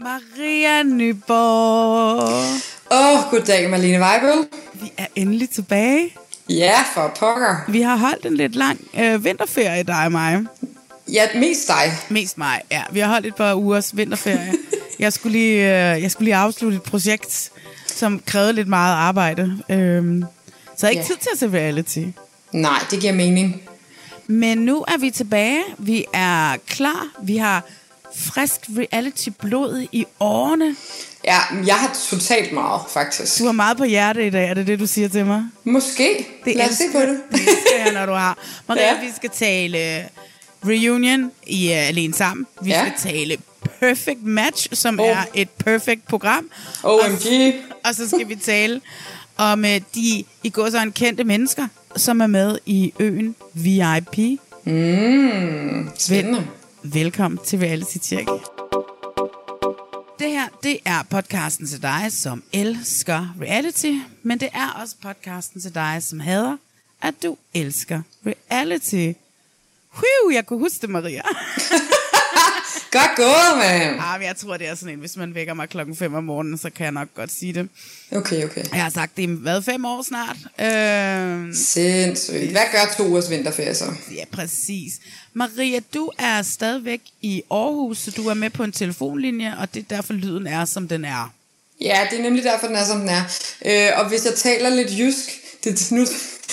Maria Nyborg. Åh, oh, goddag, Marlene Weibel. Vi er endelig tilbage. Ja, for pokker. Vi har holdt en lidt lang øh, vinterferie, dig og mig. Ja, mest dig. Mest mig, ja. Vi har holdt et par ugers vinterferie. jeg, skulle lige, øh, jeg skulle lige afslutte et projekt, som krævede lidt meget arbejde. Øhm, så jeg ikke Ja. tid til at se reality. Nej, det giver mening. Men nu er vi tilbage. Vi er klar. Vi har frisk reality-blod i årene. Ja, jeg har totalt meget, faktisk. Du har meget på hjerte i dag, er det det, du siger til mig? Måske. Det Lad os se på det. Det jeg, når du har. Maria, Ja. vi skal tale reunion i uh, Alene Sammen. Vi Ja. skal tale Perfect Match, som Oh. er et perfect program. OMG. Og, og så skal vi tale om uh, de i går så kendte mennesker, som er med i øen VIP. Spændende. Velkommen til Reality Check. Det her, det er podcasten til dig, som elsker reality, men det er også podcasten til dig, som hader, at du elsker reality. Whew, jeg kunne huske det, Maria. Godt gået, mand. ah, jeg tror, det er sådan en, hvis man vækker mig klokken 5 om morgenen, så kan jeg nok godt sige det. Okay, okay. Jeg har sagt det i, hvad, fem år snart? Øh, Sindssygt. Hvad gør to ugers vinterferie så? ja, præcis. Maria, du er stadigvæk i Aarhus, så du er med på en telefonlinje, og det er derfor, lyden er, som den er. Ja, det er nemlig derfor, den er, som den er. Øh, og hvis jeg taler lidt jysk, det, nu,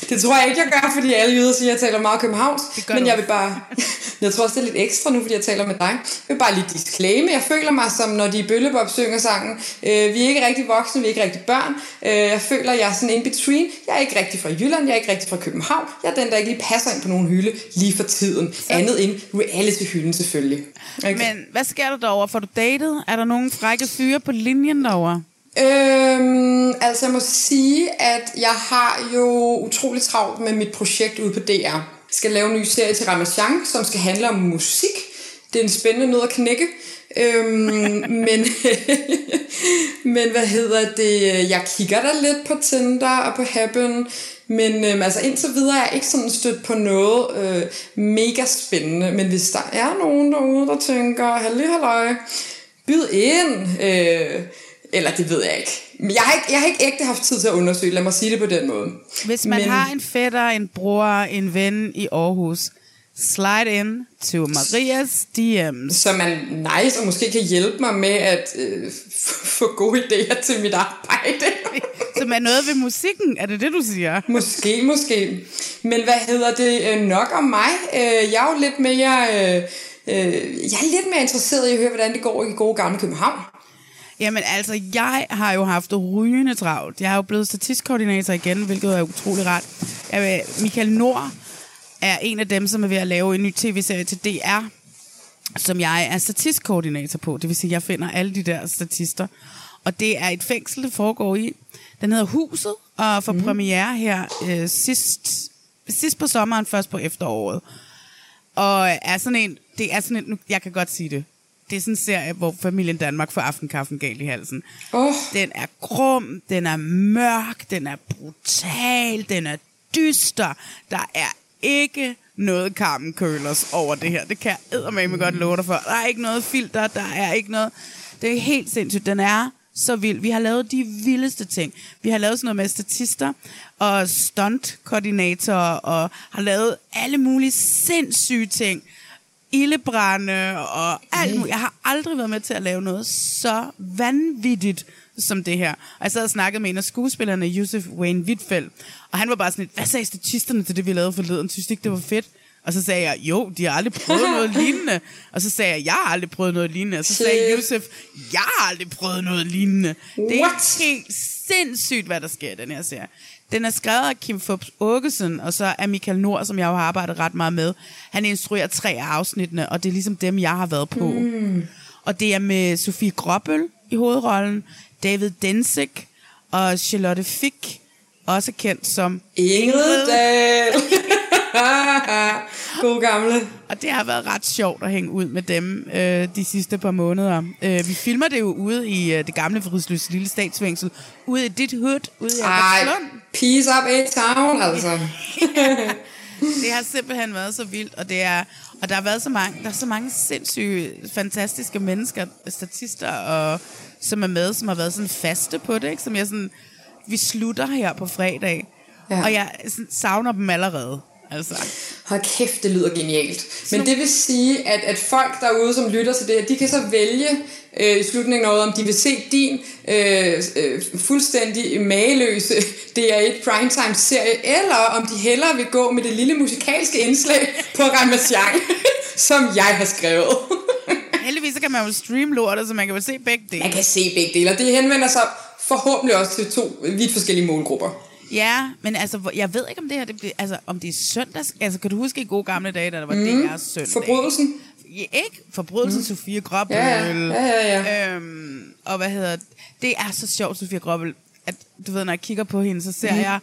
det tror jeg ikke, jeg gør, fordi alle jyder siger, at jeg taler meget københavns. Men du. jeg vil bare... Jeg tror også, det er lidt ekstra nu, fordi jeg taler med dig. Jeg vil bare lige disclaime. Jeg føler mig som, når de i Bøllebop synger sangen. Øh, vi er ikke rigtig voksne, vi er ikke rigtig børn. Øh, jeg føler, jeg er sådan in between. Jeg er ikke rigtig fra Jylland, jeg er ikke rigtig fra København. Jeg er den, der ikke lige passer ind på nogen hylde lige for tiden. Andet end reality-hylden selvfølgelig. Okay. Men hvad sker der derovre? Får du datet? Er der nogen frække fyre på linjen derovre? Øhm, altså jeg må sige, at jeg har jo utrolig travlt med mit projekt ude på DR. Jeg skal lave en ny serie til Ramachan, som skal handle om musik. Det er en spændende nød at knække. Øhm, men, men hvad hedder det? Jeg kigger da lidt på Tinder og på Happen. Men øhm, altså indtil videre er jeg ikke sådan stødt på noget øh, mega spændende. Men hvis der er nogen derude, der tænker, halli halløj, byd ind. Øh, eller det ved jeg ikke. Men jeg har ikke, jeg har ikke ægte haft tid til at undersøge, lad mig sige det på den måde. Hvis man Men- har en fætter, en bror, en ven i Aarhus, slide in to Marias DM's. Så man nice og måske kan hjælpe mig med at øh, få gode idéer til mit arbejde. Som er noget ved musikken, er det det, du siger? måske, måske. Men hvad hedder det øh, nok om mig? Øh, jeg er jo lidt mere... Øh, øh, jeg er lidt mere interesseret i at høre, hvordan det går i gode gamle København. Jamen altså, jeg har jo haft rygende travlt. Jeg har jo blevet statistkoordinator igen, hvilket er utrolig rart. Jeg, Michael Nord er en af dem, som er ved at lave en ny tv-serie til DR, som jeg er statistkoordinator på. Det vil sige, at jeg finder alle de der statister. Og det er et fængsel, det foregår i. Den hedder Huset, og får mm. premiere her øh, sidst, sidst på sommeren, først på efteråret. Og er sådan en, det er sådan en, jeg kan godt sige det. Det er sådan en serie, hvor familien Danmark får aftenkaffen galt i halsen. Åh. Den er grum, den er mørk, den er brutal, den er dyster. Der er ikke noget Carmen Køllers over det her. Det kan jeg eddermame godt love dig for. Der er ikke noget filter, der er ikke noget... Det er helt sindssygt. Den er så vild. Vi har lavet de vildeste ting. Vi har lavet sådan noget med statister og stuntkoordinatorer og har lavet alle mulige sindssyge ting. Ildebrænde og alt muligt. Jeg har aldrig været med til at lave noget så vanvittigt som det her. Og jeg sad og snakkede med en af skuespillerne, Josef Wayne Wittfeldt, og han var bare sådan lidt, hvad sagde statisterne til det, vi lavede forleden? Synes de ikke, det var fedt? Og så sagde jeg, jo, de har aldrig prøvet noget lignende. Og så sagde jeg, jeg har aldrig prøvet noget lignende. Og så sagde. Josef, jeg har aldrig prøvet noget lignende. Det er helt sindssygt, hvad der sker i den her serie. Den er skrevet af Kim Fubs Åkesen, og så er Michael Nord, som jeg jo har arbejdet ret meget med. Han instruerer tre af afsnittene, og det er ligesom dem, jeg har været på. Mm. Og det er med Sofie Gråbøl i hovedrollen, David Densig og Charlotte Fick, også kendt som Ingrid Dahl. God gamle. Og det har været ret sjovt at hænge ud med dem øh, de sidste par måneder. Øh, vi filmer det jo ude i øh, det gamle Fridsløs Lille Statsfængsel, ude i dit hood, ude i Albertslund. peace up A-Town, altså. Det har simpelthen været så vildt, og det er og der har været så mange, der er så mange sindssyge, fantastiske mennesker, statister, og, som er med, som har været sådan faste på det, ikke? som jeg sådan, vi slutter her på fredag, Ja. ja. og jeg sådan, savner dem allerede. Altså. Hold kæft, det lyder genialt. Men det vil sige, at, at folk derude, som lytter til det her, de kan så vælge øh, i slutningen af året, om de vil se din øh, øh, fuldstændig mageløse DR1 primetime-serie, eller om de hellere vil gå med det lille musikalske indslag på Ramazan, som jeg har skrevet. Heldigvis så kan man jo streame lortet, så man kan jo se begge dele. Man kan se begge dele, og det henvender sig forhåbentlig også til to vidt forskellige målgrupper. Ja, men altså, jeg ved ikke, om det her, det altså, om det er søndags. Altså, kan du huske i gode gamle dage, da der var mm. DR søndag? Forbrydelsen. Ja, ikke? Forbrydelsen, mm. Sofie Gråbøl. Ja, ja, ja, ja, ja. Øhm, og hvad hedder det? Er så sjovt, Sofie Gråbøl, at du ved, når jeg kigger på hende, så ser mm. jeg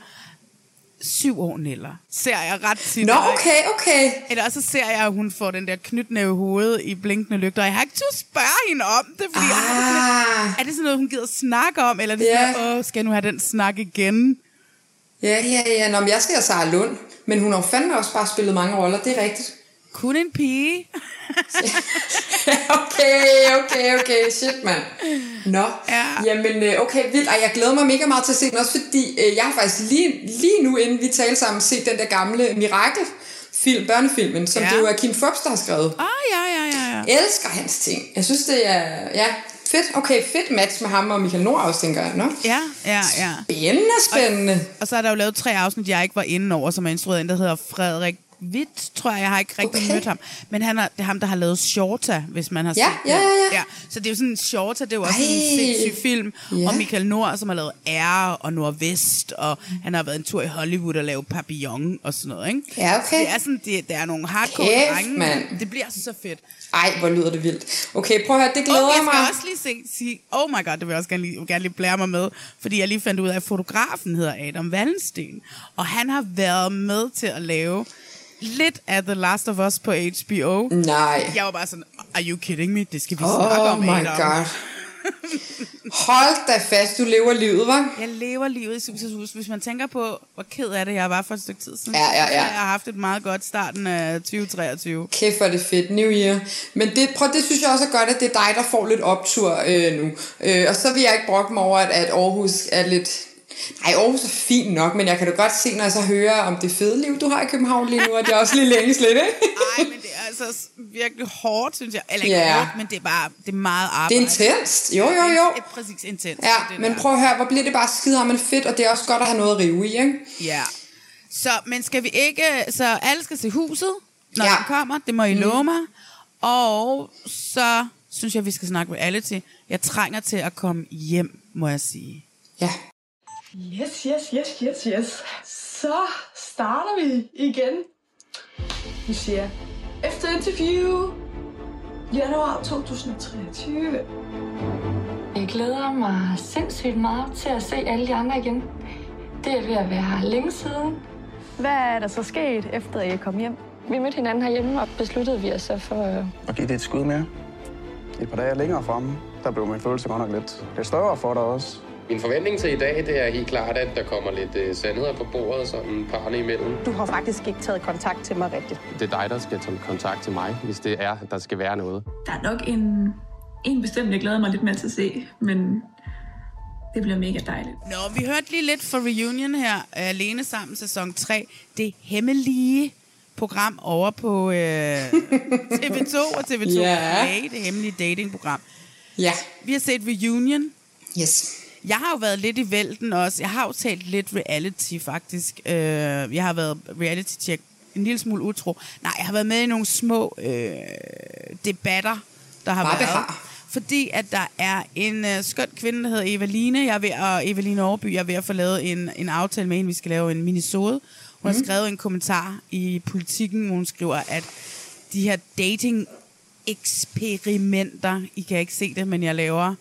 syv år Neller. Ser jeg ret tit. Nå, okay, okay. Eller så ser jeg, at hun får den der knytnæve i hovedet i blinkende lygter. Og jeg har ikke turde spørge hende om det, fordi jeg har det sådan Ah, er det sådan noget, hun gider snakke om? Eller er det Ja. sådan, åh, skal jeg nu have den snak igen? Ja, ja, ja. Nå, men jeg ser Sara Lund, men hun har fandme også bare spillet mange roller, det er rigtigt. Kun en pige. okay, okay, okay. Shit, mand. Nå. Ja. Jamen, øh, okay, vildt. Og jeg glæder mig mega meget til at se den, også fordi øh, jeg har faktisk lige, lige nu, inden vi talte sammen, set den der gamle Mirakel-film, børnefilmen, som Ja. det jo er Kim Fubs, der har skrevet. Ah, ja, ja, ja, ja. Jeg elsker hans ting. Jeg synes, det er... Ja, fedt. Okay, fedt match med ham og Michael Nord også, tænker jeg. Nå. Ja, ja, ja. Spændende, spændende. Og så er der jo lavet tre afsnit, jeg ikke var inde over, som er instrueret en, der hedder Frederik Witt, tror jeg. Jeg har ikke rigtig Okay. mødt ham. Men han er, det er ham, der har lavet Shorta, hvis man har Ja, set ja, ja, ja. ja. Så det er jo sådan, Shorta, det er jo også Ej. en sindssyg film. Ja. Og Michael Nord, som har lavet R og Nordvest, og han har været en tur i Hollywood og lavet Papillon og sådan noget, ikke? Ja, okay. Det er sådan, det, der er nogle hardcore Kæft, drenge. mand. Det bliver så fedt. Ej, hvor lyder det vildt. Okay, prøv at høre, det glæder Og jeg mig. skal også lige se, sige, oh my god, det vil jeg også gerne lige, gerne lige blære mig med, fordi jeg lige fandt ud af, at fotografen hedder Adam Wallensten, og han har været med til at lave lidt af The Last of Us på HBO. Nej. Jeg var bare sådan, are you kidding me? Det skal vi snakke Oh om, my Adam. god. Hold da fast, du lever livet, var? Jeg lever livet i hus. Hvis man tænker på, hvor ked af det jeg var for et stykke tid siden. Ja, ja, ja. Jeg har haft et meget godt starten af 2023. Kæft, hvor er det fedt. New Year. Men det, prøv, det synes jeg også er godt, at det er dig, der får lidt optur øh, nu. Øh, og så vil jeg ikke brokke mig over, at, at Aarhus er lidt... Nej, Aarhus er fint nok, men jeg kan da godt se, når jeg så hører om det fede liv, du har i København lige nu, at jeg også lige længes lidt, ikke? Nej, men det er altså virkelig hårdt, synes jeg. Eller ikke Ja. hårdt, men det er bare det er meget Det arbejde. er intenst. Jo, jo, jo. Det er præcis intens. Ja, det men der. prøv at høre, hvor bliver det bare skidehammerende fedt, og det er også godt at have noget at rive i, ikke? Ja. Så, men skal vi ikke... Så alle skal se huset, når Ja. ja. den kommer. Det må I mm. love mig. Og så synes jeg, vi skal snakke reality. Jeg trænger til at komme hjem, må jeg sige. Ja. Yes, yes, yes, yes, yes. Så starter vi igen. Nu siger jeg, efter interview, januar 2023. Jeg glæder mig sindssygt meget til at se alle de andre igen. Det er ved at være længe siden. Hvad er der så sket, efter I kom hjem? Vi mødte hinanden herhjemme, og besluttede vi os så for... øh, og give det et skud mere. Et par dage længere fremme, der blev min følelse godt nok lidt, lidt større for dig også. Min forventning til i dag, det er helt klart, at der kommer lidt øh, sandheder på bordet, sådan parne imellem. Du har faktisk ikke taget kontakt til mig rigtigt. Det er dig, der skal tage kontakt til mig, hvis det er, at der skal være noget. Der er nok en, en bestemt, jeg glæder mig lidt mere til at se, men det bliver mega dejligt. Nå, vi hørte lige lidt for Reunion her, alene sammen sæson 3. Det hemmelige program over på øh, TV2 og TV2 Ja. Play, det hemmelige datingprogram. Ja. Vi har set Reunion. Yes. Jeg har jo været lidt i vælten også. Jeg har jo talt lidt reality, faktisk. Øh, jeg har været reality-check en lille smule utro. Nej, jeg har været med i nogle små øh, debatter, der har det været. har? Fordi at der er en øh, skøn kvinde, der hedder Evaline. Jeg er ved at, Evaline Overby, jeg er ved at få lavet en, en aftale med hende. Vi skal lave en minisode. Hun har Mm. skrevet en kommentar i politikken, hvor hun skriver, at de her dating eksperimenter, I kan ikke se det, men jeg laver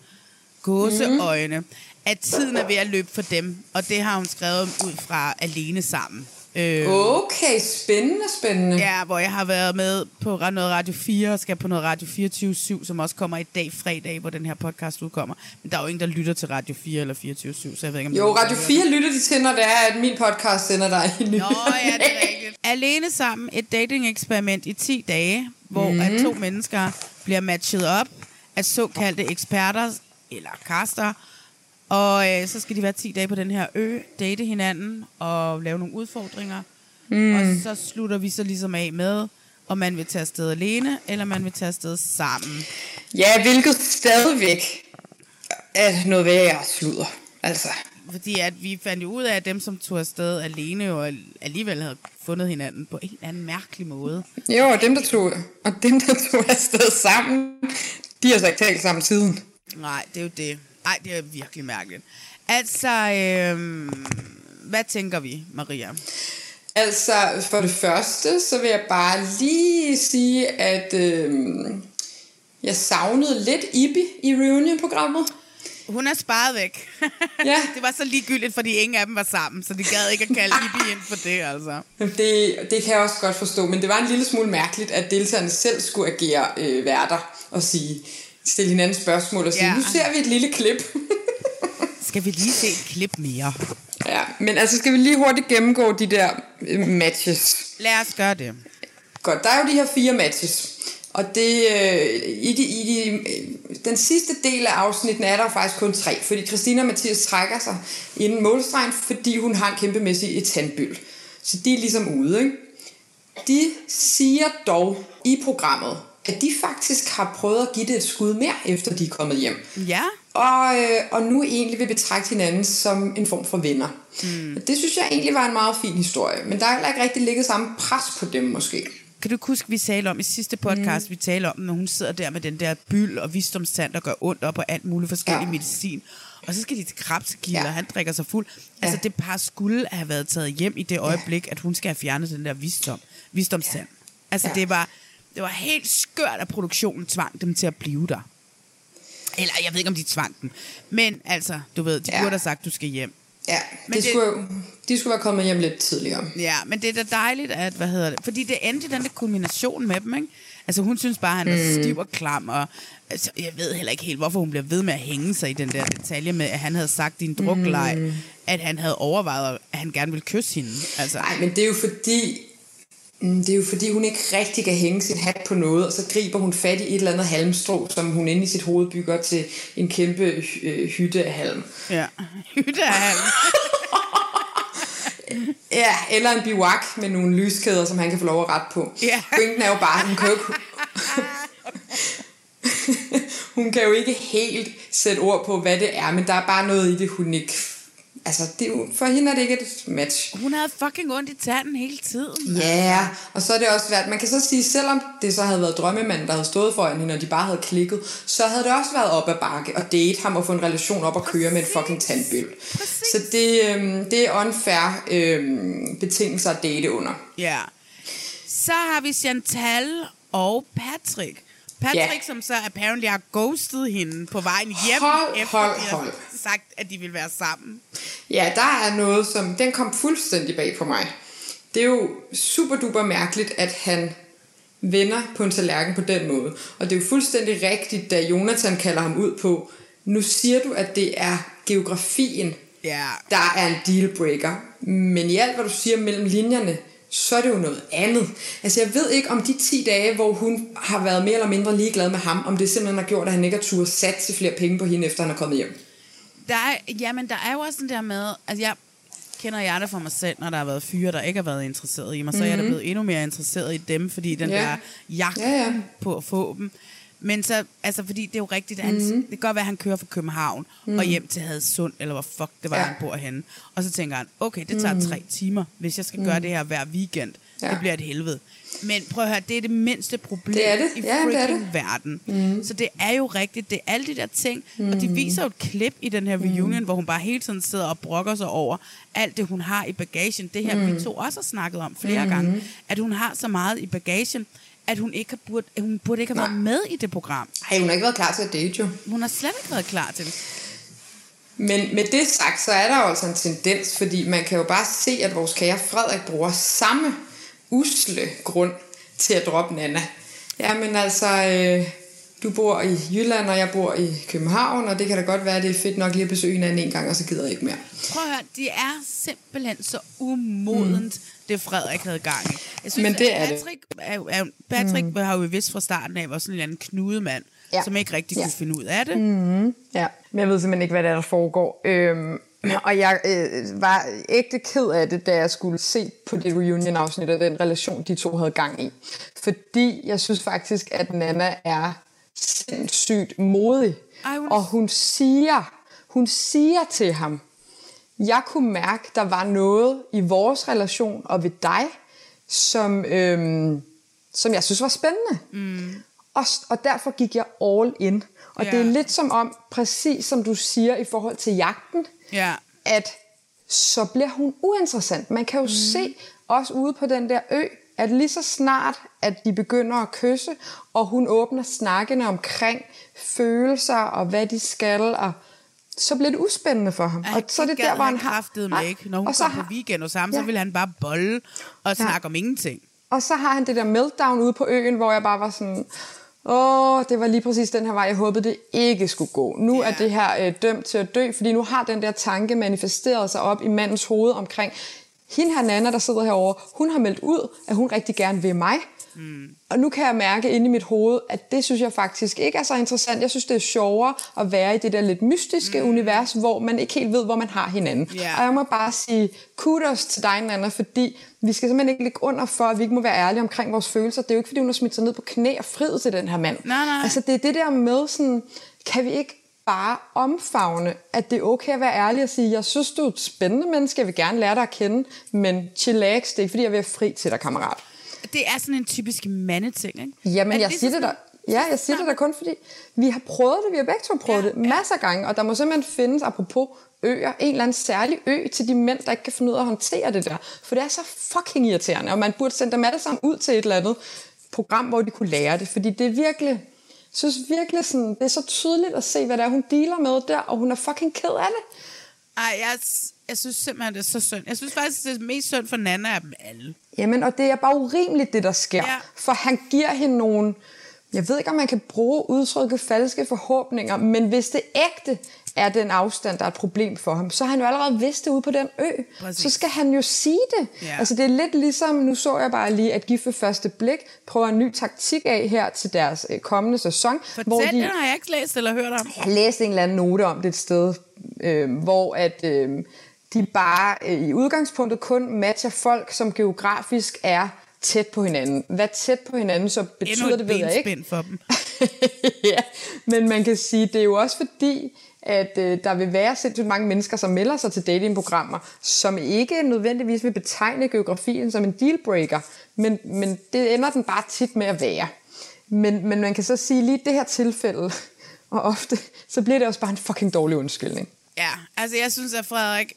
gåseøjne, mm. At tiden er ved at løbe for dem, og det har hun skrevet ud fra alene sammen. Øh, Okay, spændende, spændende. Ja, hvor jeg har været med på noget Radio 4, og skal på noget Radio 24 som også kommer i dag, fredag, hvor den her podcast udkommer. Men der er jo ingen, der lytter til Radio 4 eller 24 så jeg ved ikke, om Jo, Radio nogen, der 4 lytter de til, når det er, at min podcast sender dig i Nå, ja, det er rigtigt. Alene sammen et dating-eksperiment i 10 dage, hvor Mhm. mm. at to mennesker bliver matchet op af såkaldte eksperter, eller caster, og øh, så skal de være 10 dage på den her ø, date hinanden og lave nogle udfordringer. Mm. Og så slutter vi så ligesom af med, om man vil tage afsted alene, eller man vil tage afsted sammen. Ja, hvilket stadigvæk er noget værre sludder. Altså. Fordi at vi fandt jo ud af, at dem, som tog afsted alene, jo alligevel havde fundet hinanden på en eller anden mærkelig måde. Jo, og dem, der tog, og dem, der tog afsted sammen, de har så ikke talt sammen siden. Nej, det er jo det. Nej, det er virkelig mærkeligt. Altså, øhm, hvad tænker vi, Maria? Altså, for det første, så vil jeg bare lige sige, at øh, jeg savnede lidt Ibi i reunion-programmet. Hun er sparet væk. Ja. det var så ligegyldigt, fordi ingen af dem var sammen, så de gad ikke at kalde Ibi ind for det, altså. Det, det kan jeg også godt forstå, men det var en lille smule mærkeligt, at deltagerne selv skulle agere øh, værter og sige, stille hinanden spørgsmål og sige, Ja. nu ser vi et lille klip. Skal vi lige se et klip mere? Ja, men altså skal vi lige hurtigt gennemgå de der øh, matches. Lad os gøre det. Godt, der er jo de her fire matches. Og det, øh, i, de, i de, øh, den sidste del af afsnitten er der faktisk kun tre, fordi Christina og Mathias trækker sig inden målstregen, fordi hun har en kæmpemæssig etandbyld. Så de er ligesom ude, ikke? De siger dog i programmet, at de faktisk har prøvet at give det et skud mere, efter de er kommet hjem. Ja. Og, øh, og nu egentlig vil betragte hinanden som en form for venner. Mm. Det synes jeg egentlig var en meget fin historie, men der er heller ikke rigtig ligget samme pres på dem måske. Kan du huske, vi talte om i sidste podcast, mm. vi talte om, når hun sidder der med den der byld og visdomstand, der gør ondt op og alt muligt forskellig ja. medicin. Og så skal de til krabsekilder, ja. og han drikker sig fuld. Ja. Altså det par skulle have været taget hjem i det øjeblik, ja. at hun skal have fjernet den der visdom, visdomstand. Ja. Altså Ja. det var det var helt skørt, at produktionen tvang dem til at blive der. Eller jeg ved ikke, om de tvang dem. Men altså, du ved, de ja. Burde have sagt, du skal hjem. Ja, Men det, det- Skulle, de skulle være kommet hjem lidt tidligere. Ja, men det er da dejligt, at, hvad hedder det, fordi det endte den der kulmination med dem, ikke? Altså hun synes bare, han var Mm. stiv og klam, og altså, jeg ved heller ikke helt, hvorfor hun bliver ved med at hænge sig i den der detalje med, at han havde sagt i en drukleg, Mm. at han havde overvejet, at han gerne ville kysse hende. Altså, Nej, men det er jo fordi, det er jo fordi, hun ikke rigtig kan hænge sin hat på noget, og så griber hun fat i et eller andet halmstrå, som hun inde i sit hoved bygger til en kæmpe øh, hytte af halm. Ja, hytte af halm. Ja, eller en biwak med nogle lyskæder, som han kan få lov at rette på. Ja. Pointen er jo bare, at hun kan jo ikke... hun kan jo ikke helt sætte ord på, hvad det er, men der er bare noget i det, hun ikke... Altså, det er jo, for hende er det ikke et match. Hun havde fucking ondt i tanden hele tiden. Ja, og så er det også været, man kan så sige, selvom det så havde været drømmemanden, der havde stået foran hende, og de bare havde klikket, så havde det også været op ad bakke og date ham og få en relation op og køre med en fucking tandbøl. Så det, øhm, det er unfair øhm, betingelser at date under. Ja. Så har vi Chantal og Patrick. Patrick, Ja. som så apparently har ghostet hende på vejen hjem, Hold, efter hold, hold. Sagt, at de vil være sammen. Ja, der er noget, som... Den kom fuldstændig bag på mig. Det er jo super duper mærkeligt, at han vender på en tallerken på den måde. Og det er jo fuldstændig rigtigt, da Jonathan kalder ham ud på, nu siger du, at det er geografien, Ja. der er en dealbreaker. Men i alt, hvad du siger mellem linjerne, så er det jo noget andet. Altså jeg ved ikke om de 10 dage, hvor hun har været mere eller mindre ligeglad med ham, om det simpelthen har gjort, at han ikke har turde satse flere penge på hende, efter han er kommet hjem. Der er, jamen, der er jo også den der med, altså jeg kender jeg det for mig selv, når der har været fyre, der ikke har været interesseret i mig. Så er jeg da Mhm. blevet endnu mere interesseret i dem, fordi den Ja. der jagt Ja, ja. på at få dem. Men så, altså fordi det er jo rigtigt, at han, Mhm. det kan godt være, at han kører fra København Mhm. og hjem til Hadsund, eller hvor fuck det var, Ja. han bor henne. Og så tænker han, okay, det tager Mhm. tre timer, hvis jeg skal Mhm. gøre det her hver weekend. Ja. Det bliver et helvede. Men prøv at høre, det er det mindste problem Det er det. i Ja, det er freaking det. verden. Mhm. Så det er jo rigtigt. Det er alle de der ting. Og de Mhm. viser jo et klip i den her reunion, hvor hun bare hele tiden sidder og brokker sig over alt det, hun har i bagagen. Det her, Mhm. vi to også har snakket om flere Mhm. gange. At hun har så meget i bagagen, at hun ikke har burde, hun burde ikke have været med i det program. Ej, hun har ikke været klar til at date, jo. Hun har slet ikke været klar til det. Men med det sagt, så er der jo altså en tendens, fordi man kan jo bare se, at vores kære Frederik bruger samme usle grund til at droppe Nana. Jamen altså, øh, du bor i Jylland, og jeg bor i København, og det kan da godt være, at det er fedt nok lige at besøge hinanden en gang, og så gider jeg ikke mere. Prøv at høre, det er simpelthen så umodent, mm. det Frederik havde gang i. Jeg synes, Men det er at det. Patrick, er, er, Patrick mm. har jo vidst fra starten af, var sådan en eller anden knudemand, ja. som ikke rigtig kunne finde ud af det. Mm-hmm. Ja, men jeg ved simpelthen ikke, hvad der, er, der foregår. Øhm, og jeg øh, var ægte ked af det, da jeg skulle se på det reunion-afsnit af den relation, de to havde gang i. Fordi jeg synes faktisk, at Nana er sindssygt modig. Hun- Og hun siger, hun siger til ham, jeg kunne mærke, der var noget i vores relation og ved dig, som, øhm, som jeg synes var spændende. Mm. Og, og derfor gik jeg all in. Og Ja. det er lidt som om, præcis som du siger i forhold til jagten, Ja. at så bliver hun uinteressant. Man kan jo mm. se, også ude på den der ø, at lige så snart, at de begynder at kysse, og hun åbner snakkene omkring følelser og hvad de skal, og så bliver det uspændende for ham. Ej, og så er det der, hvor han har... Nej. ikke. Når hun og så kom på weekend og sammen, Ja. så ville han bare bolle og snakke om ingenting. Og så har han det der meltdown ude på øen, hvor jeg bare var sådan, åh, det var lige præcis den her vej, jeg håbede, det ikke skulle gå. Nu er det her øh, dømt til at dø, fordi nu har den der tanke manifesteret sig op i mandens hoved omkring, hende her Nana, der sidder herovre, hun har meldt ud, at hun rigtig gerne vil mig. Mm. Og nu kan jeg mærke inde i mit hoved, at det synes jeg faktisk ikke er så interessant. Jeg synes, det er sjovere at være i det der lidt mystiske mm. univers, hvor man ikke helt ved, hvor man har hinanden. Ja. Og jeg må bare sige kudos til dig, Nana, fordi vi skal simpelthen ikke ligge under for, at vi ikke må være ærlige omkring vores følelser. Det er jo ikke, fordi hun har smidt sig ned på knæ og friet til den her mand. Nej, nej. Altså, det er det der med sådan, kan vi ikke bare omfavne, at det er okay at være ærlig og sige, jeg synes, du er et spændende menneske, jeg vil gerne lære dig at kende, men chillax, det er ikke, fordi jeg vil være fri til dig, kammerat. Det er sådan en typisk mandeting, ikke? Jamen, Er jeg lige siger så det sådan- Ja, jeg siger det der kun fordi, vi har prøvet det, vi har begge to prøvet ja, det masser af gange, og der må simpelthen findes, apropos øer, en eller anden særlig ø til de mænd, der ikke kan finde ud af at håndtere det der. For det er så fucking irriterende, og man burde sende dem alle sammen ud til et eller andet program, hvor de kunne lære det, fordi det er virkelig, synes virkelig sådan, det er så tydeligt at se, hvad det er, hun dealer med der, og hun er fucking ked af det. Ej, jeg, jeg synes simpelthen, det er så synd. Jeg synes faktisk, det er mest synd for Nana af dem alle. Jamen, og det er bare urimeligt, det der sker. Ja. For han giver hende nogle... Jeg ved ikke, om man kan bruge udtrykket falske forhåbninger, men hvis det ægte er den afstand, der er et problem for ham, så har han jo allerede vidst det ude på den ø. Præcis. Så skal han jo sige det. Ja. Altså, det er lidt ligesom, nu så jeg bare lige, at Gift ved første blik prøver en ny taktik af her til deres øh, kommende sæson. Fortæl, hvor de, den har jeg ikke læst eller hørt om. jeg læste en eller anden note om det et sted, øh, hvor at øh, de bare øh, i udgangspunktet kun matcher folk, som geografisk er tæt på hinanden. Hvad tæt på hinanden så betyder det, ved jeg ikke. for dem. ja, men man kan sige, det er jo også fordi, at øh, der vil være sindssygt mange mennesker, som melder sig til datingprogrammer, som ikke nødvendigvis vil betegne geografien som en dealbreaker, men, men det ender den bare tit med at være. Men, men man kan så sige, lige i det her tilfælde, og ofte, så bliver det også bare en fucking dårlig undskyldning. Ja, altså jeg synes, at Frederik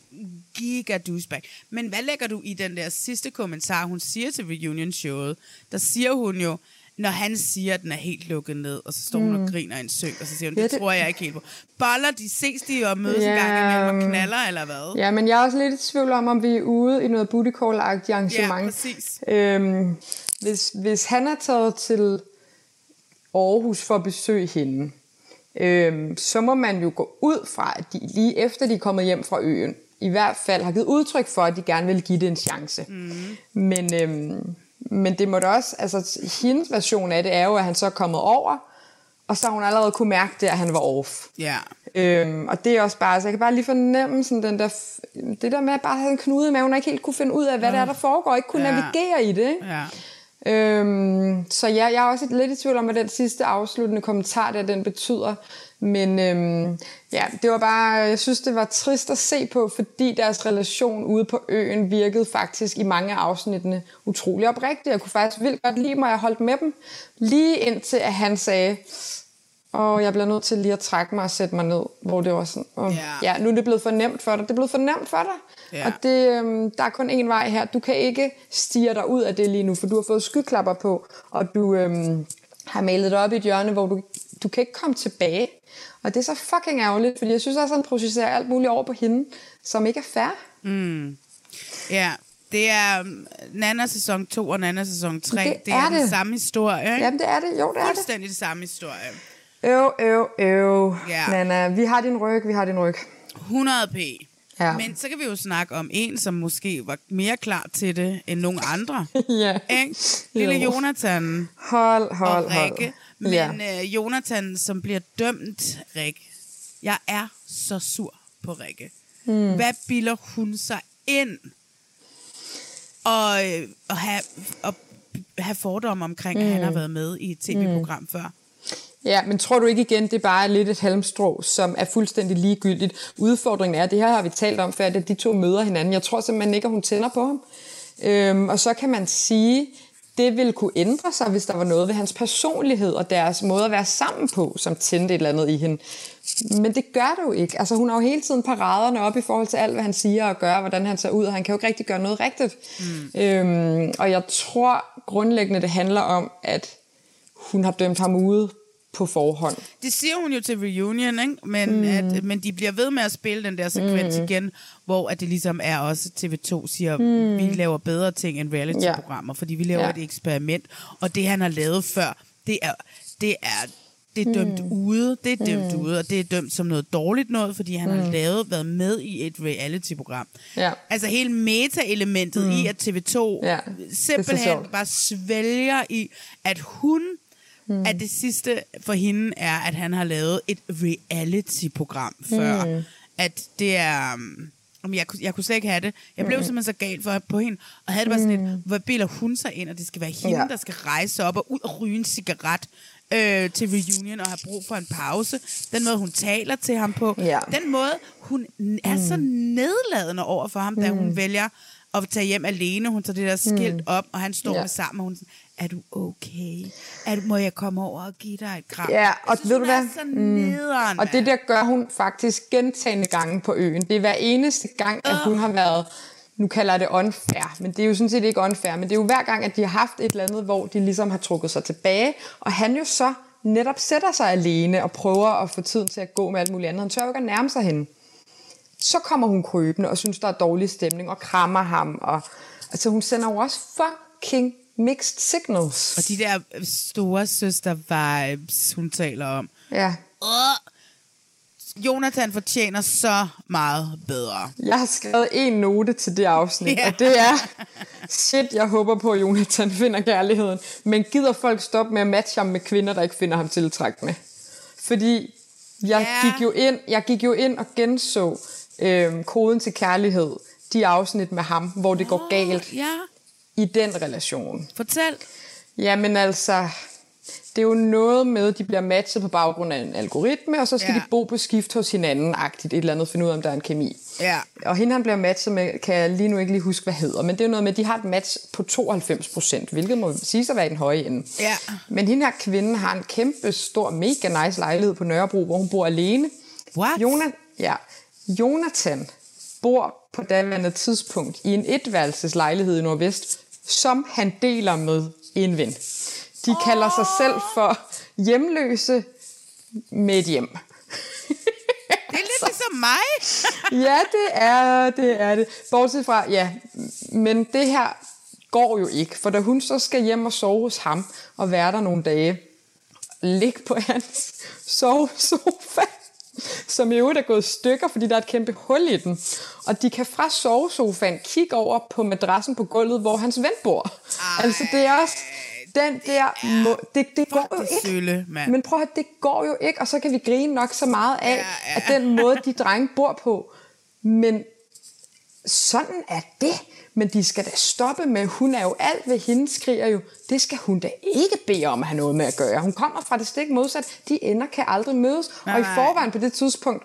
giga douchebag. Men hvad lægger du i den der sidste kommentar, hun siger til reunion-showet? Der siger hun jo, når han siger, at den er helt lukket ned, og så står hun Mm. og griner i en søg, og så siger hun, Ja, det, det- tror jeg ikke helt på. Boller, de ses de og mødes ja, en gang imellem og knaller, eller hvad? Ja, men jeg er også lidt i tvivl om, om vi er ude i noget booty call-agtigt arrangement. Ja, præcis. Øhm, hvis, hvis han er taget til Aarhus for at besøge hende, øhm, så må man jo gå ud fra, at de lige efter de er kommet hjem fra øen, i hvert fald har givet udtryk for, at de gerne vil give det en chance. Mm. Men, øhm, men det må da også, altså hendes version af det er jo, at han så er kommet over, Og så har hun allerede kunne mærke det, at han var off. Ja. Øhm, og det er også bare, så jeg kan bare lige fornemme sådan den der, det der med at bare have en knude med, hun ikke helt kunne finde ud af, hvad det er, der foregår, ikke kunne Ja. navigere i det. Ikke? Ja. Øhm, så ja, jeg er også lidt i tvivl om, hvad den sidste afsluttende kommentar der, den betyder. Men øhm, ja, det var bare, jeg synes, det var trist at se på, fordi deres relation ude på øen virkede faktisk i mange af afsnittene utrolig oprigtig. Jeg kunne faktisk vildt godt lide mig, jeg holdt med dem. Lige indtil at han sagde, og jeg bliver nødt til lige at trække mig og sætte mig ned, hvor det var sådan, åh, Ja. ja, nu er det blevet for nemt for dig. Det er blevet for nemt for dig. Ja. Og det, øhm, der er kun én vej her. Du kan ikke stige dig ud af det lige nu, for du har fået skyklapper på, og du øhm, har malet dig op i et hjørne, hvor du, du kan ikke komme tilbage. Og det er så fucking ærgerligt, fordi jeg synes også, at han processerer alt muligt over på hende, som ikke er fair. Mm. Ja, det er um, Nana sæson 2 og Nana sæson 3. Det Det, er, er den det. samme historie, ikke? Jamen, det er det. Jo, det er det. Fuldstændig det samme historie. Øv, øv, øv. Ja. Nana, vi har din ryg, vi har din ryg. 100 p. Ja. Men så kan vi jo snakke om en, som måske var mere klar til det end nogen andre. ja. Ikke? Lille Jo. Jonathan Hold, hold, og hold. Rikke. Men Ja. øh, Jonathan, som bliver dømt, Rikke. Jeg er så sur på Rikke. Mm. Hvad bilder hun sig ind? Og, øh, og have, og have fordomme omkring, mm. at han Mm. har været med i et tv-program mm. før. Ja, men tror du ikke igen, det er bare lidt et halmstrå, som er fuldstændig ligegyldigt? Udfordringen er, det her har vi talt om før, at de to møder hinanden. Jeg tror simpelthen ikke, at hun tænder på ham. Øhm, og så kan man sige, det ville kunne ændre sig, hvis der var noget ved hans personlighed og deres måde at være sammen på, som tændte et eller andet i hende. Men det gør det jo ikke. Altså, hun har jo hele tiden paraderne op i forhold til alt, hvad han siger og gør, hvordan han ser ud, og han kan jo ikke rigtig gøre noget rigtigt. Mm. Øhm, og jeg tror grundlæggende, det handler om, at hun har dømt ham ude på forhånd. Det siger hun jo til reunion, ikke? Men, Mm. at, men de bliver ved med at spille den der sekvens Mm. igen, hvor at det ligesom er også TV2 siger, Mm. vi laver bedre ting end reality-programmer, fordi vi laver Ja. ja. et eksperiment, og det han har lavet før, det er, det er, det er dømt Mm. ude, det er dømt Mm. ude, og det er dømt som noget dårligt noget, fordi han mm. har lavet, været med i et reality-program. Ja. Altså hele meta-elementet Mm. i, at TV2 Ja, ja, simpelthen bare svælger i, at hun, Mm. mm. at det sidste for hende er, at han har lavet et reality-program før. Mm. Mm. At det er... um, om jeg, jeg kunne slet ikke have det. Jeg blev Mm. mm. simpelthen så galt for, på hende. Og havde det bare sådan et, hvad bilder hun sig ind, og det skal være hende, Ja. der skal rejse op og ud og ryge en cigaret øh, til reunion og have brug for en pause. Den måde, hun taler til ham på. Ja. Den måde, hun er Mm. så nedladende over for ham, da Mm. hun vælger at tage hjem alene. Hun tager det der skilt Mm. op, og han står Ja. med sammen, og hun sådan, er du okay? Er du, må jeg komme over og give dig et kram? Ja, og synes, ved du er hvad? så nederen, Og det der gør hun faktisk gentagende gange på øen. Det er hver eneste gang, at hun har været, nu kalder jeg det unfair, men det er jo sådan set ikke unfair, men det er jo hver gang, at de har haft et eller andet, hvor de ligesom har trukket sig tilbage, og han jo så netop sætter sig alene og prøver at få tiden til at gå med alt muligt andet. Han tør jo ikke at nærme sig hende. Så kommer hun krybende og synes, der er dårlig stemning, og krammer ham. Og, altså hun sender jo også fucking mixed signals. Og de der store søster vibes, hun taler om. Ja. Uh, Jonathan fortjener så meget bedre. Jeg har skrevet en note til det afsnit, Ja. og det er, shit, jeg håber på, at Jonathan finder kærligheden. Men gider folk stoppe med at matche ham med kvinder, der ikke finder ham tiltrækkende? Fordi jeg, Ja. gik jo ind, jeg gik jo ind og genså øhm, koden til kærlighed, de afsnit med ham, hvor det går galt Ja, i den relation. fortæl. Jamen altså, det er jo noget med, at de bliver matchet på baggrund af en algoritme, og så skal Ja. de bo på skift hos hinanden, agtigt et eller andet, finde ud af, om der er en kemi. Ja. Og hende, han bliver matchet med, kan jeg lige nu ikke lige huske, hvad hedder, men det er jo noget med, at de har et match på 92 procent, hvilket må sige at være den høje ende. Ja. Men hende her kvinde har en kæmpe stor, mega nice lejlighed på Nørrebro, hvor hun bor alene. What? Jonathan, ja, Jonathan bor på daværende tidspunkt i en etværelseslejlighed i Nordvest, som han deler med en ven. De kalder sig selv for hjemløse med et hjem. Det er lidt ligesom mig. ja, det er det. Er det. Bortset fra, ja, men det her går jo ikke, for da hun så skal hjem og sove hos ham og være der nogle dage, ligge på hans sovesofa, som i øvrigt er gået stykker, fordi der er et kæmpe hul i den. Og de kan fra sovesofaen kigge over på madrassen på gulvet, hvor hans ven bor. Ej. Altså det er også, den der... Må, det, det går jo ikke. sølle, mand. Men prøv at det går jo ikke, og så kan vi grine nok så meget af, ja, ja. at den måde, de drenge bor på. Men sådan er det. Men de skal da stoppe med, hun er jo alt ved hende, skriger jo, det skal hun da ikke bede om at have noget med at gøre. Hun kommer fra det stik modsat. De ender kan aldrig mødes. Nej. Og i forvejen på det tidspunkt,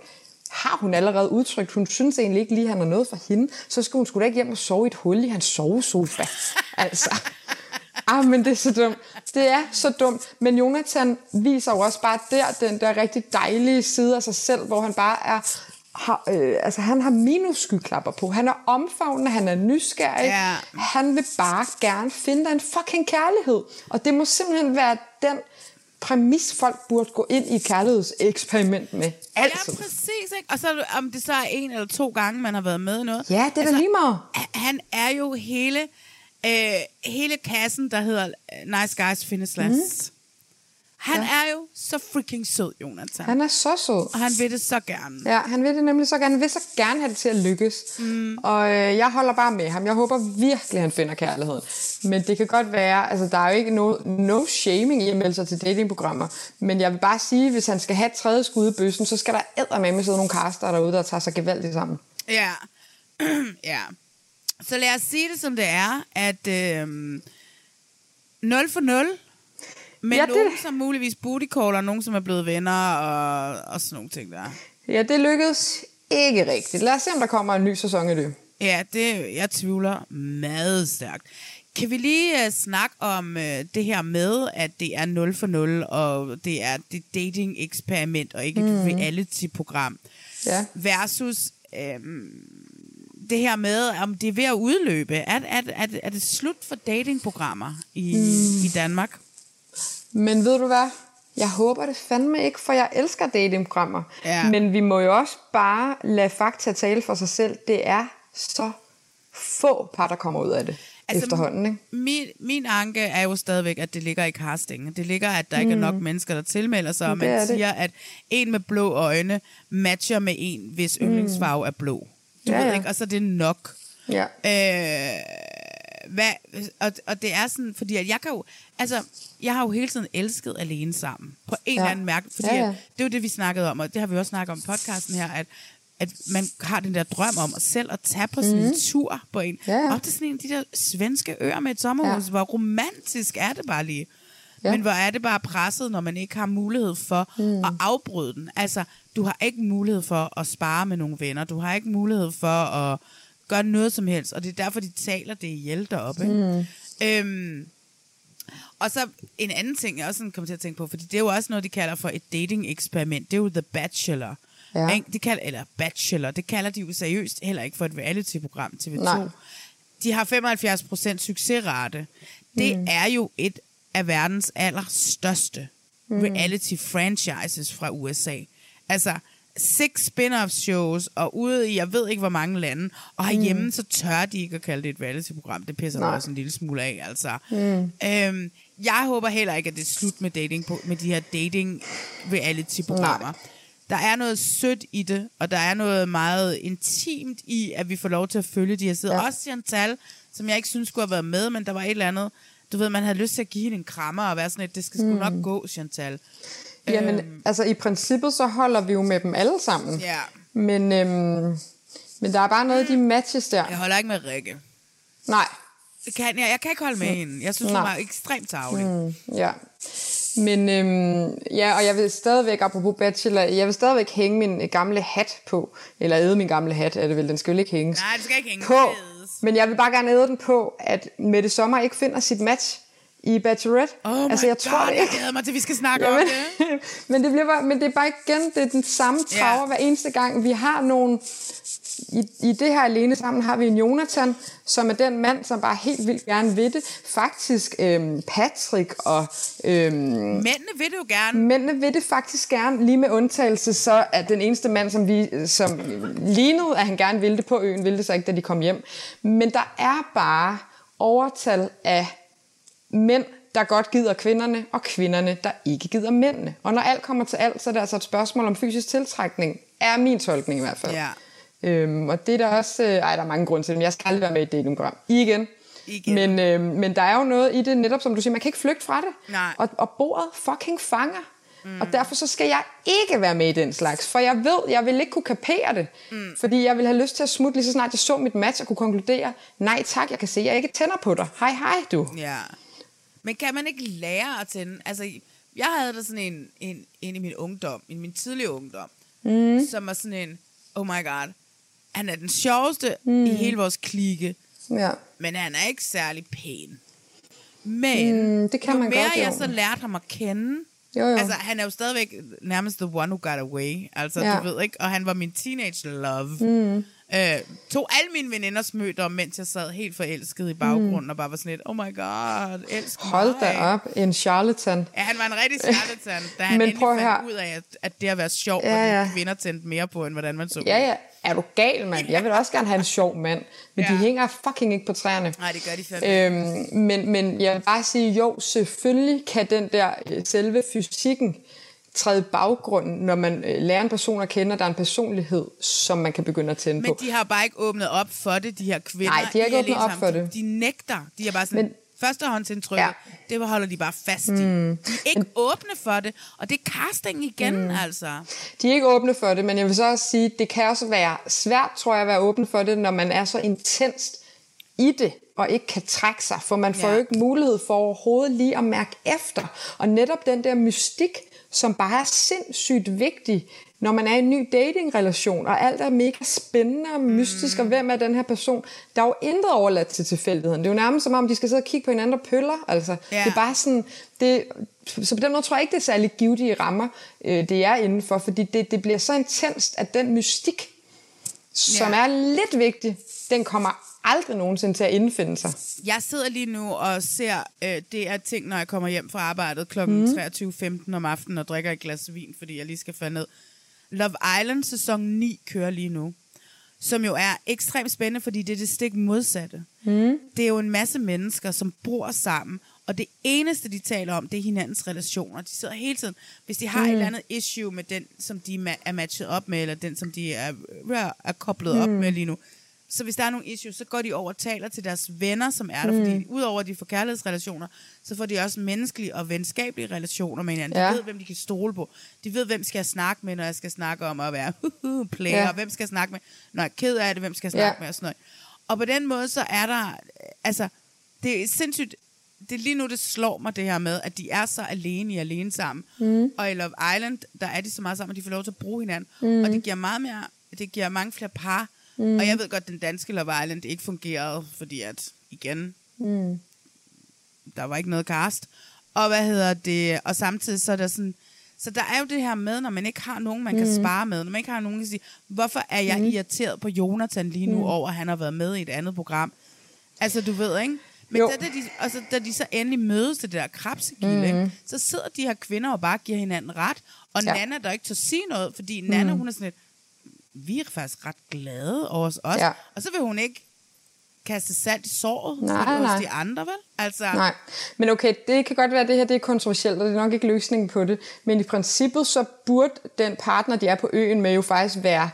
har hun allerede udtrykt, hun synes egentlig ikke lige, han har noget for hende, så skulle hun skulle da ikke hjem og sove i et hul i hans sovesofa. altså. Ah, men det er så dumt. Det er så dumt. Men Jonathan viser jo også bare der, den der rigtig dejlige side af sig selv, hvor han bare er har, øh, altså han har minusskyklapper på. Han er omfavnende, han er nysgerrig. Ja. Han vil bare gerne finde en fucking kærlighed. Og det må simpelthen være den præmis, folk burde gå ind i et kærlighedseksperiment med. Altid. Ja, præcis. Ikke? Og så om det så er en eller to gange, man har været med i noget. Ja, det er altså, da lige meget. Han er jo hele, øh, hele kassen, der hedder øh, Nice Guys Finish Last. Mm. Han ja. er jo så freaking sød, Jonathan. Han er så sød. Og han vil det så gerne. Ja, han vil det nemlig så gerne. Han vil så gerne have det til at lykkes. Mm. Og øh, jeg holder bare med ham. Jeg håber virkelig, han finder kærligheden. Men det kan godt være, altså der er jo ikke no, no shaming i at melde sig til datingprogrammer. Men jeg vil bare sige, hvis han skal have et tredje skud i bøssen, så skal der eddermame med sidde nogle kaster derude, der tager sig gevaldigt sammen. Ja. ja. Så lad os sige det, som det er, at øh, 0 for 0 men ja, nogen, det... som muligvis bootycaller, nogen, som er blevet venner, og, og sådan nogle ting der. Ja, det lykkedes ikke rigtigt. Lad os se, om der kommer en ny sæson i det. Ja, det, jeg tvivler meget stærkt. Kan vi lige uh, snakke om uh, det her med, at det er 0 for 0, og det er det dating-eksperiment, og ikke mm. et reality-program, ja. versus um, det her med, om det er ved at udløbe. Er, er, er, er det slut for datingprogrammer i, mm. i Danmark? Men ved du hvad? Jeg håber det fandme ikke, for jeg elsker datingprogrammer. Ja. Men vi må jo også bare lade fakta tale for sig selv. Det er så få par, der kommer ud af det altså, efterhånden. Ikke? Min, min anke er jo stadigvæk, at det ligger i casting. Det ligger, at der mm. ikke er nok mm. mennesker, der tilmelder sig, og man siger, at en med blå øjne matcher med en, hvis mm. yndlingsfarve er blå. Du ja, ved ja. ikke, og så er det nok. Ja. Øh, hvad, og, og det er sådan, fordi at jeg kan jo, altså, jeg har jo hele tiden elsket alene sammen, på en ja. eller anden mærke, fordi Ja, ja. At, det er jo det, vi snakkede om, og det har vi også snakket om i podcasten her, at, at man har den der drøm om at selv at tage på sådan en Mhm. tur på en, Ja, ja. op til sådan en af de der svenske øer med et sommerhus, Ja. hvor romantisk er det bare lige. Ja. Men hvor er det bare presset, når man ikke har mulighed for mm. at afbryde den. Altså, du har ikke mulighed for at spare med nogle venner. Du har ikke mulighed for at gøre noget som helst. Og det er derfor, de taler det ihjel deroppe. Ikke? Mm. Øhm, og så en anden ting, jeg også sådan kommer til at tænke på, fordi det er jo også noget, de kalder for et dating-eksperiment. Det er jo The Bachelor. Ja. Ikke? De kalder, eller Bachelor, det kalder de jo seriøst heller ikke for et reality-program TV2. Nej. De har 75% succesrate. Det Mm. er jo et af verdens allerstørste Mm. reality franchises fra USA. Altså, seks spin-off shows, og ude i, jeg ved ikke hvor mange lande, og herhjemme, mm. så tør de ikke at kalde det et reality-program. Det pisser mig også en lille smule af, altså. Mm. Øhm, jeg håber heller ikke, at det er slut med, dating, på- med de her dating reality-programmer. Der er noget sødt i det, og der er noget meget intimt i, at vi får lov til at følge de her sider. Ja. Også Chantal, som jeg ikke synes skulle have været med, men der var et eller andet, du ved, man havde lyst til at give hende en krammer og være sådan et, det skal sgu Mm. nok gå, Chantal. Jamen, Øhm. altså i princippet, så holder vi jo med dem alle sammen. Ja. Men, øhm, men der er bare noget i de matches der. Jeg holder ikke med Rikke. Nej. Det kan, jeg, jeg kan ikke holde med hende. Jeg synes, hun Nej. var ekstremt tavlig. Mm, ja. Men øhm, ja, og jeg vil stadigvæk, apropos bachelor, jeg vil stadigvæk hænge min gamle hat på. Eller æde min gamle hat, er det vel. Den skal jo ikke hænges. Nej, det skal ikke hænge. På. Men jeg vil bare gerne æde den på, at Mette Sommer ikke finder sit match i Bachelorette. Oh altså, jeg tror God, det jeg ikke. glæder mig til, vi skal snakke Jamen, om det. men, det bliver bare, men det er bare igen, det er den samme traver Ja. hver eneste gang. Vi har nogle... I, I det her alene sammen har vi en Jonathan, som er den mand, som bare helt vildt gerne vil det. Faktisk øhm, Patrick og... Øhm, Mændene vil det jo gerne. Mændene vil det faktisk gerne, lige med undtagelse så at den eneste mand, som, vi, som lignede, at han gerne ville det på øen, ville det så ikke, da de kom hjem. Men der er bare overtal af mænd, der godt gider kvinderne, og kvinderne, der ikke gider mændene. Og når alt kommer til alt, så er det altså et spørgsmål om fysisk tiltrækning, er min tolkning i hvert fald. Ja. Øhm, og det er der også... Øh, ej, der er mange grunde til det, men jeg skal aldrig være med i et datingprogram. Igen. Igen. Men, øh, men der er jo noget i det, netop som du siger, man kan ikke flygte fra det. Nej. Og, og bordet fucking fanger. Mm. Og derfor så skal jeg ikke være med i den slags, for jeg ved, jeg vil ikke kunne kapere det. Mm. Fordi jeg vil have lyst til at smutte lige så snart jeg så mit match og kunne konkludere, nej tak, jeg kan se, jeg ikke tænder på dig. Hej hej du. Ja. Men kan man ikke lære at tænde? Altså, jeg havde da sådan en, en, en i min ungdom, i min tidlige ungdom, Mm. som var sådan en, oh my god, han er den sjoveste Mm. i hele vores klike, Ja. men han er ikke særlig pæn. Men Mm, det kan jo man mere godt, jo. jeg så lærte ham at kende, Jo, jo. altså han er jo stadigvæk nærmest the one who got away, altså ja. du ved ikke, og han var min teenage love. Mm. Øh, tog alle mine veninders møder, mens jeg sad helt forelsket i baggrunden, Mm. og bare var sådan lidt, oh my god, elsk Hold da mig. op, en charlatan. Ja, han var en rigtig charlatan, da han Men prøv fandt her. ud af, at, at det at være sjov, Ja, ja, ja. ja. kvinder tændte mere på, end hvordan man så. Ja, ja. Er du gal, mand? Jeg vil da også gerne have en sjov mand. Men ja. de hænger fucking ikke på træerne. Nej, det gør de fandme. Øhm, men, men jeg vil bare sige, jo, selvfølgelig kan den der øh, selve fysikken træde i baggrunden, når man øh, lærer en person at kende, og der er en personlighed, som man kan begynde at tænde Men på. de har bare ikke åbnet op for det, de her kvinder. Nej, de har ikke åbnet op for det. De nægter. De er bare sådan, Men- Men, førstehåndsindtrykket, Ja. det holder de bare fast i. Mm. De er ikke åbne for det, og det er casting igen, mm. altså. De er ikke åbne for det, men jeg vil så også sige, det kan også være svært, tror jeg, at være åben for det, når man er så intenst i det, og ikke kan trække sig, for man får Ja. jo ikke mulighed for overhovedet lige at mærke efter. Og netop den der mystik, som bare er sindssygt vigtig, når man er i en ny datingrelation, og alt er mega spændende og mystisk, mm. og hvem er den her person? Der er jo intet overladt til tilfældigheden. Det er jo nærmest som om, de skal sidde og kigge på hinanden og pøller. Altså, Ja. Det er bare sådan... Det, så på den måde tror jeg ikke, det er særlig givetige rammer, øh, det er indenfor, fordi det, det bliver så intenst, at den mystik, som Ja. er lidt vigtig, den kommer aldrig nogensinde til at indfinde sig. Jeg sidder lige nu og ser øh, det er ting, når jeg kommer hjem fra arbejdet kl. Mm. 23.15 om aftenen og drikker et glas vin, fordi jeg lige skal falde ned. Love Island sæson 9 kører lige nu, som jo er ekstremt spændende, fordi det er det stik modsatte. Mm. Det er jo en masse mennesker, som bor sammen, og det eneste, de taler om, det er hinandens relationer. De sidder hele tiden, hvis de har Mm. et eller andet issue med den, som de ma- er matchet op med, eller den, som de er, er koblet op Mm. med lige nu, så hvis der er nogle issues, så går de over og taler til deres venner, som er der, Mm. fordi udover at de får kærlighedsrelationer, så får de også menneskelige og venskabelige relationer med hinanden. De Ja. ved, hvem de kan stole på. De ved, hvem skal jeg snakke med, når jeg skal snakke om at være player, Ja. ja. hvem skal jeg snakke med, når jeg er ked af det, hvem skal jeg snakke Ja. med, og sådan noget. Og på den måde, så er der, altså, det er sindssygt, det er lige nu, det slår mig det her med, at de er så alene i alene sammen. Mm. Og i Love Island, der er de så meget sammen, at de får lov til at bruge hinanden. Mm. Og det giver meget mere, det giver mange flere par. Mm. Og jeg ved godt, at den danske Love Island ikke fungerede, fordi at, igen, Mm. der var ikke noget cast. Og hvad hedder det, og samtidig så er der sådan, så der er jo det her med, når man ikke har nogen, man kan Mm. spare med, når man ikke har nogen, der kan sige, hvorfor er jeg Mm. irriteret på Jonathan lige nu Mm. over, at han har været med i et andet program? Altså, du ved, ikke? Men Jo. da, da, de, altså, da de så endelig mødes til det der krabsegilde, ikke? så sidder de her kvinder og bare giver hinanden ret. Og Ja. Nana, der ikke til at sige noget, fordi Nana, Mhm. hun er sådan lidt, vi er faktisk ret glade over os også. Ja. Og så vil hun ikke kaste salt i såret Nej, hos nej. de andre, vel? Altså, Nej, men okay, det kan godt være, at det her det er kontroversielt, og det er nok ikke løsningen på det. Men i princippet, så burde den partner, de er på øen med, jo faktisk være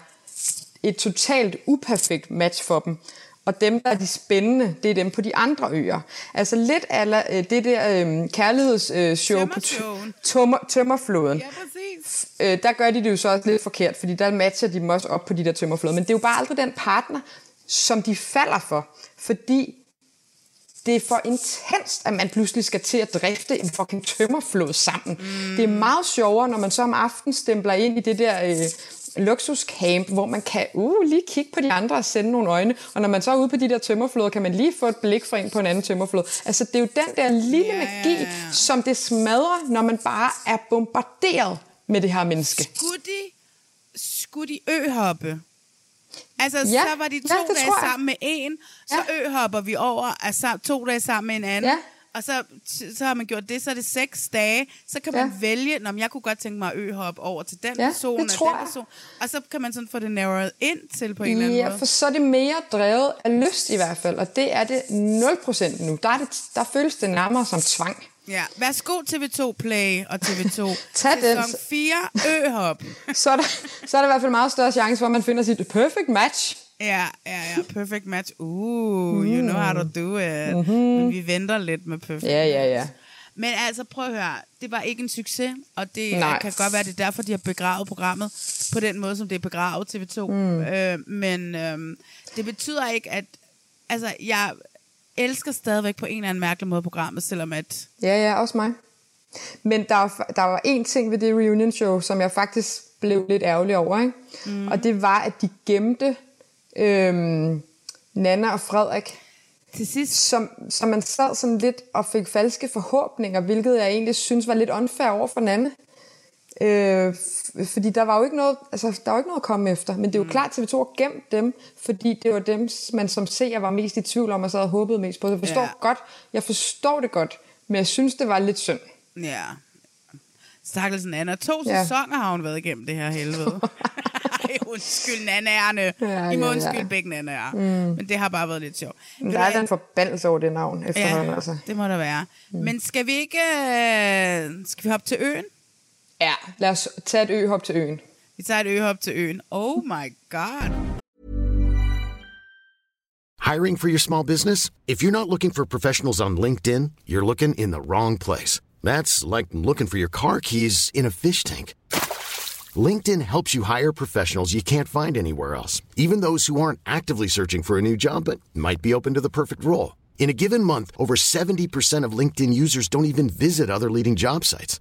et totalt uperfekt match for dem. Og dem, der er de spændende, det er dem på de andre øer. Altså lidt af det der øh, kærlighedsshow øh, show på Tømmershowen. tømmer, Tømmerfloden. Ja. Øh, der gør de det jo så også lidt forkert, fordi der matcher de dem også op på de der tømmerfloder. Men det er jo bare aldrig den partner, som de falder for. Fordi det er for intenst, at man pludselig skal til at drifte en fucking tømmerflod sammen. Mm. Det er meget sjovere, når man så om aftenen stempler ind i det der øh, luksuscamp, hvor man kan uh, lige kigge på de andre og sende nogle øjne. Og når man så er ude på de der tømmerfloder, kan man lige få et blik fra en på en anden tømmerflod. Altså, det er jo den der lille ja, magi, ja, ja. som det smadrer, når man bare er bombarderet med det her menneske. Skulle de, skulle de øhoppe? Altså, Ja, så var de ja, to det dage sammen med en, så øhopper vi over, altså to dage sammen med en anden. Ja. Og så, så har man gjort det, så er det seks dage. Så kan man Ja. vælge, når jeg kunne godt tænke mig at øhoppe over til den Ja, person det og tror den jeg. person. Og så kan man sådan få det narrowed ind til på en eller anden Ja, måde. for så er det mere drevet af lyst i hvert fald, og det er det 0% nu. Der, er det, der føles det nærmere som tvang. Ja, værsgo TV2 Play og TV2. Tag den. Sæson 4, øhop. Så er, der, så er der i hvert fald meget større chance for, at man finder sit perfect match Ja, ja, ja. Perfect match. Uh, you know how to do it. Mhm. Men vi venter lidt med perfect Ja, ja, ja. Men altså, prøv at høre. Det var ikke en succes, og det Nej. kan godt være, det er derfor, de har begravet programmet på den måde, som det er begravet TV2. Mm. Øh, men øh, det betyder ikke, at... Altså, jeg elsker stadigvæk på en eller anden mærkelig måde programmet, selvom at... Ja, ja, også mig. Men der var, der var en ting ved det reunion show, som jeg faktisk blev lidt ærgerlig over. Ikke? Mm. Og det var, at de gemte øhm, Nana og Frederik. Til sidst. Som, som man sad sådan lidt og fik falske forhåbninger, hvilket jeg egentlig synes var lidt unfair over for Nana. Øh, fordi der var jo ikke noget, altså, der var ikke noget at komme efter. Men det er jo mm. klart, at TV2 har gemt dem, fordi det var dem, man som seer var mest i tvivl om, og så havde håbet mest på. Jeg forstår Ja. godt, jeg forstår det godt, men jeg synes, det var lidt synd. Ja. Stakkelsen Anna. To Ja. sæsoner har hun været igennem det her helvede. Ej, undskyld nanaerne. Ja, I må ja, ja. undskylde begge nanaer. Mm. Men det har bare været lidt sjovt. Men der er den forbandelse over det navn efterhånden. Ja, altså. det må der være. Mm. Men skal vi ikke... Øh, skal vi hoppe til øen? Ja, lad os tage et øhop til øen. Vi tager et øhop til øen. Oh my god. Hiring for your small business? If you're not looking for professionals on LinkedIn, you're looking in the wrong place. That's like looking for your car keys in a fish tank. LinkedIn helps you hire professionals you can't find anywhere else, even those who aren't actively searching for a new job but might be open to the perfect role. In a given month, over 70% of LinkedIn users don't even visit other leading job sites.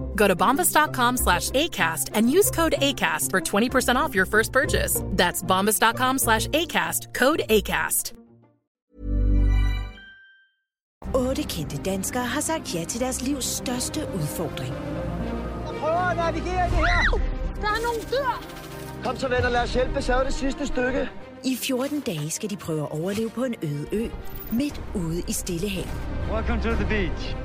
Go to bombas.com slash ACAST and use code ACAST for 20% off your first purchase. That's bombas.com slash ACAST, code ACAST. Otte kendte danskere har sagt ja til deres livs største udfordring. Prøv at navigere i det her. Der er nogle dyr! Kom så venner, lad os hjælpe. Så er det sidste stykke. I 14 dage skal de prøve at overleve på en øde ø, midt ude i Stillehavet. Welcome to the beach.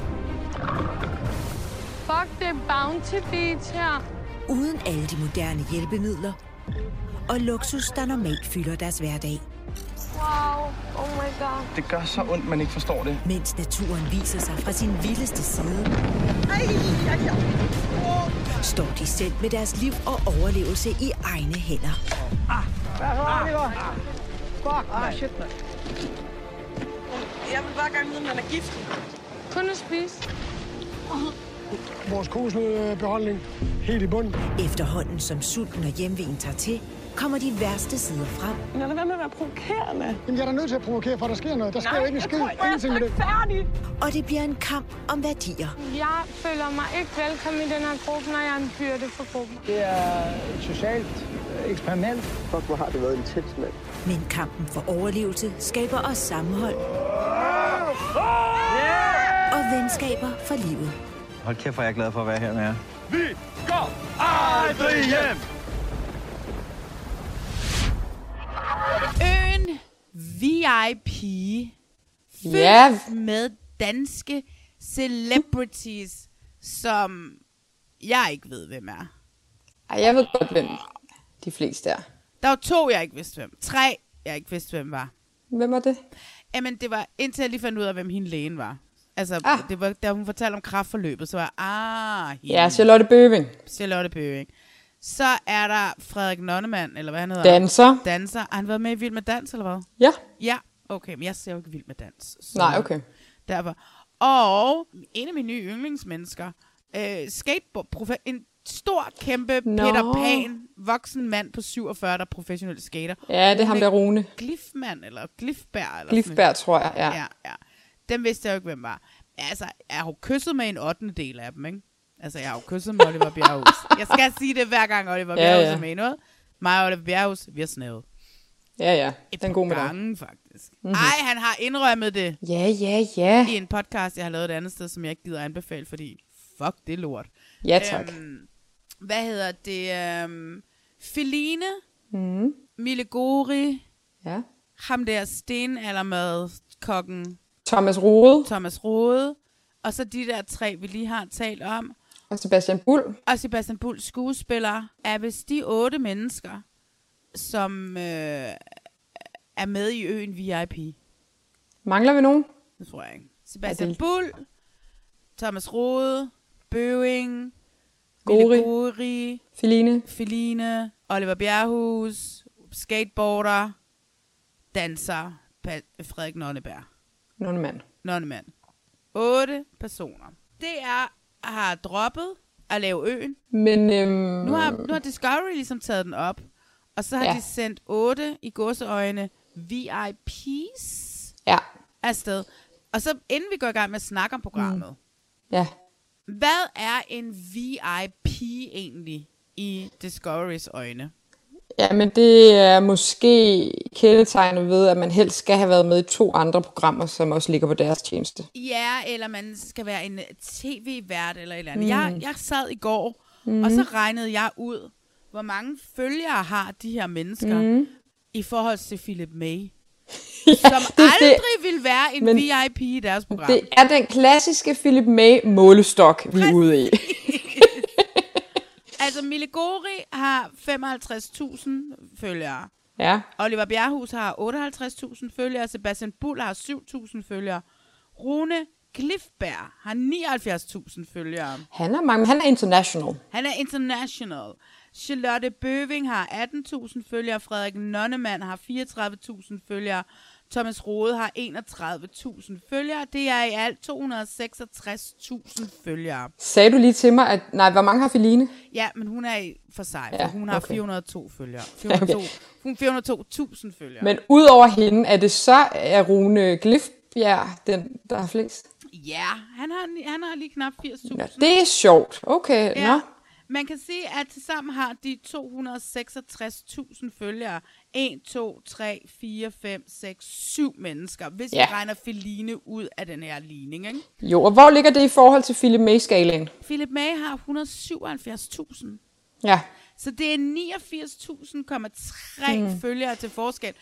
Fuck, det er Bounty Beach her. Uden alle de moderne hjælpemidler og luksus, der normalt fylder deres hverdag. Wow, oh my god. Det gør så ondt, man ikke forstår det. Mens naturen viser sig fra sin vildeste side, Ej, ej, ej. står de selv med deres liv og overlevelse i egne hænder. Hvad så, Oliver? Fuck, ah, shit, man. Jeg vil bare gerne vide, om han er giftig. Kun at spise. Vores kosebeholdning helt i bunden. Efterhånden som sulten og hjemven tager til, kommer de værste sider frem. Lad det være med at være provokerende. Jamen, jeg er da nødt til at provokere, for der sker noget. Der sker jo ikke en skid. jeg tror, jeg Ingenting med det. er færdig. Og det bliver en kamp om værdier. Jeg føler mig ikke velkommen i den her gruppe, når jeg er en byrde for gruppen. Det er et socialt eksperiment. Fuck, hvor har det været intens, mand. Men kampen for overlevelse skaber også sammenhold og venskaber for livet. Hold kæft, hvor er jeg glad for at være her med jer. Vi går aldrig hjem! Øen VIP. Fyldt Ja. med danske celebrities, som jeg ikke ved, hvem er. Ej, jeg ved godt, hvem de fleste er. Der var to, jeg ikke vidste, hvem. Tre, jeg ikke vidste, hvem var. Hvem var det? Jamen, det var indtil jeg lige fandt ud af, hvem hende lægen var. Altså, Ah. det var, da hun fortalte om kraftforløbet, så var jeg, ah, hende. Ja, Charlotte Bøving. Charlotte Bøving. Så er der Frederik Nonnemann, eller hvad han hedder. Danser. Danser. Har han været med i Vild med Dans, eller hvad? Ja. Ja, okay, men jeg ser jo ikke Vild med Dans. Så Nej, okay. Derfor. Og en af mine nye yndlingsmennesker, øh, skateboard, en stor, kæmpe Nå. Peter Pan, voksen mand på 47, der er professionel skater. Ja, det er ham der Rune. Glifmand, eller Glifberg. Eller Glifberg, tror jeg, ja. ja, ja. Dem vidste jeg jo ikke, hvem var. Altså, jeg har jo kysset med en 8. del af dem, ikke? Altså, jeg har jo kysset med Oliver Bjerghus. Jeg skal sige det hver gang, Oliver Ja, Bjerghus ja. er med i noget. Mig og Oliver Bjerghus, vi har snævet. Ja, ja. Et Den er god med par dig. gange, faktisk. Mhm. Ej, han har indrømmet det. Ja, ja, ja. I en podcast, jeg har lavet et andet sted, som jeg ikke gider anbefale, fordi fuck, det er lort. Ja, tak. Øhm, hvad hedder det? Øhm, Feline, Mm. Mille Gori, Ja. Ham der stenaldermad kokken Thomas Rode Thomas Rode. Og så de der tre, vi lige har talt om. og Sebastian Bull. Og Sebastian Bull, skuespiller, er vist de otte mennesker, som øh, er med i øen VIP. Mangler vi nogen? Det tror jeg ikke. Sebastian det- Bull, Thomas Rode, Bøving, Gori. Gori, Feline. Feline, Oliver Bjerghus, skateboarder, danser, Frederik Nonneberg. Nonnemand. Nonnemand. Otte personer. Det er har droppet at lave øen. Men øhm, Nu har, nu har Discovery ligesom taget den op, og så har Ja. de sendt otte i godseøjne VIP's Ja. afsted. Og så inden vi går i gang med at snakke om programmet, Ja. hvad er en VIP egentlig i Discoverys øjne? Ja, men det er måske kendetegnet ved, at man helst skal have været med i to andre programmer, som også ligger på deres tjeneste. Ja, eller man skal være en tv-vært eller et eller andet. Mm. Mm. Jeg, jeg sad i går, mm. og så regnede jeg ud, hvor mange følgere har de her mennesker Mhm. i forhold til Philip May. som aldrig vil være en men VIP i deres program. Det er den klassiske Philip May målestok, vi er ude i. Altså, Mille Gori har 55.000 følgere. Ja. Oliver Bjerghus har 58.000 følgere. Sebastian Bull har 7.000 følgere. Rune Glifberg har 79.000 følgere. Han er, mange, han er international. Han er international. Charlotte Bøving har 18.000 følgere. Frederik Nonnemann har 34.000 følgere. Thomas Rode har 31.000 følgere. Det er i alt 266.000 følgere. Sagde du lige til mig, at... Nej, hvor mange har Feline? Ja, men hun er i- for for Ja, hun har okay. 402 følgere. Okay. 402, hun 402.000 følgere. Men udover hende, er det så er Rune Glifbjerg, den, der har flest? Ja, han har, han har lige knap 80.000. Ja, det er sjovt. Okay, Ja. nå. Man kan sige, at tilsammen har de 266.000 følgere. 1, 2, 3, 4, 5, 6, 7 mennesker, hvis ja. Vi regner Feline ud af den her ligning. Ikke? Jo, og hvor ligger det i forhold til Philip May-skalaen? Philip May har 177.000. Ja. Så det er 89.000,3 Mm. mm. følgere til forskel,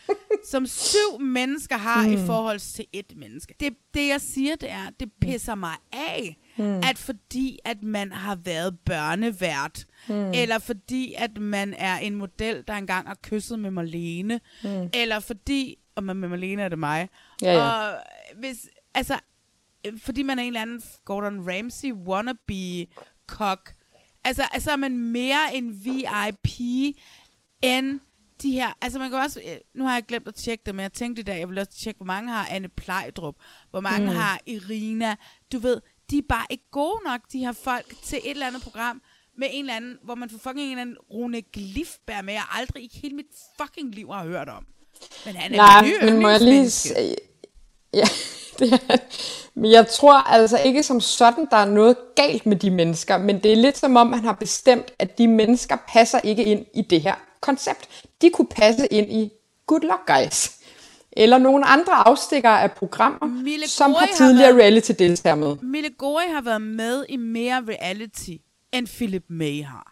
som syv mennesker har mm. i Mm. forhold til et menneske. Det, det jeg siger, det er, det pisser mig af, Mm. at fordi at man har været børnevært, Mm. eller fordi at man er en model, der engang har kysset med Marlene, Mm. eller fordi, og med med Marlene er det mig, Ja, ja. og hvis, altså, øh, fordi man er en eller anden Gordon Ramsay wannabe kok, altså, altså er man mere en VIP end de her, altså man kan også, øh, nu har jeg glemt at tjekke det, men jeg tænkte i dag, jeg vil også tjekke, hvor mange har Anne Plejdrup, hvor mange mm. har Irina, du ved, de er bare ikke gode nok, de her folk, til et eller andet program, med en eller anden, hvor man får fucking en eller anden Rune Glifberg med, jeg aldrig i hele mit fucking liv har hørt om. Men han er Nej, nye men må jeg lige sige... Ja, det er han. Men jeg tror altså ikke som sådan, der er noget galt med de mennesker, men det er lidt som om, man har bestemt, at de mennesker passer ikke ind i det her koncept. De kunne passe ind i Good Luck Guys. Eller nogle andre afstikkere af programmer, Mille som Gori har har tidligere været- reality-deltagere med. Mille Gori har været med i mere reality, end Philip May har.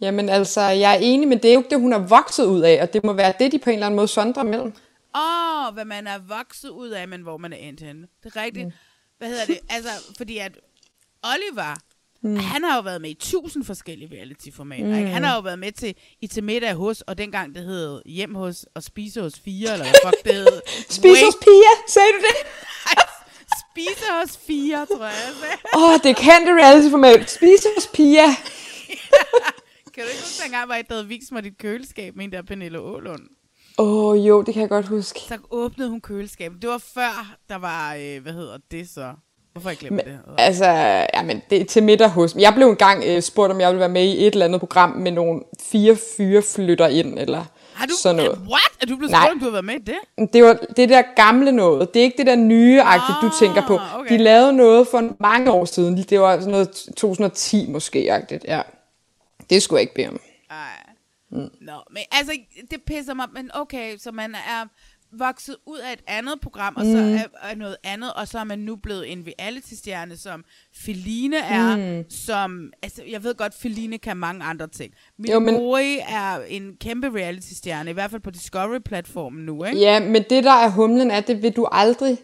Jamen altså, jeg er enig, men det er jo ikke det, hun er vokset ud af, og det må være det, de på en eller anden måde sondrer mellem. Åh, oh, hvad man er vokset ud af, men hvor man er endt henne. Det er rigtigt. Mm. Hvad hedder det? Altså, fordi at Oliver, Mm. han har jo været med i tusind forskellige reality-formater. Mm. Ikke? Han har jo været med til i til middag hos, og dengang det hed hjem hos og spise hos fire, eller hvad fuck det hed. Spis hos Pia, sagde du det? spise hos fire, tror jeg. Åh, oh, det kan det reality-format. Spis hos Pia. kan du ikke huske, dengang, hvor jeg havde vist mig dit køleskab med en der Pernille Ålund? Åh, oh, jo, det kan jeg godt huske. Så åbnede hun køleskabet. Det var før, der var, øh, hvad hedder det så? Hvorfor jeg glemt Men, det? altså, ja, men det er til middag hos Jeg blev engang øh, spurgt, om jeg ville være med i et eller andet program med nogle fire fyre flytter ind, eller Har du, sådan noget. What? Er du blevet Nej. spurgt, om du har været med i det? Det var det der gamle noget. Det er ikke det der nye-agtigt, du tænker på. Ah, okay. De lavede noget for mange år siden. Det var sådan noget 2010 måske-agtigt, ja. Det skulle jeg ikke bede om. Nå, men altså, det pisser mig, men okay, så man er vokset ud af et andet program, og så Mm. er, er noget andet, og så er man nu blevet en reality-stjerne, som Feline er, Mm. som, altså, jeg ved godt, Feline kan mange andre ting. Jo, men- Milori er en kæmpe reality-stjerne, i hvert fald på Discovery-platformen nu, ikke? Ja, men det der er humlen er, det vil du aldrig,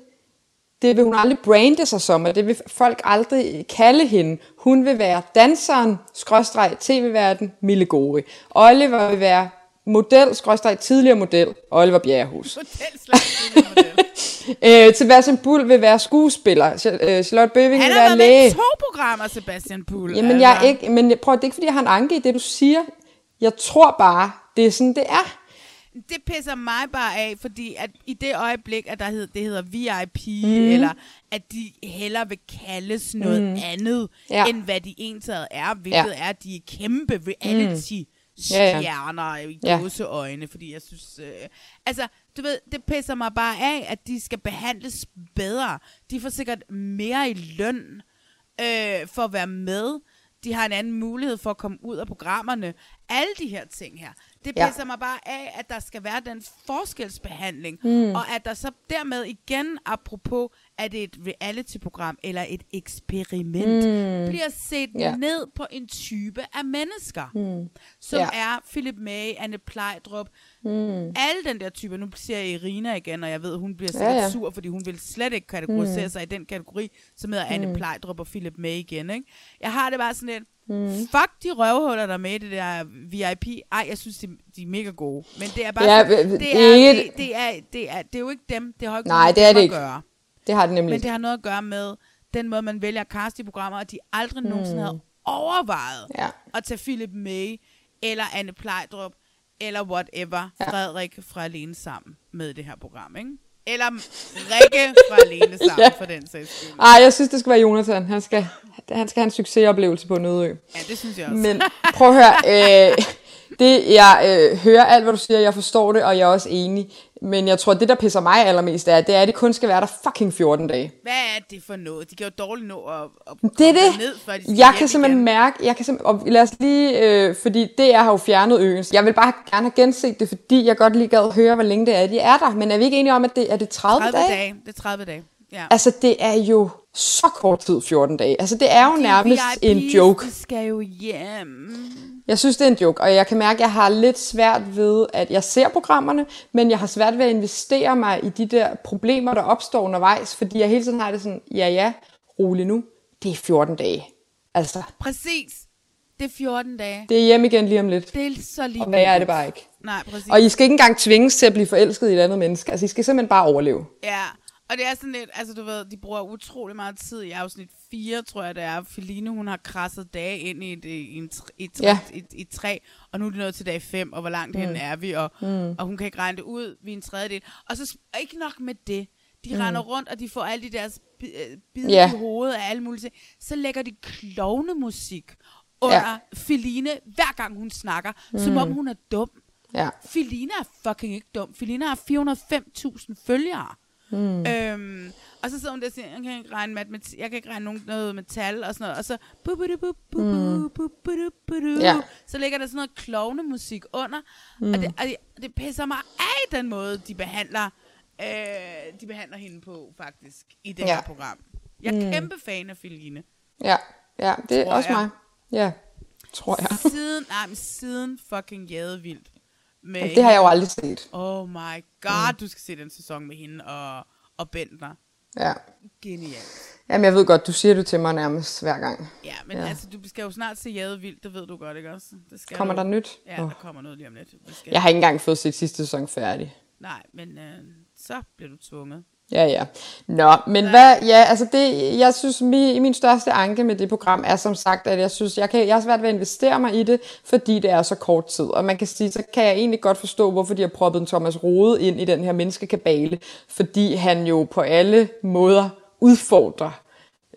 det vil hun aldrig brande sig som, og det vil folk aldrig kalde hende. Hun vil være danseren, skråstreg, tv-verden, Mille Gori. Oliver vil være model, skråstreg, tidligere model, Oliver Bjerrehus. øh, Sebastian Bull vil være skuespiller, øh, Charlotte Bøving Han vil har være været med læge. i to programmer, Sebastian Poul. Jamen, jeg er ikke, men prøv, det er ikke, fordi jeg har en anke i det, du siger. Jeg tror bare, det er sådan, det er. Det pisser mig bare af, fordi at i det øjeblik, at der hed, det hedder VIP, Mhm. mm. eller at de hellere vil kaldes noget Mhm. mm. andet, Ja. end hvad de egentlig er, hvilket Ja. er, at de er kæmpe reality Ja, ja. stjerner i Ja. gåseøjne, fordi jeg synes... Øh, altså, du ved, det pisser mig bare af, at de skal behandles bedre. De får sikkert mere i løn øh, for at være med. De har en anden mulighed for at komme ud af programmerne. Alle de her ting her. Det Ja. pisser mig bare af, at der skal være den forskelsbehandling. Mm. Og at der så dermed igen, apropos, at det er et reality-program eller et eksperiment, Mm. bliver set Ja. ned på en type af mennesker, Mm. som Ja. er Philip May, Anne Plejdrup, Mm. alle den der typer. Nu ser jeg Irina igen, og jeg ved, hun bliver Ja, sikkert ja. sur, fordi hun vil slet ikke kategorisere Mm. sig i den kategori, som hedder Anne Mm. Plejdrup og Philip May igen. Ikke? Jeg har det bare sådan lidt, Mm. fuck de røvhuller, der er med det der VIP. Ej, jeg synes, de, de er mega gode. Men det er bare Ja, det det, er er, det, er, det, er, det er jo ikke dem. Det har ikke Nej, noget det er det at ikke. Gøre. Det har det nemlig Men det har noget at gøre med den måde, man vælger at caste i programmer, og de aldrig Mm. nogensinde havde overvejet Ja. at tage Philip May, eller Anne Plejdrup, eller whatever, Ja. Frederik fra Alene Sammen med det her program, ikke? Eller Rikke fra Alene Sammen, Ja. for den sags skyld. Ej, jeg synes, det skal være Jonathan. Han skal, han skal have en succesoplevelse på Nødø. Ja, det synes jeg også. Men prøv at høre, øh, det, jeg øh, hører alt, hvad du siger, jeg forstår det, og jeg er også enig. Men jeg tror, det, der pisser mig allermest af, det er, at det kun skal være der fucking 14 dage. Hvad er det for noget? De kan jo dårligt nå at, at Det er det. ned, før de skal Jeg kan simpelthen igen. mærke, jeg kan simpelthen, og lad os lige, øh, fordi DR har jo fjernet øen. Jeg vil bare gerne have genset det, fordi jeg godt lige gad høre, hvor længe det er, de er der. Men er vi ikke enige om, at det er det 30, 30 dage? dage. Det er 30 dage. Ja. Altså, det er jo så kort tid, 14 dage. Altså, det er jo De nærmest en joke. Skal jo hjem. Jeg synes, det er en joke, og jeg kan mærke, at jeg har lidt svært ved, at jeg ser programmerne, men jeg har svært ved at investere mig i de der problemer, der opstår undervejs, fordi jeg hele tiden har det sådan, ja ja, rolig nu, det er 14 dage. Altså, Præcis. Det er 14 dage. det er hjem igen lige om lidt. Det er så lige Og hvad er det bare ikke? Nej, præcis. Og I skal ikke engang tvinges til at blive forelsket i et andet menneske. Altså, I skal simpelthen bare overleve. Ja, og det er sådan lidt, altså du ved, de bruger utrolig meget tid i afsnit 4, tror jeg det er. Feline, hun har krasset dage ind i et, i en, i et, Ja. ja. et, et træ, og nu er det nået til dag 5, og hvor langt mm. hen er vi, og, Mm. og hun kan ikke regne det ud, vi er en tredjedel. Og så ikke nok med det, de Mm. render rundt, og de får alle de deres øh, bid Ja. i hovedet af alle mulige ting. Så lægger de klovnemusik under Ja. Feline, hver gang hun snakker, mm. som om hun er dum. Ja. Feline er fucking ikke dum. Feline har 405.000 følgere. Mm. Øhm, og så sidder hun der og siger, jeg kan ikke regne, matematik, jeg kan ikke regne nogen, noget med tal og sådan noget. Og så. Ja. så ligger der sådan noget klovnemusik under. Mm. Og, det, og det, det pisser mig af den måde, de behandler, øh, de behandler hende på, faktisk, i det Ja. her program. Jeg er Mm. kæmpe fan af Feline. Ja, ja det er også jeg. mig. Ja, tror jeg. Siden, nej, men siden fucking Jadevildt. Med det har jeg jo aldrig set. Oh my god, mm. du skal se den sæson med hende og, og Bentner. Ja. Genialt. Jamen, jeg ved godt, du siger det til mig nærmest hver gang. Ja, men ja. altså, du skal jo snart se Jadevildt, det ved du godt, ikke også? Det skal Kommer du. der nyt? Ja, Åh. der kommer noget lige om lidt. Det skal... Jeg har ikke engang fået set sidste sæson færdig. Nej, men øh, så bliver du tvunget. Ja, ja. Nå, men hvad, ja, altså det, jeg synes, min, min største anke med det program er som sagt, at jeg synes, jeg, kan, jeg har svært ved at investere mig i det, fordi det er så kort tid. Og man kan sige, så kan jeg egentlig godt forstå, hvorfor de har proppet en Thomas Rode ind i den her menneskekabale, fordi han jo på alle måder udfordrer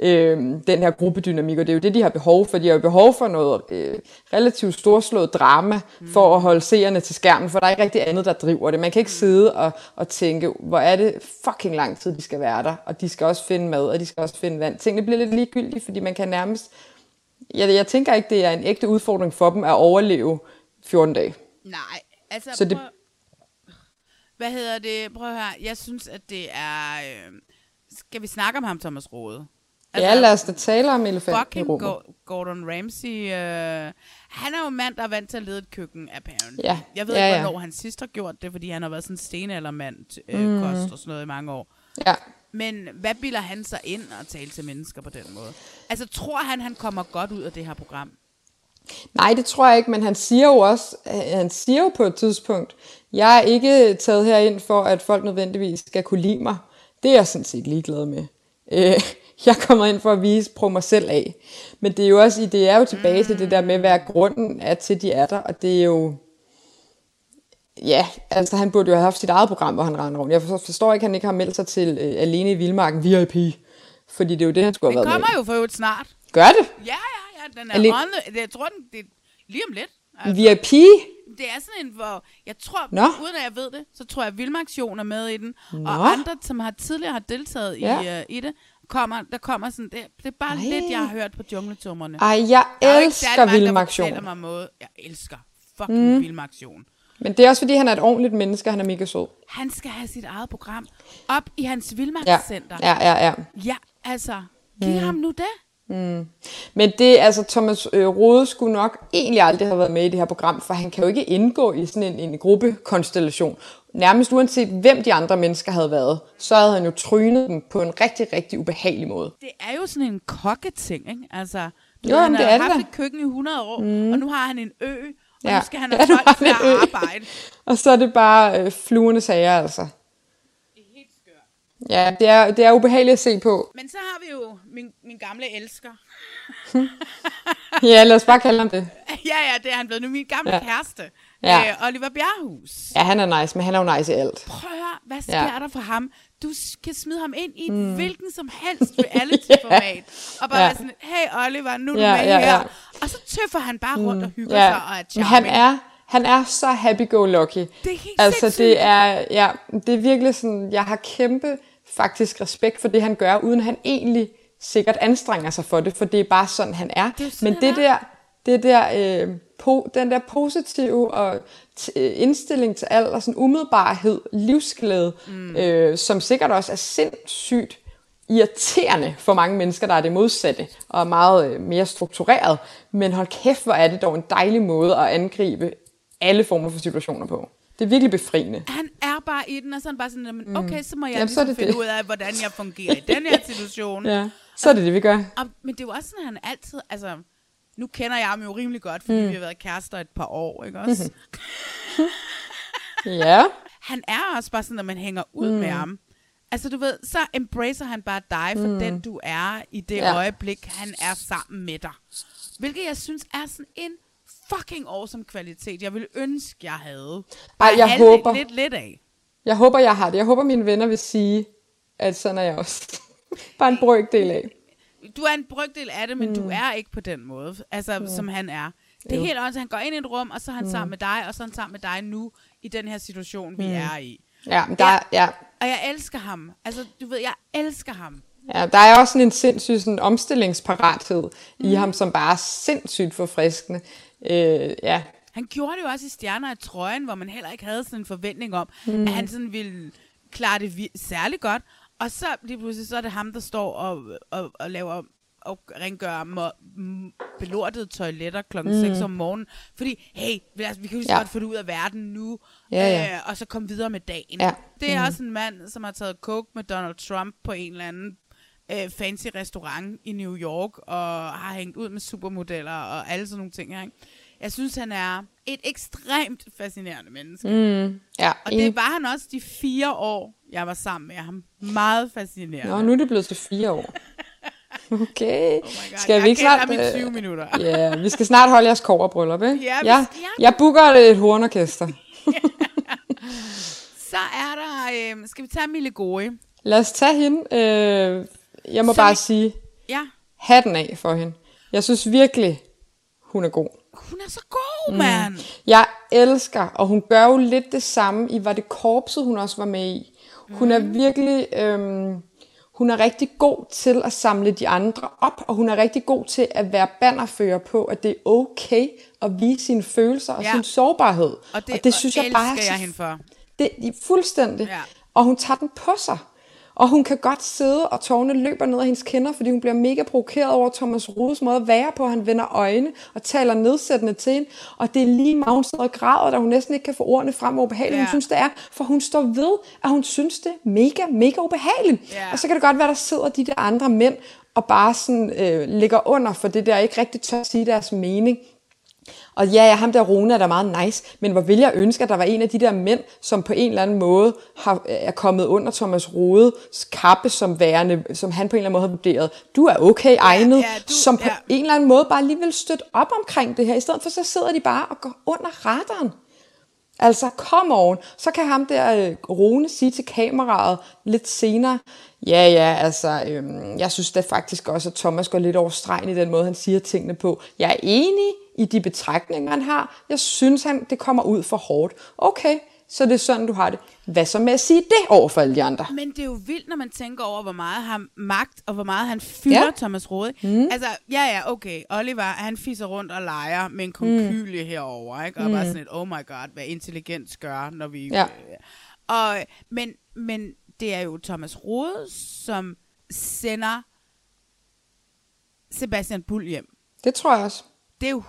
øh, den her gruppedynamik, og det er jo det, de har behov for. De har jo behov for noget øh, relativt storslået drama, mm. for at holde seerne til skærmen, for der er ikke rigtig andet, der driver det. Man kan ikke sidde og, og tænke, hvor er det fucking lang tid, de skal være der, og de skal også finde mad, og de skal også finde vand. Tingene bliver lidt ligegyldige, fordi man kan nærmest... Jeg, jeg tænker ikke, det er en ægte udfordring for dem at overleve 14 dage. Nej, altså... Så det-. Hvad hedder det? Prøv at høre. Jeg synes, at det er... Øh, skal vi snakke om ham, Thomas Rode? Altså, ja, lad os da tale om elefanten i Fucking rummet. Go- Gordon Ramsay. Øh, han er jo en mand, der er vant til at lede et køkken, apparently. Ja. Jeg ved Ja, ikke, ja. hvornår han sidst har gjort det, fordi han har været sådan en stenaldermand, øh, Mm. kost og sådan noget i mange år. Ja. Men hvad bilder han sig ind og tale til mennesker på den måde? Altså, tror han, han kommer godt ud af det her program? Nej, det tror jeg ikke, men han siger jo også, han siger jo på et tidspunkt, jeg er ikke taget herind for, at folk nødvendigvis skal kunne lide mig. Det er jeg sådan set ligeglad med. Øh, jeg kommer ind for at vise, prøve mig selv af. Men det er jo også, det er jo tilbage til det der med, hvad grunden er til, de er der, og det er jo, ja, altså han burde jo have haft sit eget program, hvor han render rundt. Jeg forstår ikke, at han ikke har meldt sig til øh, Alene i Vildmarken VIP, fordi det er jo det, han skulle have Det været kommer med. i. jo for øvrigt snart. Gør det? Ja, ja, ja. Den er Alene- on Jeg tror, den, det er lige om lidt. VIP? Det er sådan en, hvor jeg tror, Nå. uden at jeg ved det, så tror jeg, at Vilmaktion er med i den. Nå. Og andre, som har tidligere har deltaget Ja. i, uh, i det, kommer, der kommer sådan, det, det er bare Ej. lidt, jeg har hørt på jungletummerne. Ej, jeg er elsker Vildmaktion. fortæller mig måde. Jeg elsker fucking mm. Vilmaktion. Men det er også fordi, han er et ordentligt menneske, han er mega sød. Han skal have sit eget program op i hans Ja, Vildmarkscenter. ja, ja. ja. ja altså, giv Mm. ham nu det. Mm. Men det, altså Thomas øh, Rode skulle nok egentlig aldrig have været med i det her program, for han kan jo ikke indgå i sådan en, en gruppekonstellation. Nærmest uanset hvem de andre mennesker havde været, så havde han jo trynet dem på en rigtig, rigtig ubehagelig måde. Det er jo sådan en kokketing, ikke? Altså, du Jo, han men det har er det haft da. et køkken i 100 år, Mm. og nu har han en ø, og Ja. nu skal han Ja, have folk har til at arbejde. Og så er det bare øh, fluerne sager, altså. Ja, det er, det er ubehageligt at se på. Men så har vi jo min, min gamle elsker. Ja, lad os bare kalde ham det. ja, ja, det er han blevet nu. Min gamle Ja. ja. kæreste. Ja. Øh, Oliver Bjerrehus. Ja, han er nice, men han er jo nice i alt. Prøv at høre, hvad sker Ja. der for ham? Du kan smide ham ind i Mm. mm. hvilken som helst reality-format. Og bare Ja. være sådan, hey Oliver, nu er du Ja, med ja, her. ja. Og så tøffer han bare rundt og hygger Ja, sig og er men han charming. er, han er så happy-go-lucky. Det er helt altså, sindssygt. det er, ja, det er virkelig sådan, jeg har kæmpe faktisk respekt for det, han gør, uden han egentlig sikkert anstrenger sig for det, for det er bare sådan, han er. Det er sådan, Men det der, det der, øh, po, den der positive og øh, indstilling til alt, og sådan umiddelbarhed, livsglæde, mm. øh, som sikkert også er sindssygt irriterende for mange mennesker, der er det modsatte, og er meget øh, mere struktureret. Men hold kæft, hvor er det dog en dejlig måde at angribe alle former for situationer på. Det er virkelig befriende. Han er bare i den, og så er han bare sådan, "Jamen, okay, så må jeg Jamen, ligesom det finde det." ud af, hvordan jeg fungerer i den her situation. Ja, så er det det, vi gør. Og, men det er jo også sådan, han altid, altså, nu kender jeg ham jo rimelig godt, fordi Mm. vi har været kærester et par år, ikke også? Ja. Han er også bare sådan, når man hænger ud Mm. med ham. Altså du ved, så embracer han bare dig for Mm. den du er i det Ja. øjeblik, han er sammen med dig. Hvilket jeg synes er sådan en fucking awesome kvalitet, jeg ville ønske, jeg havde. Ej, jeg halvdelen håber- Lidt, lidt af. Jeg håber, jeg har det. Jeg håber, mine venner vil sige, at sådan er jeg også. Bare en brøkdel af. Du er en brygdel af det, men Mm. du er ikke på den måde, altså Mm. som han er. Det er Jo. helt også, han går ind i et rum, og så er han Mm. mm. sammen med dig, og så er han sammen med dig nu, i den her situation, vi Mm. er i. Ja, men der, er- ja, Og jeg elsker ham. Altså, du ved, jeg elsker ham. ja, der er også sådan en sindssyg sådan omstillingsparathed mm. i ham, som bare er sindssygt forfriskende. Øh, ja, Han gjorde det jo også i Stjerner i trøjen, hvor man heller ikke havde sådan en forventning om, mm. at han sådan ville klare det vi- særlig godt. Og så lige pludselig, så er det ham, der står og, og, og laver og rengør m- belortede toiletter klokken Mm. 6 om morgenen. Fordi, hey, vi, altså, vi kan jo lige så Ja. godt få det ud af verden nu, Ja, ja. Øh, og så komme videre med dagen. Ja. Det er Mm. også en mand, som har taget coke med Donald Trump på en eller anden øh, fancy restaurant i New York, og har hængt ud med supermodeller og alle sådan nogle ting her. Ikke? Jeg synes, han er et ekstremt fascinerende menneske. Mm, ja, Og det var han også de fire år, jeg var sammen med ham. Meget fascinerende. Nå, nu er det blevet til fire år. Okay. Oh skal jeg vi ikke snart... øh, 20 minutter. Ja, vi skal snart holde jeres koverbryllup, ikke? Ja, jeg, ja. jeg booker et hornorkester. Så er der... Øh, skal vi tage Mille Gori? Lad os tage hende. Øh, jeg må Så bare vi- sige, Ja, hatten af for hende. Jeg synes virkelig, hun er god. Hun er så god, mand. Jeg elsker, og hun gør jo lidt det samme i, var det korpset, hun også var med i. Hun er virkelig, øhm, hun er rigtig god til at samle de andre op, og hun er rigtig god til at være bannerfører på, at det er okay at vise sine følelser og Ja. sin sårbarhed. Og det, og det synes jeg bare jeg hende for. Det er fuldstændig. Ja. Og hun tager den på sig. Og hun kan godt sidde, og tårne løber ned ad hendes kinder, fordi hun bliver mega provokeret over Thomas Rudes måde at være på. Han vender øjne og taler nedsættende til hende. Og det er lige meget, hun sidder og græder, da hun næsten ikke kan få ordene frem, hvor ubehageligt ja. hun synes, det er. For hun står ved, at hun synes, det er mega, mega ubehageligt. Ja. Og så kan det godt være, der sidder de der andre mænd og bare sådan øh, ligger under for det der, ikke rigtig tør at sige deres mening. Og ja, ja, ham der Rune er da meget nice, men hvor vil jeg ønske, at der var en af de der mænd, som på en eller anden måde har, er kommet under Thomas Rodes kappe, som værende, som han på en eller anden måde har vurderet. Du er okay egnet, ja, ja, du, som på ja. en eller anden måde bare lige vil støtte op omkring det her, i stedet for så sidder de bare og går under radaren. Altså, kom on. Så kan ham der øh, Rune sige til kameraet lidt senere, ja, ja, altså, øhm, jeg synes da faktisk også, at Thomas går lidt over stregen i den måde, han siger tingene på. Jeg er enig i de betragtninger, han har. Jeg synes, han, det kommer ud for hårdt. Okay, så det er sådan, du har det. Hvad så med at sige det over for alle de andre? Men det er jo vildt, når man tænker over, hvor meget han magt, og hvor meget han fylder ja. Thomas Rode. Mm. Altså, ja, ja, okay. Oliver, han fiser rundt og leger med en konkylie mm. herover, ikke? Og mm. bare sådan et, oh my god, hvad intelligens gør, når vi... Ja. Øh, og, men, men det er jo Thomas Rode, som sender Sebastian Bull hjem. Det tror jeg også. Det er jo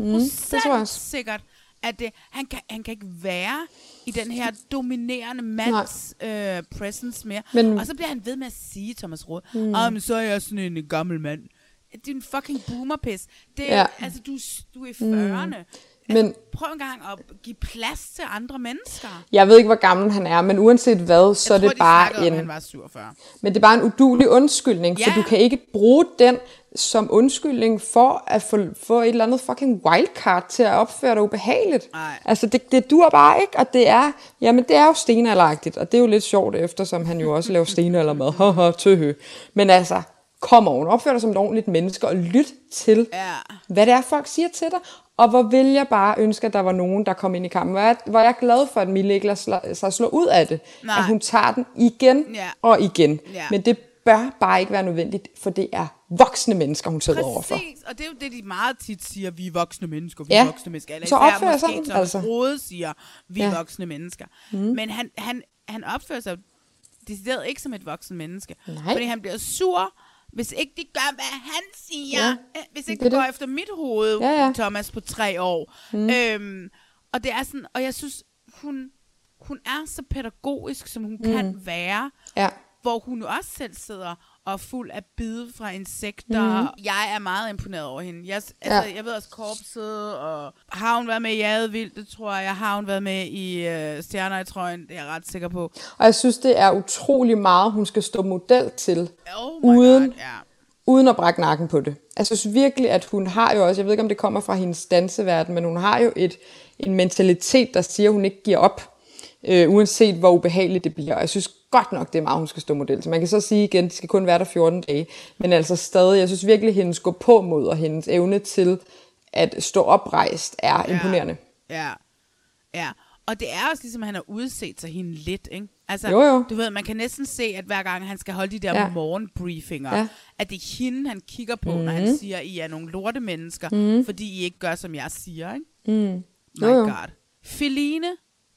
100% mm, sikkert, at det, han, kan, han kan ikke være i den her dominerende mands øh, presence mere. Men, og så bliver han ved med at sige, Thomas Rode, mm. ah, men så er jeg sådan en gammel mand. Det er en fucking boomerpiss. Det er, ja. altså, du, du er i 40'erne. Mm. Men, altså, prøv en gang at give plads til andre mennesker. Jeg ved ikke, hvor gammel han er, men uanset hvad, så jeg er det de bare en... han var 47. Men det er bare en udulig undskyldning, ja. for du kan ikke bruge den som undskyldning for at få, få et eller andet fucking wildcard til at opføre dig ubehageligt. Ej. Altså, det, det dur bare ikke, og det er, jamen det er jo stenalderagtigt, og det er jo lidt sjovt, eftersom han jo også laver stenaldermad. Haha, tøhø. Men altså, kom on, opfør dig som et ordentligt menneske, og lyt til, ja. hvad det er, folk siger til dig. Og hvor vil jeg bare ønske, at der var nogen, der kom ind i kampen. Hvor jeg, hvor jeg er glad for, at Mille ikke lader sig slå ud af det. Nej. At hun tager den igen ja. og igen. Ja. Men det bør bare ikke være nødvendigt, for det er voksne mennesker, hun sidder Præcis, overfor. Præcis, og det er jo det, de meget tit siger, vi er voksne mennesker, vi ja. er voksne mennesker. Eller så opfører sig sådan, altså. Rode siger, vi er ja. voksne mennesker. Mm. Men han, han, han opfører sig decideret ikke som et voksen menneske. Nej. Fordi han bliver sur, hvis ikke de gør, hvad han siger. Ja. Øh, hvis ikke det, det går efter mit hoved, ja, ja. Thomas på tre år. Mm. Øhm, og det er sådan, og jeg synes, hun, hun er så pædagogisk, som hun mm. kan være. Ja. Hvor hun også selv sidder og fuld af bid fra insekter. Mm. Jeg er meget imponeret over hende. Jeg, altså, ja. jeg ved også korpset, og har hun været med i Jadevild, det tror jeg. Har hun været med i uh, Stjerner i trøjen, det er jeg ret sikker på. Og jeg synes, det er utrolig meget, hun skal stå model til, oh uden, God, ja. uden at brække nakken på det. Jeg synes virkelig, at hun har jo også, jeg ved ikke, om det kommer fra hendes danseverden, men hun har jo et, en mentalitet, der siger, at hun ikke giver op øh, uanset hvor ubehageligt det bliver. Og jeg synes godt nok, det er meget, hun skal stå model. Så man kan så sige igen, de skal kun være der 14 dage. Men altså stadig, jeg synes virkelig, at hendes gå på mod og hendes evne til at stå oprejst er ja. imponerende. Ja, ja. Og det er også ligesom, at han har udset sig hende lidt, ikke? Altså, jo, jo. du ved, man kan næsten se, at hver gang han skal holde de der ja. morgenbriefinger, ja. at det er hende, han kigger på, mm. når han mhm. siger, at I er nogle lorte mennesker, mm. fordi I ikke gør, som jeg siger, ikke? Mm. My jo, jo. God. Feline,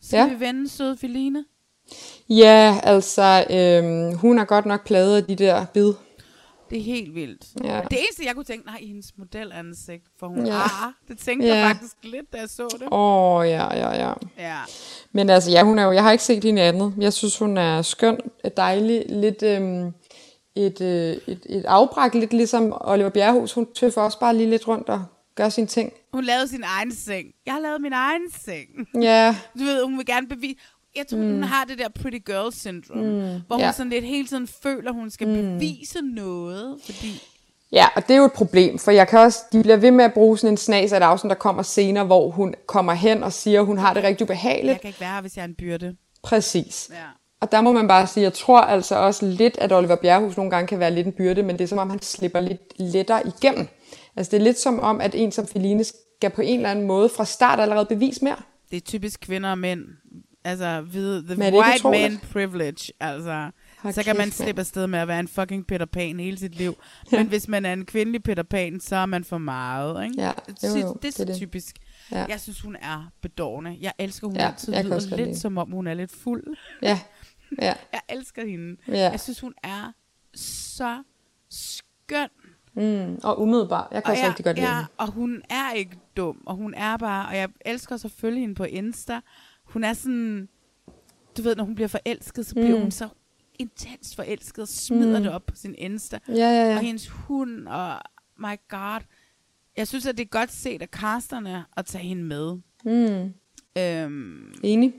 skal ja. vi vende søde Feline? Ja, altså, øhm, hun er godt nok pladet af de der bid. Det er helt vildt. Ja. Det eneste, jeg kunne tænke, nej, hendes modelansigt, for hun ja. ah, det tænkte ja. jeg faktisk lidt, da jeg så det. Åh, oh, ja, ja, ja. Ja. Men altså, ja, hun er jo, jeg har ikke set hende andet. Jeg synes, hun er skøn, dejlig, lidt... Øhm, et, øh, et, et afbræk, lidt ligesom Oliver Bjerrehus. Hun tøffer også bare lige lidt rundt og gør sine ting. Hun lavede sin egen seng. Jeg har lavet min egen seng. Ja. Du ved, hun vil gerne bevise... Jeg tror, mm. hun har det der pretty girl syndrome, mm. hvor hun ja. sådan lidt hele tiden føler, hun skal mm. bevise noget, fordi... Ja, og det er jo et problem, for jeg kan også, de bliver ved med at bruge sådan en snas af et afsnit, der kommer senere, hvor hun kommer hen og siger, at hun har det rigtig ubehageligt. Jeg kan ikke være her, hvis jeg er en byrde. Præcis. Ja. Og der må man bare sige, jeg tror altså også lidt, at Oliver Bjerrehus nogle gange kan være lidt en byrde, men det er som om, han slipper lidt lettere igennem. Altså det er lidt som om, at en som Feline skal på en eller anden måde fra start allerede bevise mere. Det er typisk kvinder og mænd. Altså, ved the white man privilege. Altså, Har så kan man slippe afsted med at være en fucking Peter Pan hele sit liv. Ja. Men hvis man er en kvindelig Peter Pan, så er man for meget. Ikke? Ja, jo, jo, det, er så det. typisk. Ja. Jeg synes, hun er bedårende. Jeg elsker, hun Ja, altid lyder lidt, som om hun er lidt fuld. Ja, ja. jeg elsker hende. Ja. Jeg synes, hun er så skøn. Mm, og umiddelbar. Jeg kan Og også jeg- rigtig godt lide ja, hende. og hun er ikke dum, og hun er bare, og jeg elsker følge hende på Insta. Hun er sådan, du ved, når hun bliver forelsket, så bliver Mm. hun så intens forelsket og smider Mm. det op på sin Insta. Ja, ja, ja. Og hendes hund, og my god. Jeg synes, at det er godt set af casterne at tage hende med. Mm. Øhm, Enig.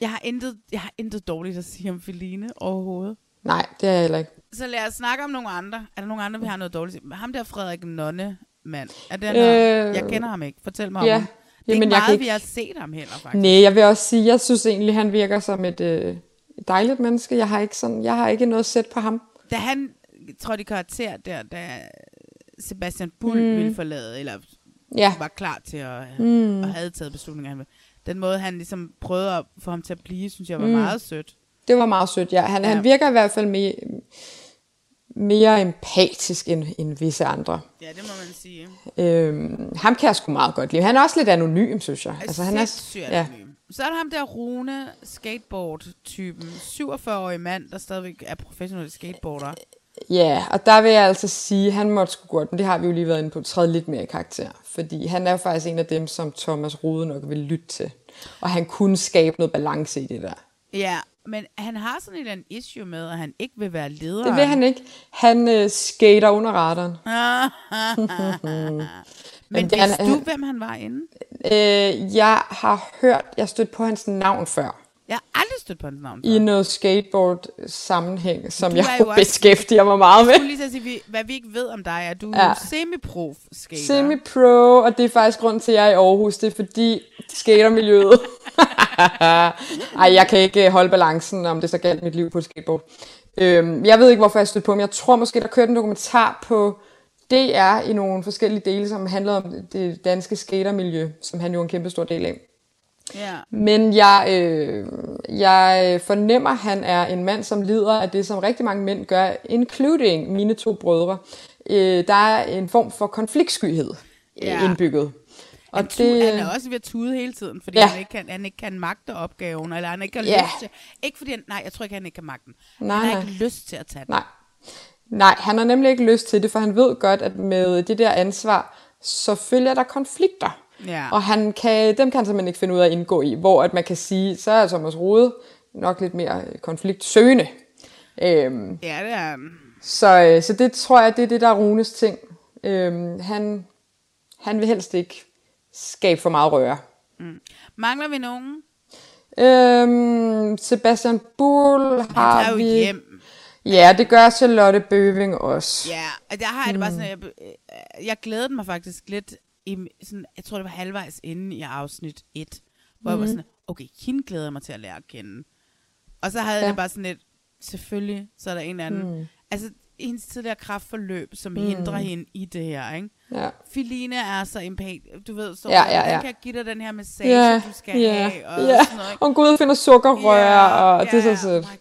jeg, har intet, jeg har intet dårligt at sige om Feline overhovedet. Nej, det er jeg heller ikke. Så lad os snakke om nogle andre. Er der nogle andre, vi har noget dårligt? Ham der Frederik Nonne, mand. Er her, Øh, jeg kender ham ikke. Fortæl mig ja. om ham. Det er Jamen, ikke jeg meget, kan ikke- vi har set ham heller, faktisk. Nej, jeg vil også sige, jeg synes egentlig, han virker som et øh, dejligt menneske. Jeg har ikke sådan, jeg har ikke noget sæt på ham. Da han trådte i karakter der, da Sebastian Bull Mm. ville forlade, eller Ja. var klar til at, Mm. og havde taget beslutninger. han ville- Den måde, han ligesom prøvede at få ham til at blive, synes jeg var Mm. meget sødt. Det var meget sødt, ja. Han, ja. Ja. han virker i hvert fald mere, mere empatisk end, end visse andre. Ja, det må man sige. Øhm, ham kan jeg sgu meget godt lide. Han er også lidt anonym, synes jeg. Altså, han er ja. Så er der ham der Rune, skateboard-typen. 47-årig mand, der stadigvæk er professionel skateboarder. Ja, og der vil jeg altså sige, han måtte sgu godt, men det har vi jo lige været inde på, træde lidt mere i karakter. Fordi han er jo faktisk en af dem, som Thomas Rode nok vil lytte til. Og han kunne skabe noget balance i det der. Ja, men han har sådan et eller andet issue med, at han ikke vil være leder. Det vil han ikke. Han øh, skater under radaren. Men vidste du, hvem han var inde? Øh, jeg har hørt, jeg stødt på hans navn før. Jeg har aldrig stødt på hans navn. I noget skateboard-sammenhæng, som Du jeg jo også- beskæftiger mig meget Jeg med. skulle lige sige, hvad vi ikke ved om dig, er du Ja. semi-prof skater. Semi-pro, og det er faktisk grund til, at jeg er i Aarhus. Det er fordi skatermiljøet. Ej, jeg kan ikke øh, holde balancen, om det så galt mit liv på skateboard. Øhm, jeg ved ikke, hvorfor jeg stødte på ham. Jeg tror måske, der kørte en dokumentar på DR i nogle forskellige dele, som handlede om det danske skatermiljø, som han jo er en kæmpe stor del af. Ja. Men jeg, øh, jeg fornemmer, at han er en mand, som lider af det, som rigtig mange mænd gør, including mine to brødre. Øh, der er en form for konfliktskyhed ja. indbygget. Og Han, det... han er også ved at tude hele tiden, fordi Ja. han, ikke kan, han ikke kan magte opgaven, eller han ikke har Ja. lyst til... Ikke fordi han, nej, jeg tror ikke, han ikke kan magte den. Nej, han har nej. ikke lyst til at tage den. Nej. Nej, han har nemlig ikke lyst til det, for han ved godt, at med det der ansvar, så følger der konflikter. Ja. Og han kan, dem kan han simpelthen ikke finde ud af at indgå i, hvor at man kan sige, så er Thomas Rode nok lidt mere øh, konfliktsøgende. Øhm, Ja, det er så, øh, så det tror jeg, det er det, der er Runes ting. Øhm, han, han vil helst ikke skabe for meget røre. Mm. Mangler vi nogen? Øhm, Sebastian Bull har tager jo vi... hjem. Ja, det gør Charlotte Bøving også. Ja, og der har jeg det bare Mm. sådan, jeg, øh, jeg glædede mig faktisk lidt, i, sådan, jeg tror det var halvvejs inde i afsnit 1, hvor jeg var Mhm. sådan, okay, hende glæder jeg mig til at lære at kende. Og så havde Ja. jeg bare sådan lidt, selvfølgelig, så er der en eller anden, Mm. altså hendes tidligere kraftforløb, som Mm. hindrer hende i det her, ikke? Ja. Filine er så empat, du ved, så Ja, ja, ja. kan give dig den her massage, Ja, du skal ja, have, og ja. sådan noget, ikke? Og hun går ud og finder sukkerrør, Ja, og det er så sødt. Oh my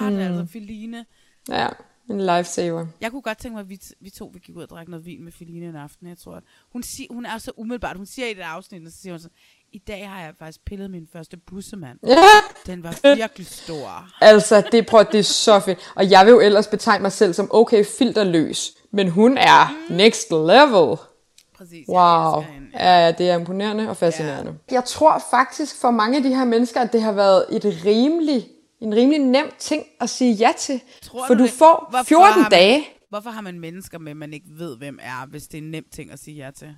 god, mm. altså Filine. Ja, en lifesaver. Jeg kunne godt tænke mig, at vi, t- vi to vi gik ud og drak noget vin med Feline en aften. Jeg tror, at hun, sig, hun er så umiddelbart. Hun siger i det afsnit, og så siger hun så, i dag har jeg faktisk pillet min første bussemand. Ja. Den var virkelig stor. Altså, det, prøv, det er så fedt. Og jeg vil jo ellers betegne mig selv som okay filterløs. Men hun er next level. Præcis. Wow. Ja, ja, det er imponerende og fascinerende. Ja. Jeg tror faktisk for mange af de her mennesker, at det har været et rimelig, en rimelig nem ting at sige ja til. Tror for du det? får Hvorfor 14 har man, dage, Hvorfor har man mennesker med, man ikke ved, hvem er, hvis det er en nem ting at sige ja til?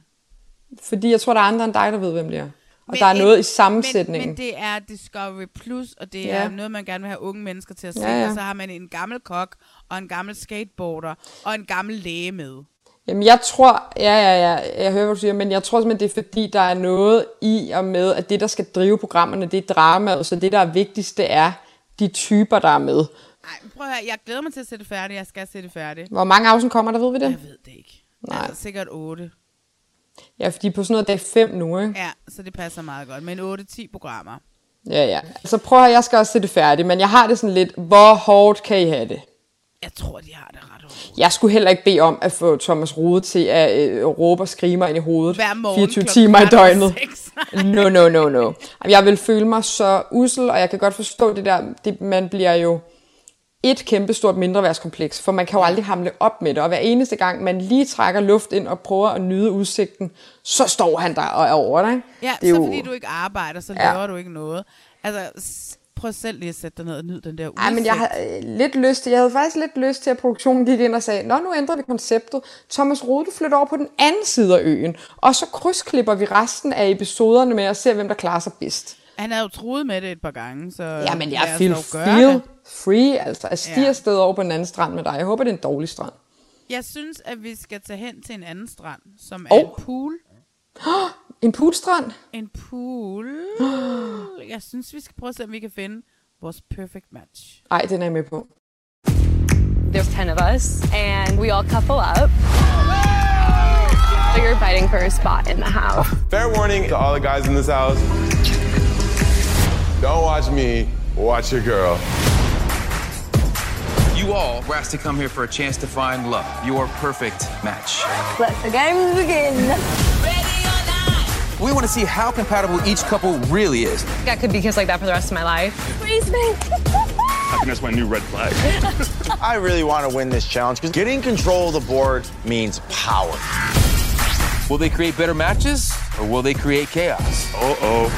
fordi jeg tror, der er andre end dig, der ved, hvem det er. Og Men der er noget i sammensætningen. Men, men det er Discovery Plus, og det Ja. er noget, man gerne vil have unge mennesker til at se. Ja, ja. Og så har man en gammel kok, og en gammel skateboarder, og en gammel læge med. Jamen, jeg tror, ja, ja, ja, jeg hører, hvad du siger, men jeg tror simpelthen, det er fordi, der er noget i og med, at det, der skal drive programmerne, det er dramaet, så det, der er vigtigst, det er de typer, der er med. Ej, prøv at høre, jeg glæder mig til at se det færdigt. Jeg skal se det færdigt. Hvor mange afsnit kommer der, ved vi det? Jeg ved det ikke. Nej. Altså, sikkert 8. Ja, fordi på sådan noget dag 5 nu, ikke? Ja, så det passer meget godt. Men 8-10 programmer. Ja, ja. Så prøv at høre, jeg skal også se det færdigt, men jeg har det sådan lidt, hvor hårdt kan I have det? Jeg tror, de har det. Jeg skulle heller ikke bede om at få Thomas Rode til at øh, råbe og skrige mig ind i hovedet Hver morgen 24 klokken timer i døgnet. No, no, no, no. Jeg vil føle mig så usel, og jeg kan godt forstå det der, det, man bliver jo et kæmpe stort mindreværdskompleks, for man kan jo aldrig hamle op med det, og hver eneste gang man lige trækker luft ind og prøver at nyde udsigten, så står han der og er over dig. Ja, det er så jo, fordi du ikke arbejder, så Ja. laver du ikke noget. Altså, prøv selv lige at sætte dig ned og nyde den der udsigt. Ej, men jeg havde øh, lidt lyst til, jeg havde faktisk lidt lyst til, at produktionen gik ind og sagde, Nå, nu ændrer vi konceptet. Thomas Rode, du flytter over på den anden side af øen, og så krydsklipper vi resten af episoderne med at se, hvem der klarer sig bedst. Han havde jo troet med det et par gange, så Ja, men jeg feel, feel free, altså at stige Ja. sted over på den anden strand med dig. Jeg håber, det er en dårlig strand. Jeg synes, at vi skal tage hen til en anden strand, som er Åh. en pool. En poolstrand? En pool. Jeg synes, vi skal prøve at se, om vi kan finde vores perfect match. Ej, den er jeg med på. There's 10 of us, and we all couple up. So you're fighting for a spot in the house. Fair warning to all the guys in this house. Don't watch me, watch your girl. You all were asked to come here for a chance to find love, your perfect match. Let the games begin. We want to see how compatible each couple really is. I could be kissed like that for the rest of my life. Freeze me. I think that's my new red flag. I really want to win this challenge because getting control of the board means power. Will they create better matches or will they create chaos? Uh oh.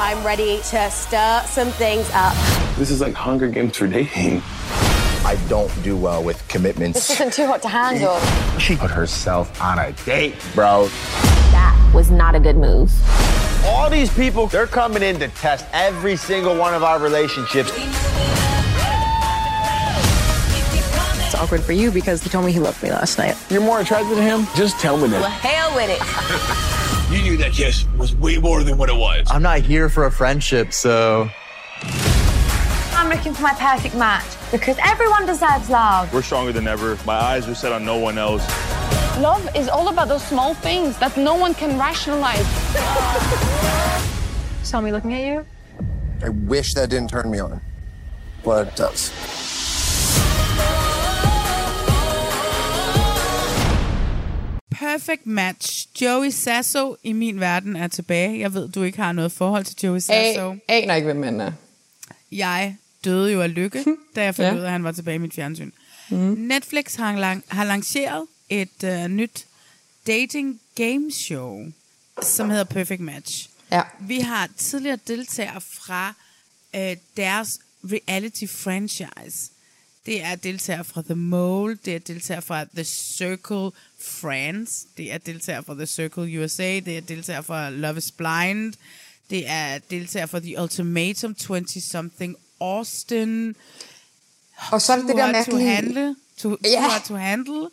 I'm ready to stir some things up. This is like Hunger Games for dating. I don't do well with commitments. This isn't too hot to handle. She put herself on a date, bro. That was not a good move. All these people, they're coming in to test every single one of our relationships. It's awkward for you because he told me he loved me last night. You're more attracted to him? Just tell me Well, that. hell with it. You knew that kiss was way more than what it was. I'm not here for a friendship, so. I'm looking for my perfect match because everyone deserves love. We're stronger than ever. My eyes are set on no one else. Love is all about those small things that no one can rationalize. Saw me looking at you? I wish that didn't turn me on, but it does. Perfect match. Joey Sasso i min verden er tilbage. Jeg ved, du ikke har noget forhold til Joey Sasso. A- aner ikke, hvem man er. Jeg døde jo af lykke, da jeg fandt Ja. ud af, at han var tilbage i mit fjernsyn. Mm. Netflix har, lang- har lanceret et uh, nyt dating game show, som hedder Perfect Match. Ja. Vi har tidligere deltagere fra uh, deres reality franchise. Det er deltagere fra The Mole, det er deltagere fra The Circle France, det er deltagere fra The Circle USA, det er deltagere fra Love is Blind, det er deltagere fra The Ultimatum 20-something Austin. Og så er det det der Hot to mærkelige- handle. To, Ja. to handle.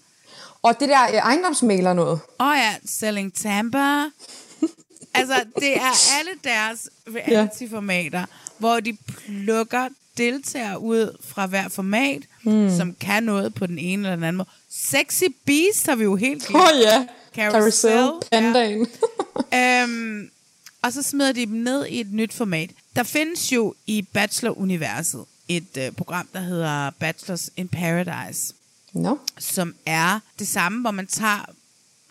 Og det der øh, ejendomsmaler noget. Åh oh ja, Selling Tampa. altså, det er alle deres reality-formater, hvor de plukker deltagere ud fra hver format, Hmm. som kan noget på den ene eller den anden måde. Sexy Beast har vi jo helt glemt. Åh oh, ja, Carousel. Carousel, Pandaen. øhm, og så smider de dem ned i et nyt format. Der findes jo i Bachelor-universet et øh, program, der hedder Bachelors in Paradise. No. Som er det samme, hvor man tager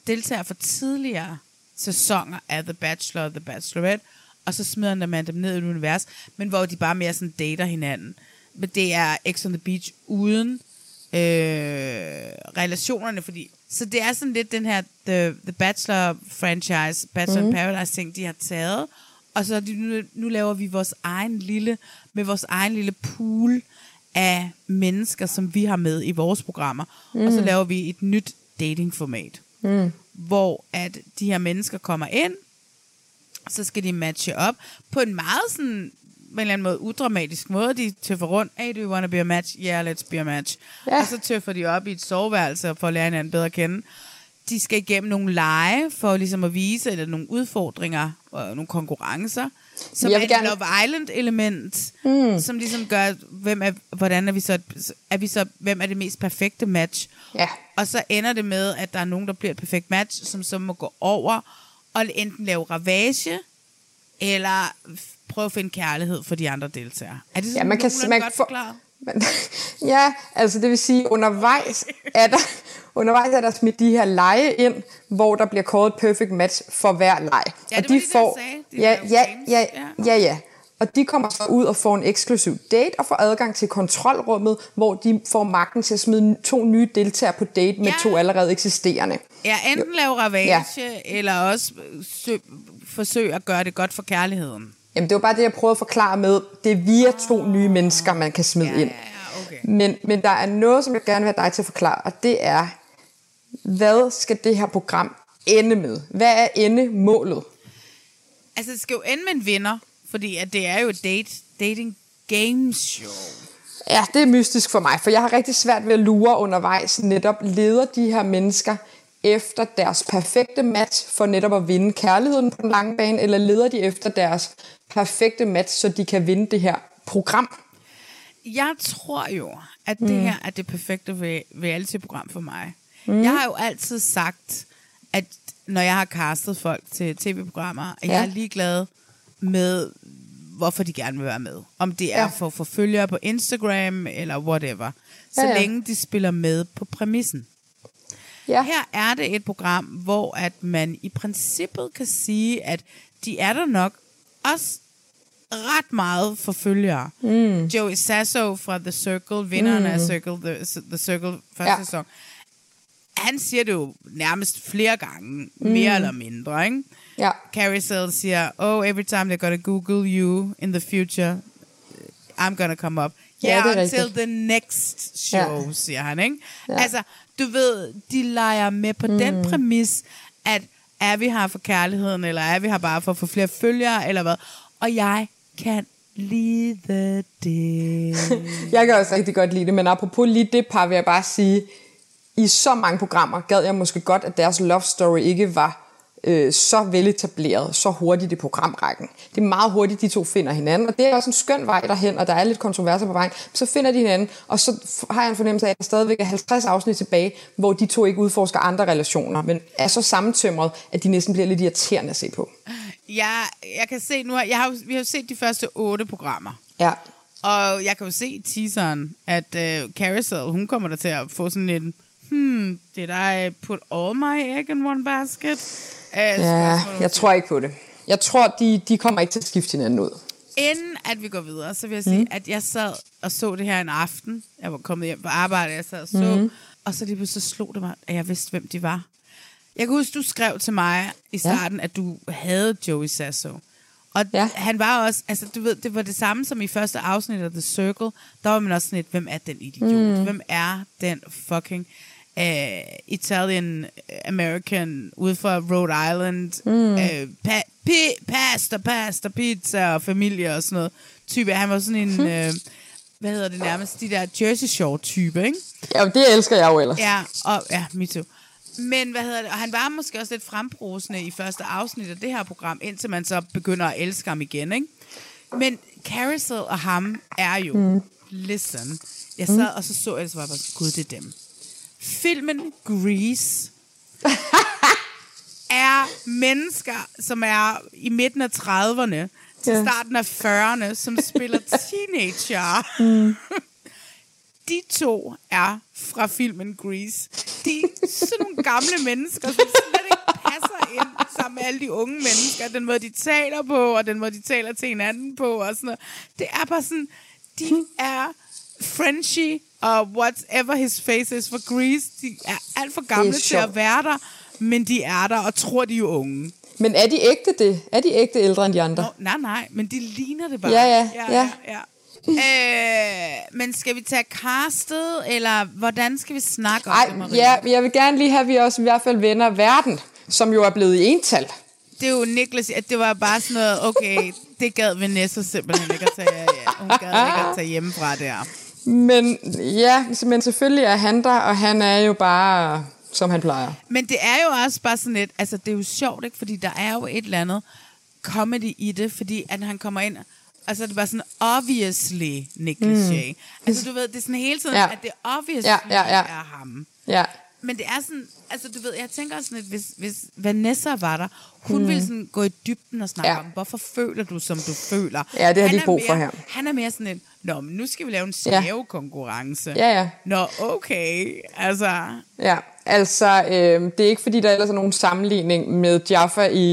deltager fra tidligere sæsoner af The Bachelor og The Bachelorette, og så smider man dem ned i et univers, men hvor de bare mere sådan dater hinanden. Men det er X on the Beach uden øh, relationerne, fordi så det er sådan lidt den her The, the Bachelor franchise, Bachelor Mhm. in Paradise ting, de har taget, og så nu, nu laver vi vores egen lille, med vores egen lille pool af mennesker, som vi har med i vores programmer, mm. og så Mm. laver vi et nyt datingformat, Mm. hvor at de her mennesker kommer ind, så skal de matche op på en meget sådan, på en eller anden måde udramatisk måde. De tøffer rundt. Hey, do you want to be a match? Yeah, let's be a match. Ja. Og så tøffer de op i et soveværelse for at lære hinanden bedre at kende. De skal igennem nogle lege for ligesom at vise, eller nogle udfordringer og nogle konkurrencer. Som Jeg er vil et gerne- Love Island-element, Mm. som ligesom gør, hvem er, hvordan er vi så, er vi så, hvem er det mest perfekte match? Ja. Og så ender det med, at der er nogen, der bliver et perfekt match, som så må gå over og enten lave ravage, eller prøve at finde kærlighed for de andre deltagere. Er det sådan Ja, man kan, man, godt for, forklaret? Ja, altså det vil sige, undervejs er der, undervejs er der smidt de her lege ind, hvor der bliver kåret perfect match for hver leg. Ja, og de det, får, de ja, ja, games. ja, ja, ja. Og de kommer så ud og får en eksklusiv date og får adgang til kontrolrummet, hvor de får magten til at smide to nye deltagere på date med Ja. to allerede eksisterende. Ja, enten lave ravage, ja. eller også sø- forsøge at gøre det godt for kærligheden. Jamen, det var bare det, jeg prøvede at forklare med, det er via to nye mennesker, man kan smide ind. Okay. Men, men der er noget, som jeg gerne vil have dig til at forklare, og det er, hvad skal det her program ende med? Hvad er endemålet? Altså, det skal jo ende med en vinder, fordi at det er jo et date, dating game show. Ja, det er mystisk for mig, for jeg har rigtig svært ved at lure undervejs. Netop leder de her mennesker efter deres perfekte match for netop at vinde kærligheden på den lange bane, eller leder de efter deres perfekte match, så de kan vinde det her program? Jeg tror jo, at det Mm. her er det perfekte re- reality-program for mig. Mm. Jeg har jo altid sagt, at når jeg har castet folk til tv-programmer, at Ja. jeg er ligeglad med, hvorfor de gerne vil være med. Om det er Ja. for at få følgere på Instagram, eller whatever. Så Ja, ja. længe de spiller med på præmissen. Ja. Her er det et program, hvor at man i princippet kan sige, at de er der nok også ret meget for følgere. Mm. Joey Sasso fra The Circle, vinderen Mm. af Circle, The, The Circle første Ja. sæson, han siger det jo nærmest flere gange, Mm. mere eller mindre, ikke? Ja. Carousel siger, oh, every time they're gonna Google you in the future, I'm gonna come up. Ja, Yeah, er until rigtigt. the next show, Ja. siger han, ikke? Ja. Altså, du ved, de leger med på mm. den præmis, at er vi her for kærligheden, eller er vi her bare for at få flere følgere, eller hvad? Og jeg kan lide det. Jeg kan også rigtig godt lide det, men apropos lige det par, vil jeg bare sige, i så mange programmer gad jeg måske godt, at deres love story ikke var øh, så veletableret, så hurtigt i programrækken. Det er meget hurtigt, de to finder hinanden, og det er også en skøn vej derhen, og der er lidt kontroverser på vejen. Så finder de hinanden, og så har jeg en fornemmelse af, at der stadigvæk er 50 afsnit tilbage, hvor de to ikke udforsker andre relationer, men er så sammentømret, at de næsten bliver lidt irriterende at se på. jeg, jeg kan se nu, jeg har, vi har jo set de første otte programmer. Ja. Og jeg kan jo se i teaseren, at uh, Carousel, hun kommer der til at få sådan en, hmm, did I put all my egg in one basket? Uh, Ja, jeg tror ikke på det. Jeg tror, de, de kommer ikke til at skifte hinanden ud. Inden at vi går videre, så vil jeg sige, Mhm. at jeg sad og så det her en aften. Jeg var kommet hjem på arbejde, jeg sad og så. Mhm. Og så lige pludselig så slog det mig, at jeg vidste, hvem de var. Jeg kan huske, du skrev til mig i starten, ja. at du havde Joey Sasso. Og ja. han var også, altså du ved, det var det samme som i første afsnit af The Circle. Der var man også sådan lidt, hvem er den idiot? Mm. Mm. Hvem er den fucking uh, Italian American ude fra Rhode Island? Mm. Uh, pa, pi, pasta, pasta, pizza og familie og sådan noget type. Han var sådan en, Hm. uh, hvad hedder det nærmest, de der Jersey Shore type, ikke? Ja, det elsker jeg jo ellers. Ja, og, ja, me too. Men hvad hedder det? Og han var måske også lidt frembrusende i første afsnit af det her program, indtil man så begynder at elske ham igen, ikke? Men Carousel og ham er jo, Mm. listen, jeg sad Mm. og så så jeg det, så var jeg bare, gud, det er dem. Filmen Grease er mennesker, som er i midten af 30'erne til Ja. starten af 40'erne, som spiller teenager. Mm. De to er fra filmen Grease. De er sådan nogle gamle mennesker, som slet ikke passer ind sammen med alle de unge mennesker. Den måde, de taler på, og den måde, de taler til hinanden på, og sådan noget. Det er bare sådan, de er Frenchie og whatever his face is for Grease. De er alt for gamle til at være der, men de er der og tror, de er unge. Men er de ægte det? Er de ægte ældre end de andre? Nå, nej, nej, men de ligner det bare. Ja, ja, ja, ja. ja. Øh, men skal vi tage castet, eller hvordan skal vi snakke om Ej, det, Maria? ja, jeg vil gerne lige have, at vi også i hvert fald vender verden, som jo er blevet i ental. Det er jo Niklas, at det var bare sådan noget, okay, det gad Vanessa simpelthen ikke at tage, ja, hun gad ikke at tage hjemmefra der. Men ja, men selvfølgelig er han der, og han er jo bare, som han plejer. Men det er jo også bare sådan lidt, altså det er jo sjovt, ikke? Fordi der er jo et eller andet comedy i det, fordi at han kommer ind, altså det er bare sådan, obviously Nick Mm. Altså du ved, det er sådan hele tiden, Ja. at det obviously Ja, ja, ja. er ham. Ja. Men det er sådan, altså du ved, jeg tænker sådan lidt, hvis, hvis Vanessa var der, hun Mm. ville sådan gå i dybden og snakke Ja. ja. om, hvorfor føler du, som du føler. Ja, det har Han de er brug for mere, her. Han er mere sådan en, nå, men nu skal vi lave en Ja. svævekonkurrence. Ja, ja. Nå, okay, altså... Ja, altså, øh, det er ikke fordi, der ellers er nogen sammenligning med Jaffa i,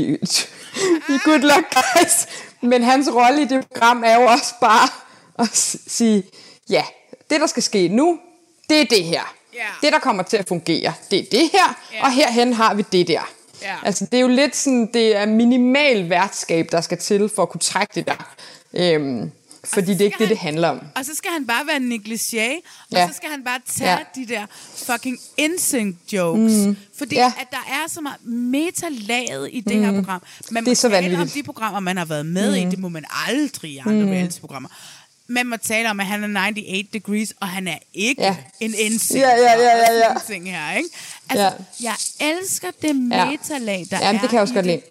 i Good Luck Guys, men hans rolle i det program er jo også bare at sige, ja, det der skal ske nu, det er det her. Ja. Det, der kommer til at fungere, det er det her, Ja. og herhen har vi det der. Ja. Altså, det er jo lidt sådan, det er minimal værtskab, der skal til for at kunne trække det der. Øhm, fordi det er ikke det, det handler om. Og så skal han bare være negligé, og Ja. så skal han bare tage Ja. de der fucking insync jokes. Mm. Fordi Ja. at der er så meget metalaget i det Mm. her program. Man Det er så tale om vanvittigt. de programmer, man har været med Mm. i. Det må man aldrig i andre Mm. mm. reality-programmer. Man må tale om, at han er 98 degrees, og han er ikke Ja. ja. en insync. Ja, ja, ja, ja, ja. ting her, ikke? Altså, Ja. ja. jeg elsker det metalag, der Jamen, er det kan jeg også godt lide.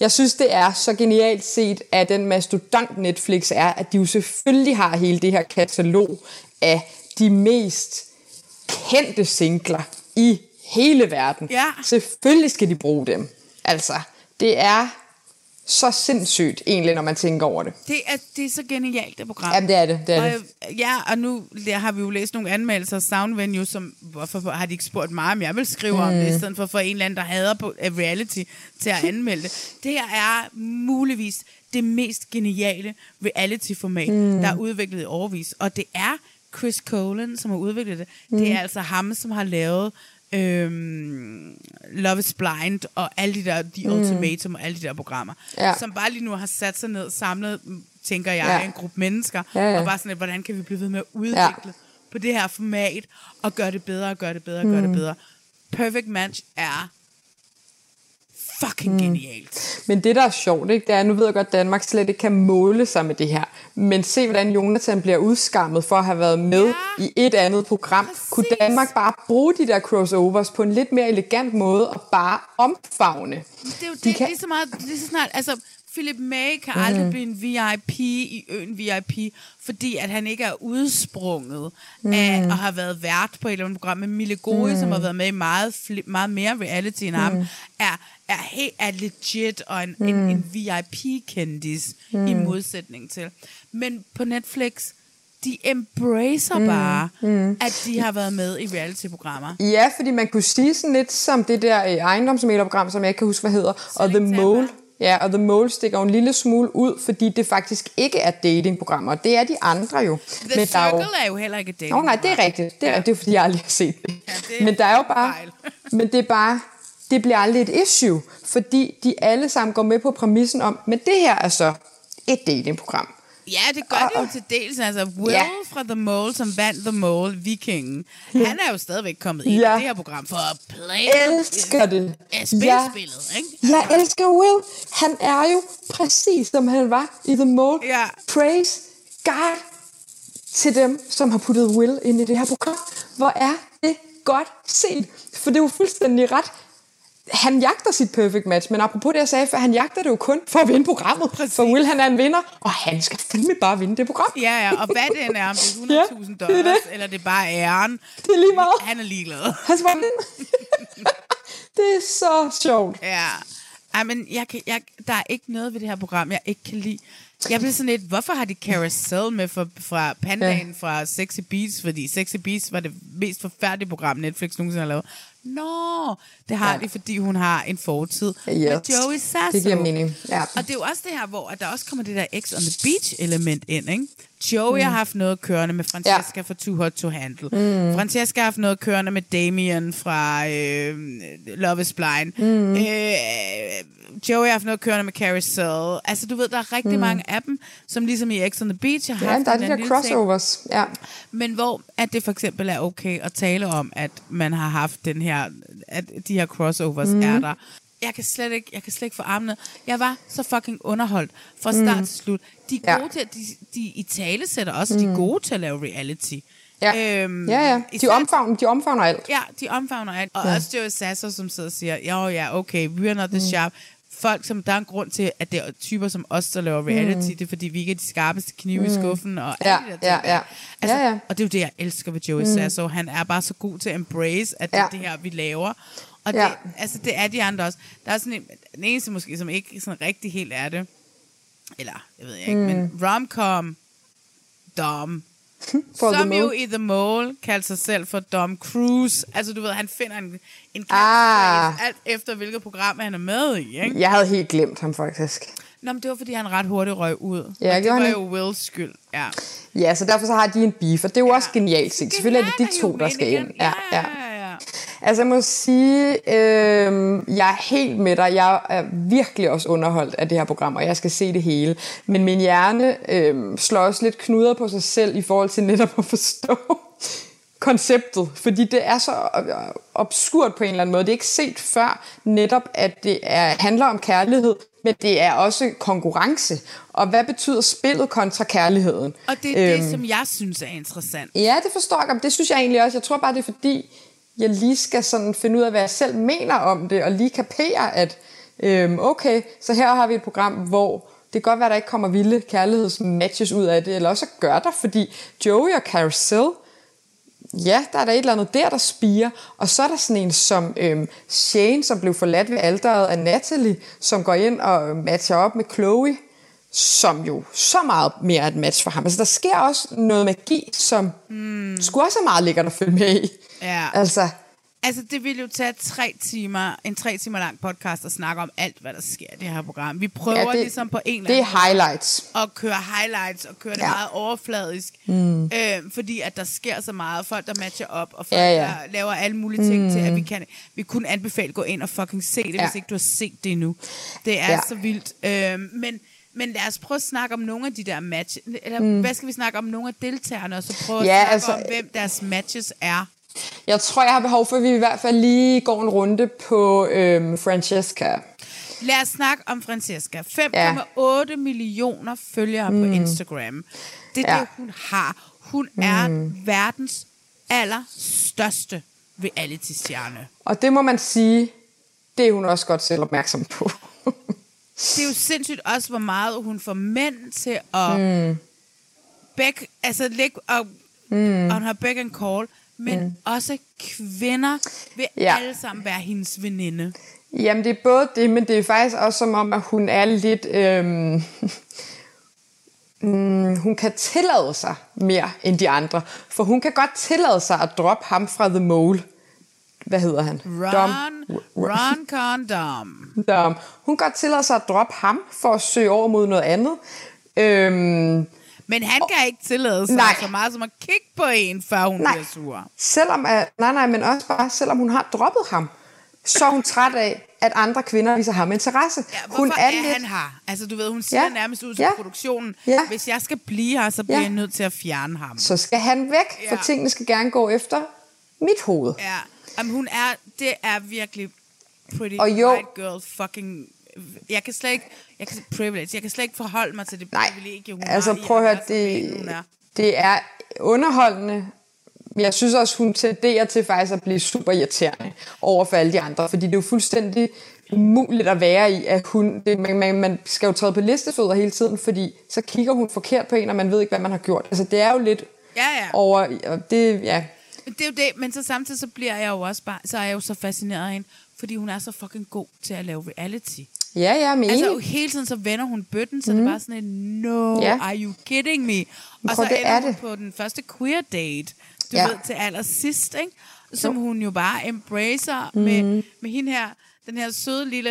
Jeg synes, det er så genialt set, at den mastodont Netflix er, at de jo selvfølgelig har hele det her katalog af de mest kendte singler i hele verden. Ja. Selvfølgelig skal de bruge dem. Altså, det er så sindssygt egentlig, når man tænker over det. Det er, det er så genialt, det program. Jamen, det er det. det, er og, det. øh, Ja, og nu der har vi jo læst nogle anmeldelser af Sound Venue, som, hvorfor har de ikke spurgt mig, om jeg vil skrive mm. om det, i Mm. stedet for at få en eller anden, der hader på af reality, til at anmelde det. Det her er muligvis det mest geniale reality-format, Mm. der er udviklet i overvis. Og det er Chris Colan, som har udviklet det. Mm. Det er altså ham, som har lavet øhm, Love is Blind og alle de der, The Mm. Ultimatum og alle de der programmer, Ja. som bare lige nu har sat sig ned, samlet, mm, tænker jeg, Ja. en gruppe mennesker, Ja, ja. og bare sådan lidt, hvordan kan vi blive ved med at udvikle Ja. på det her format, og gøre det bedre, og gøre det bedre, og gøre Mm. det bedre. Perfect Match er fucking Mm. genialt. Men det, der er sjovt, ikke, det er, nu ved jeg godt, at Danmark slet ikke kan måle sig med det her. Men se, hvordan Jonathan bliver udskammet for at have været med ja. i et andet program. Præcis. Kunne Danmark bare bruge de der crossovers på en lidt mere elegant måde og bare omfavne? Det er jo De det, kan- lige så meget, lige så snart, altså, Philip May kan mm. aldrig blive en VIP i øen VIP, fordi at han ikke er udsprunget mm. af at have været vært på et eller andet program. Men Mille Gori, mm. som har været med i meget, meget mere reality end mm. ham, er, er, helt, er legit og en, Mm. en, en VIP-kendis mm. i modsætning til. Men på Netflix, de embracer Mm. bare, Mm. at de har været med i reality-programmer. Ja, fordi man kunne sige sådan lidt som det der øh, ejendomsmælerprogram, som jeg ikke kan huske, hvad hedder. Og The Mole. Ja, og The Mole stikker jo en lille smule ud, fordi det faktisk ikke er datingprogrammer. Det er de andre jo. The Men der er jo- Circle er jo heller ikke dating. Nå, nej, det er rigtigt. Det er, ja. det er fordi, jeg aldrig har set det. Ja, det men der er jo bare... men det er bare... Det bliver aldrig et issue, fordi de alle sammen går med på præmissen om, men det her er så et datingprogram. Ja, det gør det jo til dels. Altså, Will Ja. ja. fra The Mole, som vandt The Mole, Vikingen, han er jo stadigvæk kommet ind Ja. i det her program for at play elsker det. Ja, spilspillet, ikke? Jeg elsker Will. Han er jo præcis, som han var i The Mole. Ja. Praise God til dem, som har puttet Will ind i det her program. Hvor er det godt set. For det er jo fuldstændig ret. Han jagter sit perfect match, men apropos det, jeg sagde før, han jagter det jo kun for at vinde programmet. Præcis. For Will, han er en vinder, og han skal fandme bare vinde det program. Ja, ja, og hvad det end er, om det er 100.000 Ja, det er dollars, det. eller det er bare æren. Det er lige meget. Han er ligeglad. Han vinde. det er så sjovt. Ja. Ej, men jeg kan, jeg, der er ikke noget ved det her program, jeg ikke kan lide. Jeg bliver sådan lidt, hvorfor har de Carousel med fra, fra Pandaen ja. fra Sexy Beats? Fordi Sexy Beats var det mest forfærdelige program, Netflix nogensinde har lavet. Nå, det har Ja. ja. de, fordi hun har en fortid Yes. med Joey Sasso. Det giver mening. Ja. Og det er jo også det her, hvor at der også kommer det der X on the Beach element ind, ikke? Joey mm. har haft noget kørende med Francesca ja. fra Too Hot to Handle. Mm. Francesca har haft noget kørende med Damien fra øh, Love is Blind. Mm. Øh, Joey har haft noget kørende med Carousel. Altså, du ved, der er rigtig Mm. mange af dem, som ligesom i X on the Beach har Ja, haft der er de der ting. crossovers. Ja. Men hvor at det for eksempel er okay at tale om, at man har haft den her, at de her crossovers mm. er der. Jeg kan slet ikke, jeg kan slet ikke få armene. Jeg var så fucking underholdt fra start Mm. mm. til slut. De er Ja. gode til, at de, de i tale sætter også, mm. de er Mm. gode til at lave reality. Ja. Øhm, ja, ja. De omfavner, de omfavner alt. Ja, de omfavner alt. Og Ja. ja. også Joey Sasser, som sidder og siger, ja, ja, okay, we're not the mm. sharp. folk, som der er en grund til, at det er typer som os, der laver reality, Mm. det er fordi, vi ikke er de skarpeste knive i Mm. skuffen, og Ja, alle de der ting. ja, ja. Altså, Ja, ja. Og det er jo det, jeg elsker ved Joey Mm. Sasso. Han er bare så god til at embrace, at det Ja. det her, vi laver. Og Ja. det, altså, det er de andre også. Der er sådan en, den eneste måske, som ikke sådan rigtig helt er det, eller, jeg ved ikke, Mm. men romcom, Dom, som jo i The Mole kaldte sig selv for Dom Cruise. Altså, du ved, han finder en, en Ah. alt efter hvilket program han er med i, ikke? Jeg havde helt glemt ham, faktisk. Nå, men det var, fordi han ret hurtigt røg ud. Ja, og det var han jo Wills skyld. Ja. Ja, så derfor så har de en beef, og det er jo også genialt set. Selvfølgelig er det de to, der skal ind. Ja, ja. ja. Altså, jeg må sige, øh, jeg er helt med dig. Jeg er virkelig også underholdt af det her program, og jeg skal se det hele. Men min hjerne øh, slår også lidt knuder på sig selv i forhold til netop at forstå konceptet. Fordi det er så øh, obskurt på en eller anden måde. Det er ikke set før netop, at det er, handler om kærlighed, men det er også konkurrence. Og hvad betyder spillet kontra kærligheden? Og det er det, Øhm, som jeg synes er interessant. Ja, det forstår jeg. Det synes jeg egentlig også. Jeg tror bare, det er fordi, jeg lige skal sådan finde ud af, hvad jeg selv mener om det, og lige kapere, at øhm, okay, så her har vi et program, hvor det kan godt være, at der ikke kommer vilde kærlighedsmatches ud af det, eller også gør der, fordi Joey og Carousel, ja, der er der et eller andet der, der spiger, og så er der sådan en som øhm, Shane, som blev forladt ved alderet af Natalie, som går ind og matcher op med Chloe, som jo så meget mere er et match for ham. Altså, der sker også noget magi, som mm. skulle også meget lækkert at følge med i. Ja. Altså, Altså, det ville jo tage tre timer, en tre timer lang podcast at snakke om alt, hvad der sker i det her program. Vi prøver Ja, det- ligesom på en eller det er anden highlights. At køre highlights og køre det Ja. meget overfladisk. Mm. Øh, fordi at der sker så meget. Folk, der matcher op, og folk, Ja, ja, der laver alle mulige ting Mm. til, at vi kan vi kun anbefale at gå ind og fucking se det, Ja. hvis ikke du har set det endnu. Det er ja. så vildt. Øh, men men lad os prøve at snakke om nogle af de der match, eller Mm. mm. hvad skal vi snakke om nogle af deltagerne, og så prøve at Ja, snakke altså- om, hvem deres matches er. jeg tror, jeg har behov for, at vi i hvert fald lige går en runde på øhm, Francesca. Lad os snakke om Francesca. 5,8 Ja. millioner følgere Mm. på Instagram. Det er Ja. det, hun har. Hun er verdens allerstørste reality-stjerne. Og det må man sige, det er hun også godt selv opmærksom på. Det er jo sindssygt også, hvor meget hun får mænd til at Mm. bæk, altså lægge og, Mm. og hun har back and call, men Mm. også kvinder vil ja. alle sammen være hendes veninde. Jamen, det er både det, men det er faktisk også som om, at hun er lidt... Øhm, mm, hun kan tillade sig mere end de andre. For hun kan godt tillade sig at droppe ham fra The Mole. Hvad hedder han? Ron, Ron Condom. Dom. Hun godt tillade sig at droppe ham for at søge over mod noget andet. Øhm, Men han kan ikke tillade sig Nej. så meget som at kigge på en, før hun Nej. bliver sur. selvom, at, nej, nej, men også bare, selvom hun har droppet ham, så er hun træt af, at andre kvinder viser ham interesse. Ja, Hvorfor hun er, er han her? Altså, du ved, hun siger Ja. nærmest ud til Ja. produktionen, Ja. hvis jeg skal blive her, så bliver Ja. jeg nødt til at fjerne ham. Så skal han væk, for Ja. tingene skal gerne gå efter mit hoved. Ja, Jamen, hun er, det er virkelig pretty Og jo- white girl fucking... Jeg kan slet ikke, jeg kan, privilege, jeg kan slet ikke forholde mig til det Nej, privilegie, hun Altså har prøv at høre, pæn, hun det, er. det er underholdende, men jeg synes også, hun tenderer til faktisk at blive super irriterende over for alle de andre, fordi det er jo fuldstændig umuligt at være i, at hun, det, man, man, man skal jo træde på listefødder hele tiden, fordi så kigger hun forkert på en, og man ved ikke, hvad man har gjort. Altså det er jo lidt Ja, ja. over, og det, ja, Det er jo det, men så samtidig så bliver jeg jo også bare, så er jeg jo så fascineret af hende, fordi hun er så fucking god til at lave reality. ja, ja, men Altså jo hele tiden så vender hun bøtten, så mm. Mhm. det er bare sådan en, no, Ja. are you kidding me? Og prøv, så det er det. på den første queer date, du Ja. ved, til allersidst, ikke? Som Jo. hun jo bare embracer Mhm. med, med hende her, den her søde lille,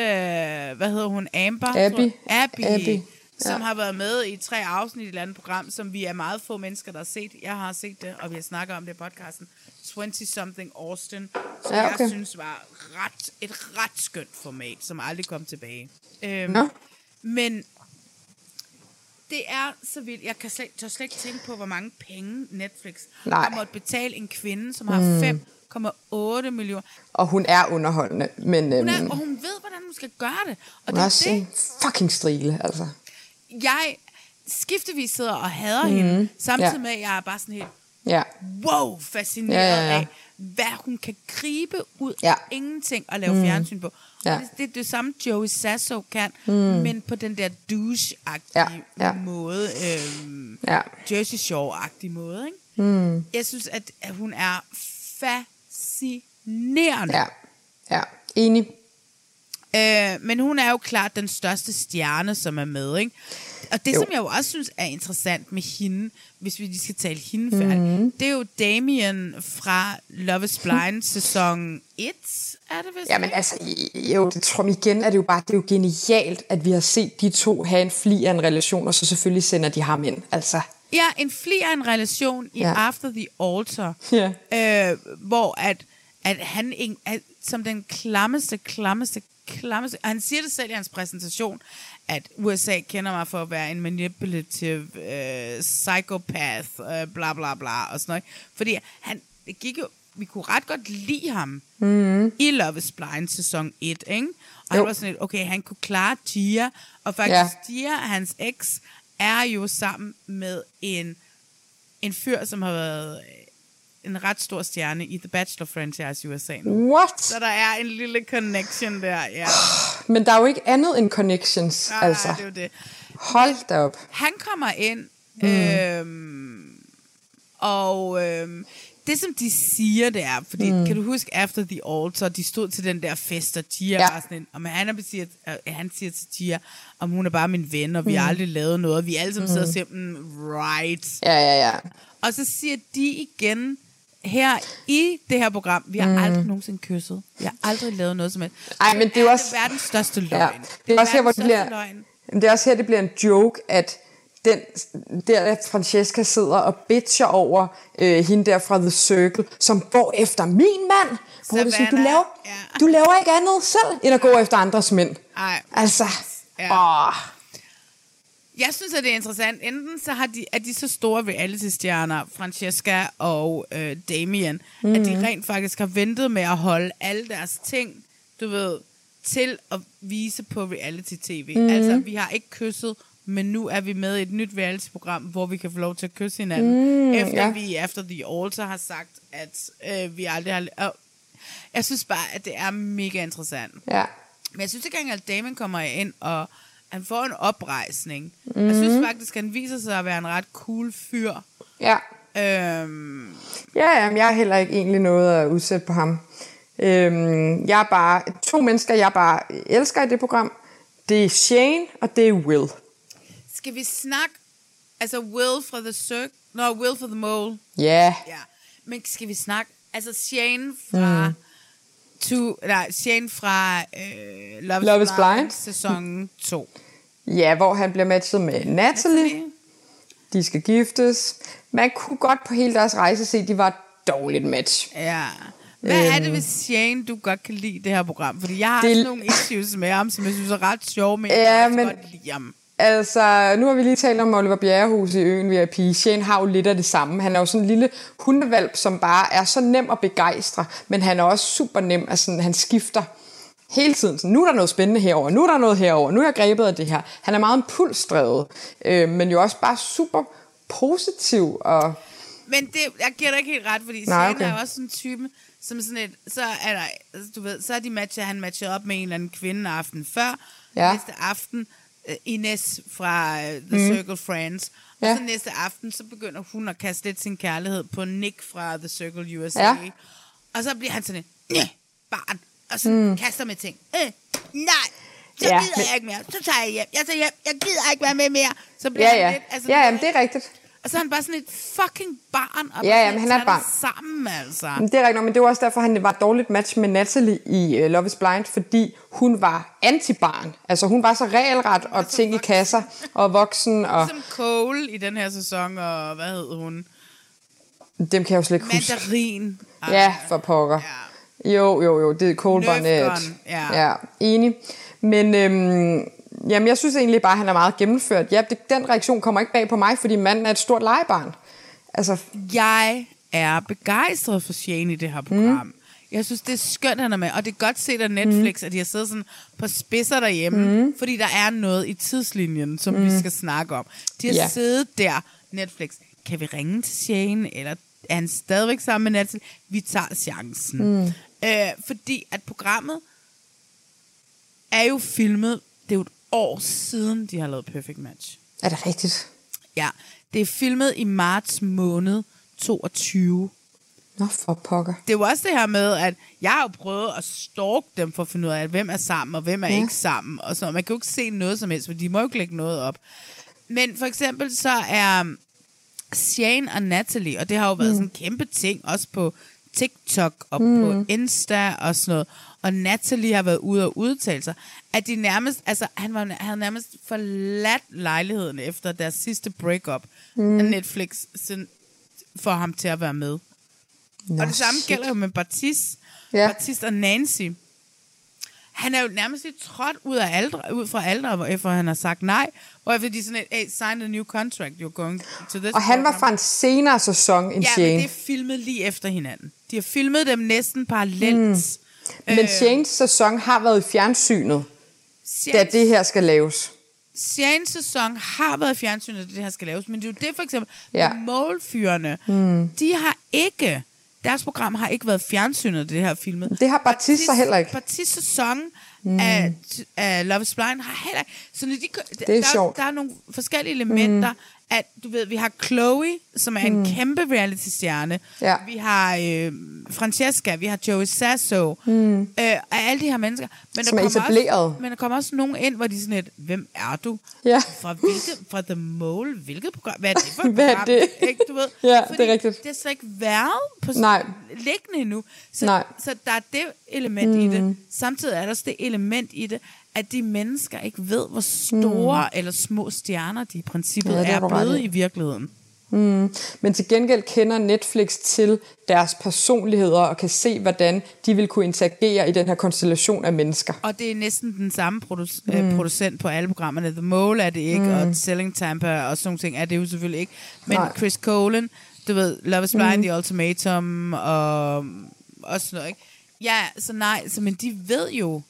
hvad hedder hun, Amber? Abby. jeg. Abby. Abby, Som ja. har været med i tre afsnit i et eller andet program, som vi er meget få mennesker, der har set. Jeg har set det, og vi har snakket om det i podcasten. 20-something Austin, som Ja, ja, okay. jeg synes var ret, et ret skønt format, som aldrig kom tilbage. Øhm, Nå. men det er så vildt. Jeg kan slet, tør slet ikke tænke på, hvor mange penge Netflix Nej. har måttet betale en kvinde, som har Mm. 5,8 millioner. Og hun er underholdende, men Hun øhm, er, og hun ved, hvordan hun skal gøre det. Og hun det er er også det, en fucking strile, altså. Jeg skiftevis sidder og hader mm. hende, samtidig Ja. med, at jeg er bare sådan helt, Ja. wow, fascineret Ja, ja, ja. af, hvad hun kan gribe ud Ja. af ingenting og lave Mm. mm. fjernsyn på. Ja. Det, det er det samme, Joey Sasso kan, Mm. men på den der douche-agtige Ja, ja. måde. Øhm, Ja. Jersey Shore-agtige måde, ikke? Mm. Jeg synes, at, at hun er fascinerende. Ja, ja. Enig. Øh, men hun er jo klart den største stjerne, som er med, ikke? Og det, Jo. som jeg jo også synes er interessant med hende, hvis vi lige skal tale hende færdig, Mhm. det er jo Damien fra Love is Blind sæson 1, er det vist? Jamen altså, jo, det tror jeg igen, er det jo bare, det er jo genialt, at vi har set de to have en fli af en relation, og så selvfølgelig sender de ham ind. Altså, Ja, en fli af en relation i Ja. After the Altar, Ja. øh, hvor at, at han at, som den klammeste, klammeste, klammeste, han siger det selv i hans præsentation, at USA kender mig for at være en manipulative øh, psychopath, øh, bla bla bla, og sådan noget. Fordi han, det gik jo, vi kunne ret godt lide ham mm. i Love is Blind sæson 1, ikke? Og han Jo. var sådan lidt, okay, han kunne klare Tia, og faktisk Ja. Tia, hans eks, er jo sammen med en, en fyr, som har været en ret stor stjerne i The Bachelor franchise i USA nu. What? Så der er en lille connection der, ja. men der er jo ikke andet end connections, Nej, altså. det er det. Hold da op. Han kommer ind, Mm. øhm, og øhm, det som de siger, det er, fordi Mm. mm. kan du huske After the Altar, de stod til den der fest, og Tia Ja. var sådan en, og han, siger, øh, han siger til Tia, om hun er bare min ven, og vi har Mm. aldrig lavet noget, og vi alle sammen Mm. sidder og siger, mm, right. Ja, ja, ja. Og så siger de igen, her i det her program, vi har Mm. aldrig nogensinde kysset. Vi har aldrig lavet noget som helst. Ej, men det er jo også... Det er verdens største løgn. Ja. Det er også her, hvor det bliver... løgn. Det er også her, det bliver en joke, at den, der at Francesca sidder og bitcher over øh, hende der fra The Circle, som går efter min mand. Hvor det sådan, du, laver, du laver ikke andet selv, end at gå efter andres mænd. Ej. Altså, Ja. åh. Jeg synes, at det er interessant. Enten så har de, er de så store reality-stjerner, Francesca og øh, Damien, mm. at de rent faktisk har ventet med at holde alle deres ting, du ved, til at vise på reality-tv. Mm. Altså, vi har ikke kysset, men nu er vi med i et nyt reality-program, hvor vi kan få lov til at kysse hinanden. Mm, efter ja. vi efter The Altar har sagt, at øh, vi aldrig har... Og jeg synes bare, at det er mega interessant. Ja. Men jeg synes ikke engang, at Damon kommer ind, og han får en oprejsning. Mm. Jeg Mhm. synes faktisk, at han viser sig at være en ret cool fyr. Ja. Øhm, Ja, jamen, jeg har heller ikke egentlig noget at udsætte på ham. Øhm, jeg er bare... To mennesker, jeg bare elsker i det program. Det er Shane, og det er Will. skal vi snakke... Altså, Will fra The Circle... Nå, Will fra The Mole. Ja. Ja. Men skal vi snakke... Altså, Shane fra... Mm. To, nej, Shane fra øh, Love, Love is Blind. sæson 2. Ja, hvor han bliver matchet med Natalie. De skal giftes. Man kunne godt på hele deres rejse se, at de var et dårligt match. Ja. Hvad er det Øhm. ved Shane, du godt kan lide det her program? Fordi jeg har Det- det... nogle issues med ham, som jeg synes er ret sjove, men Ja, jeg kan også men- godt lide ham. Altså, nu har vi lige talt om Oliver Bjerrehus i Øen VIP. Shane har jo lidt af det samme. Han er jo sådan en lille hundevalp, som bare er så nem at begejstre, men han er også super nem. Altså, han skifter hele tiden. Så nu er der noget spændende herover, nu er der noget herover, nu er jeg grebet af det her. Han er meget impulsdrevet, øh, men jo også bare super positiv. Og, Men det, jeg giver dig ikke helt ret, fordi Nej, Shane okay. er også sådan en type, som sådan et, så er der, altså, du ved, så er de matchet, han matcher op med en eller anden kvinde aften før, Ja. næste aften, uh, Ines fra uh, The Mm. Circle Friends, og Ja. så næste aften, så begynder hun at kaste lidt sin kærlighed på Nick fra The Circle USA, Ja. og så bliver han sådan et, barn, og så Mm. kaster med ting, øh, nej, så Ja, gider men- jeg ikke mere, så tager jeg hjem, jeg tager hjem, jeg gider ikke være med mere, så bliver ja, han ja. lidt, altså, ja, jamen, det er rigtigt. Og så er han bare sådan et fucking barn. Og Ja, ja, men han er et barn. sammen, altså. Men det er rigtigt men det var også derfor, han var et dårligt match med Natalie i uh, Love is Blind, fordi hun var antibarn. Altså hun var så regelret og ting i kasser og voksen, og Ligesom Cole i den her sæson, og hvad hed hun? dem kan jeg jo slet ikke huske. Mandarin. Ja, for pokker. Jo, jo, jo, det er Cole Barnett. ja. ja, enig. Men øhm, jamen, jeg synes egentlig bare, at han er meget gennemført. Ja, det, den reaktion kommer ikke bag på mig, fordi manden er et stort legebarn. Altså, Jeg er begejstret for Shane i det her program. Mm. Jeg synes, det er skønt, han er med. Og det er godt set af Netflix, mm. at de har siddet sådan på spidser derhjemme. Mm. Fordi der er noget i tidslinjen, som mm. vi skal snakke om. De har ja. siddet der, Netflix. Kan vi ringe til Shane? Eller er han stadigvæk sammen med Natalie? Vi tager chancen. Mm. Øh, fordi at programmet er jo filmet, det er jo et år siden, de har lavet Perfect Match. Er det rigtigt? Ja, det er filmet i marts måned 22. Nå, for pokker. Det er jo også det her med, at jeg har jo prøvet at stalke dem for at finde ud af, hvem er sammen, og hvem er Ja. ja. ikke sammen. Og så man kan jo ikke se noget som helst, for de må jo ikke lægge noget op. Men for eksempel så er um, Shane og Natalie, og det har jo været Mm. sådan en kæmpe ting, også på TikTok og Mm. på Insta og sådan noget. Og Natalie har været ude og udtale sig, at de nærmest, altså han, var, han havde nærmest forladt lejligheden efter deres sidste breakup Mm. af Netflix, sådan, for ham til at være med. Nå, og det samme shit. gælder jo med Baptiste. Ja. Baptiste og Nancy. Han er jo nærmest lidt trådt ud, af aldre, ud fra aldre, efter han har sagt nej. Hvorefter de sådan et, hey, sign a new contract, you're going to this Og han var program." fra en senere sæson end Ja, Shane. men det er filmet lige efter hinanden. De har filmet dem næsten parallelt. Mm. Men Øh, Shanes sæson har været i fjernsynet, da Shanes- det her skal laves. Shanes sæson har været i fjernsynet, at det her skal laves, men det er jo det for eksempel, Ja. målfyrene, Mm. de har ikke, deres program har ikke været i fjernsynet, det her filmet. Det har Baptiste så heller ikke. Baptiste sæson mm. af, af Love is Blind har heller ikke. Så når de, Det er der, sjovt. der er nogle forskellige elementer, Mm. At du ved, vi har Chloe, som er en Mm. kæmpe reality-stjerne. Ja. Vi har øh, Francesca, vi har Joey Sasso, Mm. øh, af alle de her mennesker. Men Som er kommer etableret. Også, men der kommer også nogen ind, hvor de er sådan et, hvem er du? Ja. Fra, hvilket, fra The Mole? Hvilket program? Hvad er det for et Hvad er det? Ikke, du ved? Ja, det er Fordi rigtigt. Det er slet ikke været på Nej. liggende endnu. Så, Nej. så der er det element mm. i Mm. det. Samtidig er der også det element i det, at de mennesker ikke ved, hvor store mm. eller små stjerner de i princippet Ja, er blevet i. virkeligheden. Mm. Men til gengæld kender Netflix til deres personligheder og kan se, hvordan de vil kunne interagere i den her konstellation af mennesker. Og det er næsten den samme produc- mm. Øh, producent på alle programmerne. The Mole er det ikke, Mm. og Selling Tampa og sådan ting er det jo selvfølgelig ikke. Men Nej. Chris Colen, du ved, Love is Blind, mm. The Ultimatum og, og sådan noget, ikke? Ja, så nej, så, men de ved jo,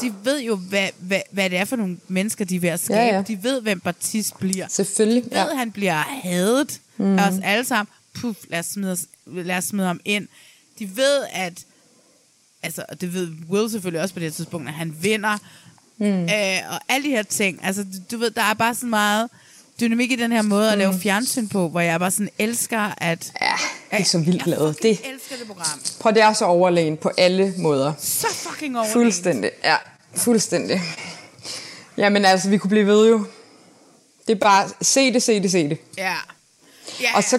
de ved jo, hvad, hvad, hvad det er for nogle mennesker, de er ved at skabe. Ja, ja. De ved, hvem Baptiste bliver. Selvfølgelig, De ved, ja. han bliver hadet Mm. mm. af os alle sammen. Puff, lad os, smide, os- lad os smide ham ind. De ved, at altså, og det ved Will selvfølgelig også på det tidspunkt, at han vinder. Mm. Øh, og alle de her ting. Altså, du, du ved, der er bare sådan meget dynamik i den her måde at lave Mm. fjernsyn på, hvor jeg bare sådan elsker, at... Ja, det er så vildt lavet. Det, elsker det program. prøv, det er så overlegen på alle måder. Så fucking overlegent. Fuldstændig, ja. Fuldstændig. Jamen altså, vi kunne blive ved jo. Det er bare, se det, se det, se det. Ja. ja. Og så,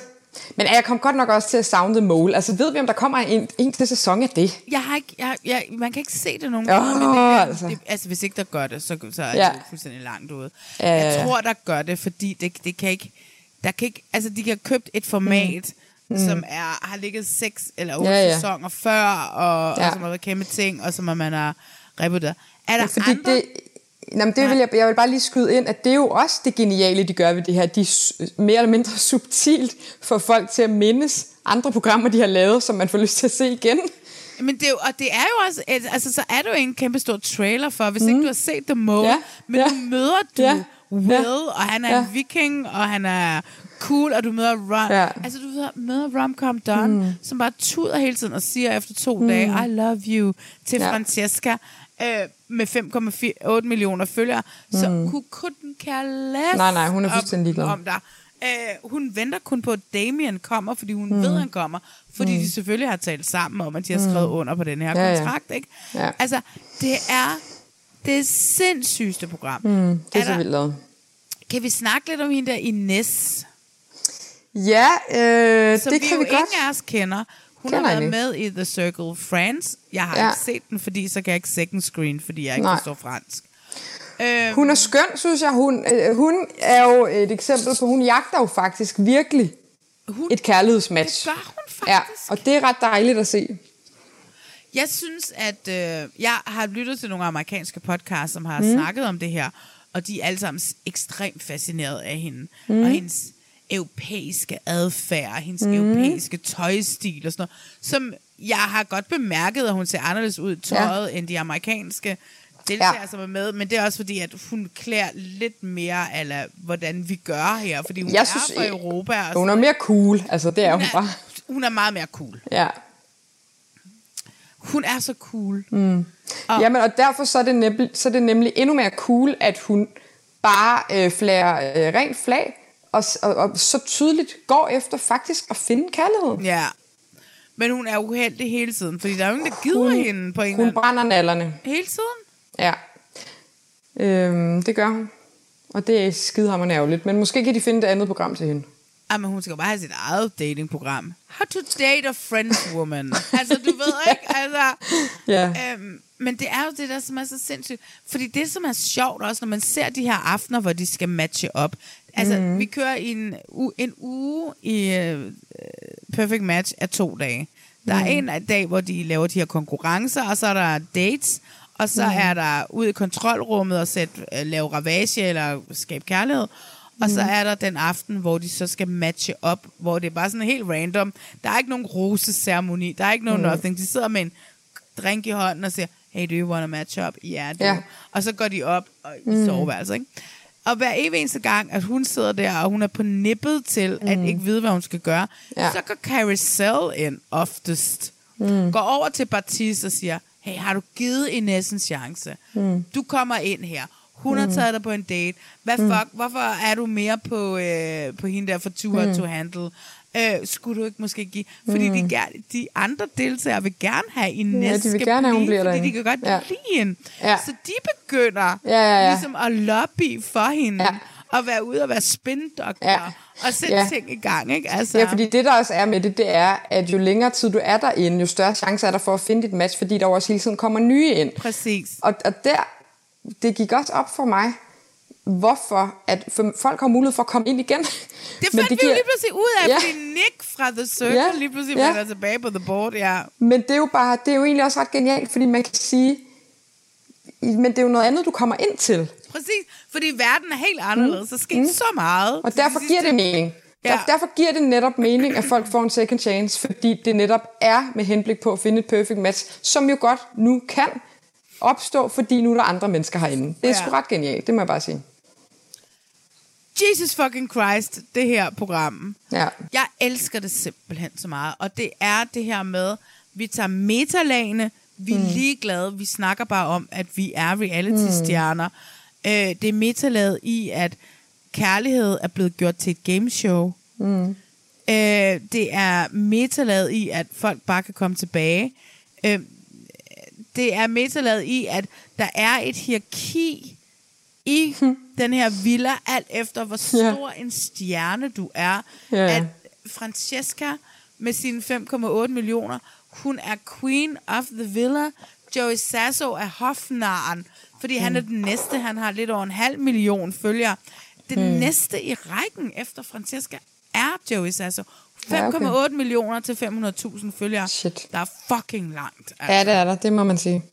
men jeg kom godt nok også til at savne The Mole. Altså, ved vi, om der kommer en, en til sæson af det? Jeg har ikke, jeg, jeg, man kan ikke se det nogen Åh, gange, men det, altså. altså. Det, altså, hvis ikke der gør det, så, så er Ja. det fuldstændig langt ude. Ja, Jeg tror, der gør det, fordi det, det kan ikke, der kan ikke, altså de have købt et format, Mm. Mm. som er, har ligget seks eller otte Ja, ja, ja. ja. sæsoner før, og, ja. Ja. og som har været kæmpe ting, og som man har revurderet. Er der Fordi andre? det, Jamen, det vil jeg, jeg vil bare lige skyde ind, at det er jo også det geniale, de gør ved det her. De er mere eller mindre subtilt får folk til at mindes andre programmer, de har lavet, som man får lyst til at se igen. Men det og det er jo også, et- altså så er jo en kæmpe stor trailer for, hvis mm. ikke du har set The Mole, Ja, ja. men ja. nu møder du Ja, ja. Will, ja, ja. og han er ja. en viking, og han er cool, og du møder Rom, Ja. altså du møder, møder Romcom Don, Mm. mm. som bare tuder hele tiden og siger efter to Mm. mm. dage, I love you, til Ja. Francesca, øh, med 5,8 millioner følgere, mm. så Mm. hun couldn't care less Nej, nej, hun er fuldstændig ligeglad. om dig. Øh, hun venter kun på, at Damien kommer, fordi hun Mm. mm. ved, han kommer. Fordi Mm. mm. de selvfølgelig har talt sammen om, at de har Mm. skrevet under på den her Ja, ja. kontrakt. Ikke? Ja. Altså, det er det sindssygste program. Mm, det er, Er så vildt lavet. Kan vi snakke lidt om hende der Ines? Ja, øh, Som det vi kan jo vi godt. ingen af os kender. Hun Kender har været med i The Circle France. Jeg har Ja. ikke set den, fordi så kan jeg ikke second screen, fordi jeg ikke Nej. forstår fransk. Øhm, Hun er skøn, synes jeg. Hun, øh, hun er jo et eksempel på, hun jagter jo faktisk virkelig hun, et kærlighedsmatch. Det gør hun faktisk. Ja, og det er ret dejligt at se. Jeg synes, at øh, jeg har lyttet til nogle amerikanske podcasts, som har Mm. snakket om det her, og de er alle sammen ekstremt fascineret af hende. Mm. Og hendes europæiske adfærd, hendes Mm. europæiske tøjstil og sådan noget, som jeg har godt bemærket, at hun ser anderledes ud i tøjet ja. end de amerikanske deltagere, Ja. som er med, men det er også fordi, at hun klæder lidt mere, eller hvordan vi gør her, fordi hun Jeg er synes, fra Europa. Og Hun er mere cool, altså det er hun hun bare. hun er meget mere cool. Ja. Hun er så cool. Mm. Og- Jamen, og derfor så er, det nemlig, så er det nemlig endnu mere cool, at hun bare øh, flager øh, rent flag, og, og, og så tydeligt går efter faktisk at finde kærligheden. Ja. Men hun er uheldig hele tiden, fordi der er jo ingen, der gider Hun- hende på en Hun eller brænder nallerne. Hele tiden? Ja. Øhm, det gør hun. Og det er skidehammerende ærgerligt. Men måske kan de finde et andet program til hende. Ah, men hun skal bare have sit eget datingprogram. How to date a French woman. altså, du ved ikke, altså... Ja. Øhm, men det er jo det der, som er så sindssygt. Fordi det, som er sjovt også, når man ser de her aftener, hvor de skal matche op. Altså, mm. vi kører en, u- en uge i uh, Perfect Match af to dage. Der er Mhm. en dag, hvor de laver de her konkurrencer, og så er der dates, og så Mhm. er der ud i kontrolrummet og sætte, uh, lave ravage eller skabe kærlighed. Og så Mhm. er der den aften, hvor de så skal matche op, hvor det er bare sådan helt random. Der er ikke nogen roseceremoni, der er ikke nogen Mhm. nothing. De sidder med en drink i hånden og siger, hey, do you want to match up? Ja, du. Ja. Og så går de op og i Mm. soveværelset, ikke? Og hver evig eneste gang, at hun sidder der, og hun er på nippet til mm. at ikke vide, hvad hun skal gøre, Ja. så går Carousel ind oftest. Mm. Går over til Baptiste og siger, hey, har du givet Ines en chance? Mm. Du kommer ind her. Hun har Mm. taget dig på en date. Hvad Mm. fuck? Hvorfor er du mere på, øh, på hende der for tour Mm. to handle? Øh, skulle du ikke måske give... Fordi Mm. de, de andre deltagere vil gerne have Ines Ja, de vil gerne have, hun blive, bliver fordi de derinde. kan godt Ja. lide hende. Ja. Så de begynder Ja, ja, ja. ligesom at lobby for hende. Ja. Og være ude og være spindoktor. Ja. Og sætte Ja. ting i gang, ikke? Altså, Ja, fordi det der også er med det, det er, at jo længere tid du er derinde, jo større chance er der for at finde dit match, fordi der også hele tiden kommer nye ind. Præcis. Og, og der, det gik også op for mig, hvorfor at for folk har mulighed for at komme ind igen. Det fandt vi jo lige pludselig ud af, Ja. fordi Nick fra The Circle Ja. lige pludselig Ja. vender tilbage på The Board. Ja. Men det er jo bare, det er jo egentlig også ret genialt, fordi man kan sige, men det er jo noget andet, du kommer ind til. Præcis, fordi verden er helt anderledes. Mm. Så sker mm. så meget. Og derfor giver det mening. Ja. Derfor giver det netop mening, at folk får en second chance, fordi det netop er med henblik på at finde et perfect match, som jo godt nu kan opstå, fordi nu er der andre mennesker herinde. Det er Ja. sgu ret genialt, det må jeg bare sige. Jesus fucking Christ, det her program. Ja. Jeg elsker det simpelthen så meget. Og det er det her med, vi tager metalagene, vi er Mm. ligeglade, vi snakker bare om, at vi er reality-stjerner. Øh, det er metalaget i, at kærlighed er blevet gjort til et gameshow. Mm. Øh, det er metalaget i, at folk bare kan komme tilbage. Øh, det er metalaget i, at der er et hierarki i den her villa, alt efter hvor stor en stjerne du er. Ja. At Francesca med sine 5,8 millioner, hun er queen of the villa. Joey Sasso er hofnaren, fordi mm. han er den næste. Han har lidt over en halv million følgere. Den Mm. næste i rækken efter Francesca er Joey Sasso. 5,8 Ja, okay. millioner til 500.000 følgere. Shit. Der er fucking langt. Ja, det er der, det må man sige.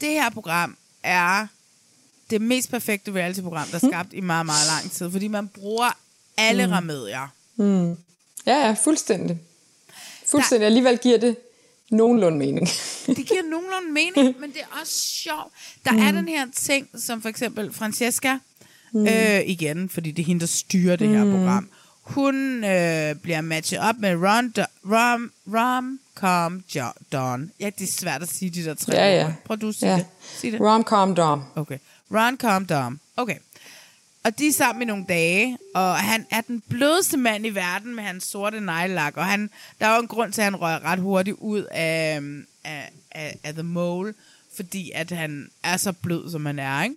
Det her program er det mest perfekte reality-program, der er skabt i meget, meget lang tid. Fordi man bruger alle Mm. mm. remedier. Mm. Ja, ja, fuldstændig. Fuldstændig. Alligevel giver det nogenlunde mening. Det giver nogenlunde mening, men det er også sjovt. Der mm. er den her ting, som for eksempel Francesca, Mm. mm. øh, igen, fordi det er hende, der styrer det her Mm. program. Hun øh, bliver matchet op med Ron, Do- Rom, Rom, Com, jo, Don. Ja, det er svært at sige de der tre Ja, ja. Prøv du at sige Ja. det. Sig det. Rom-com dom. Okay. Ron, Com, Dom. Okay. Og de er sammen i nogle dage, og han er den blødeste mand i verden med hans sorte neglelak, og han, der er jo en grund til, at han rører ret hurtigt ud af, af, af, af The Mole, fordi at han er så blød, som han er, ikke?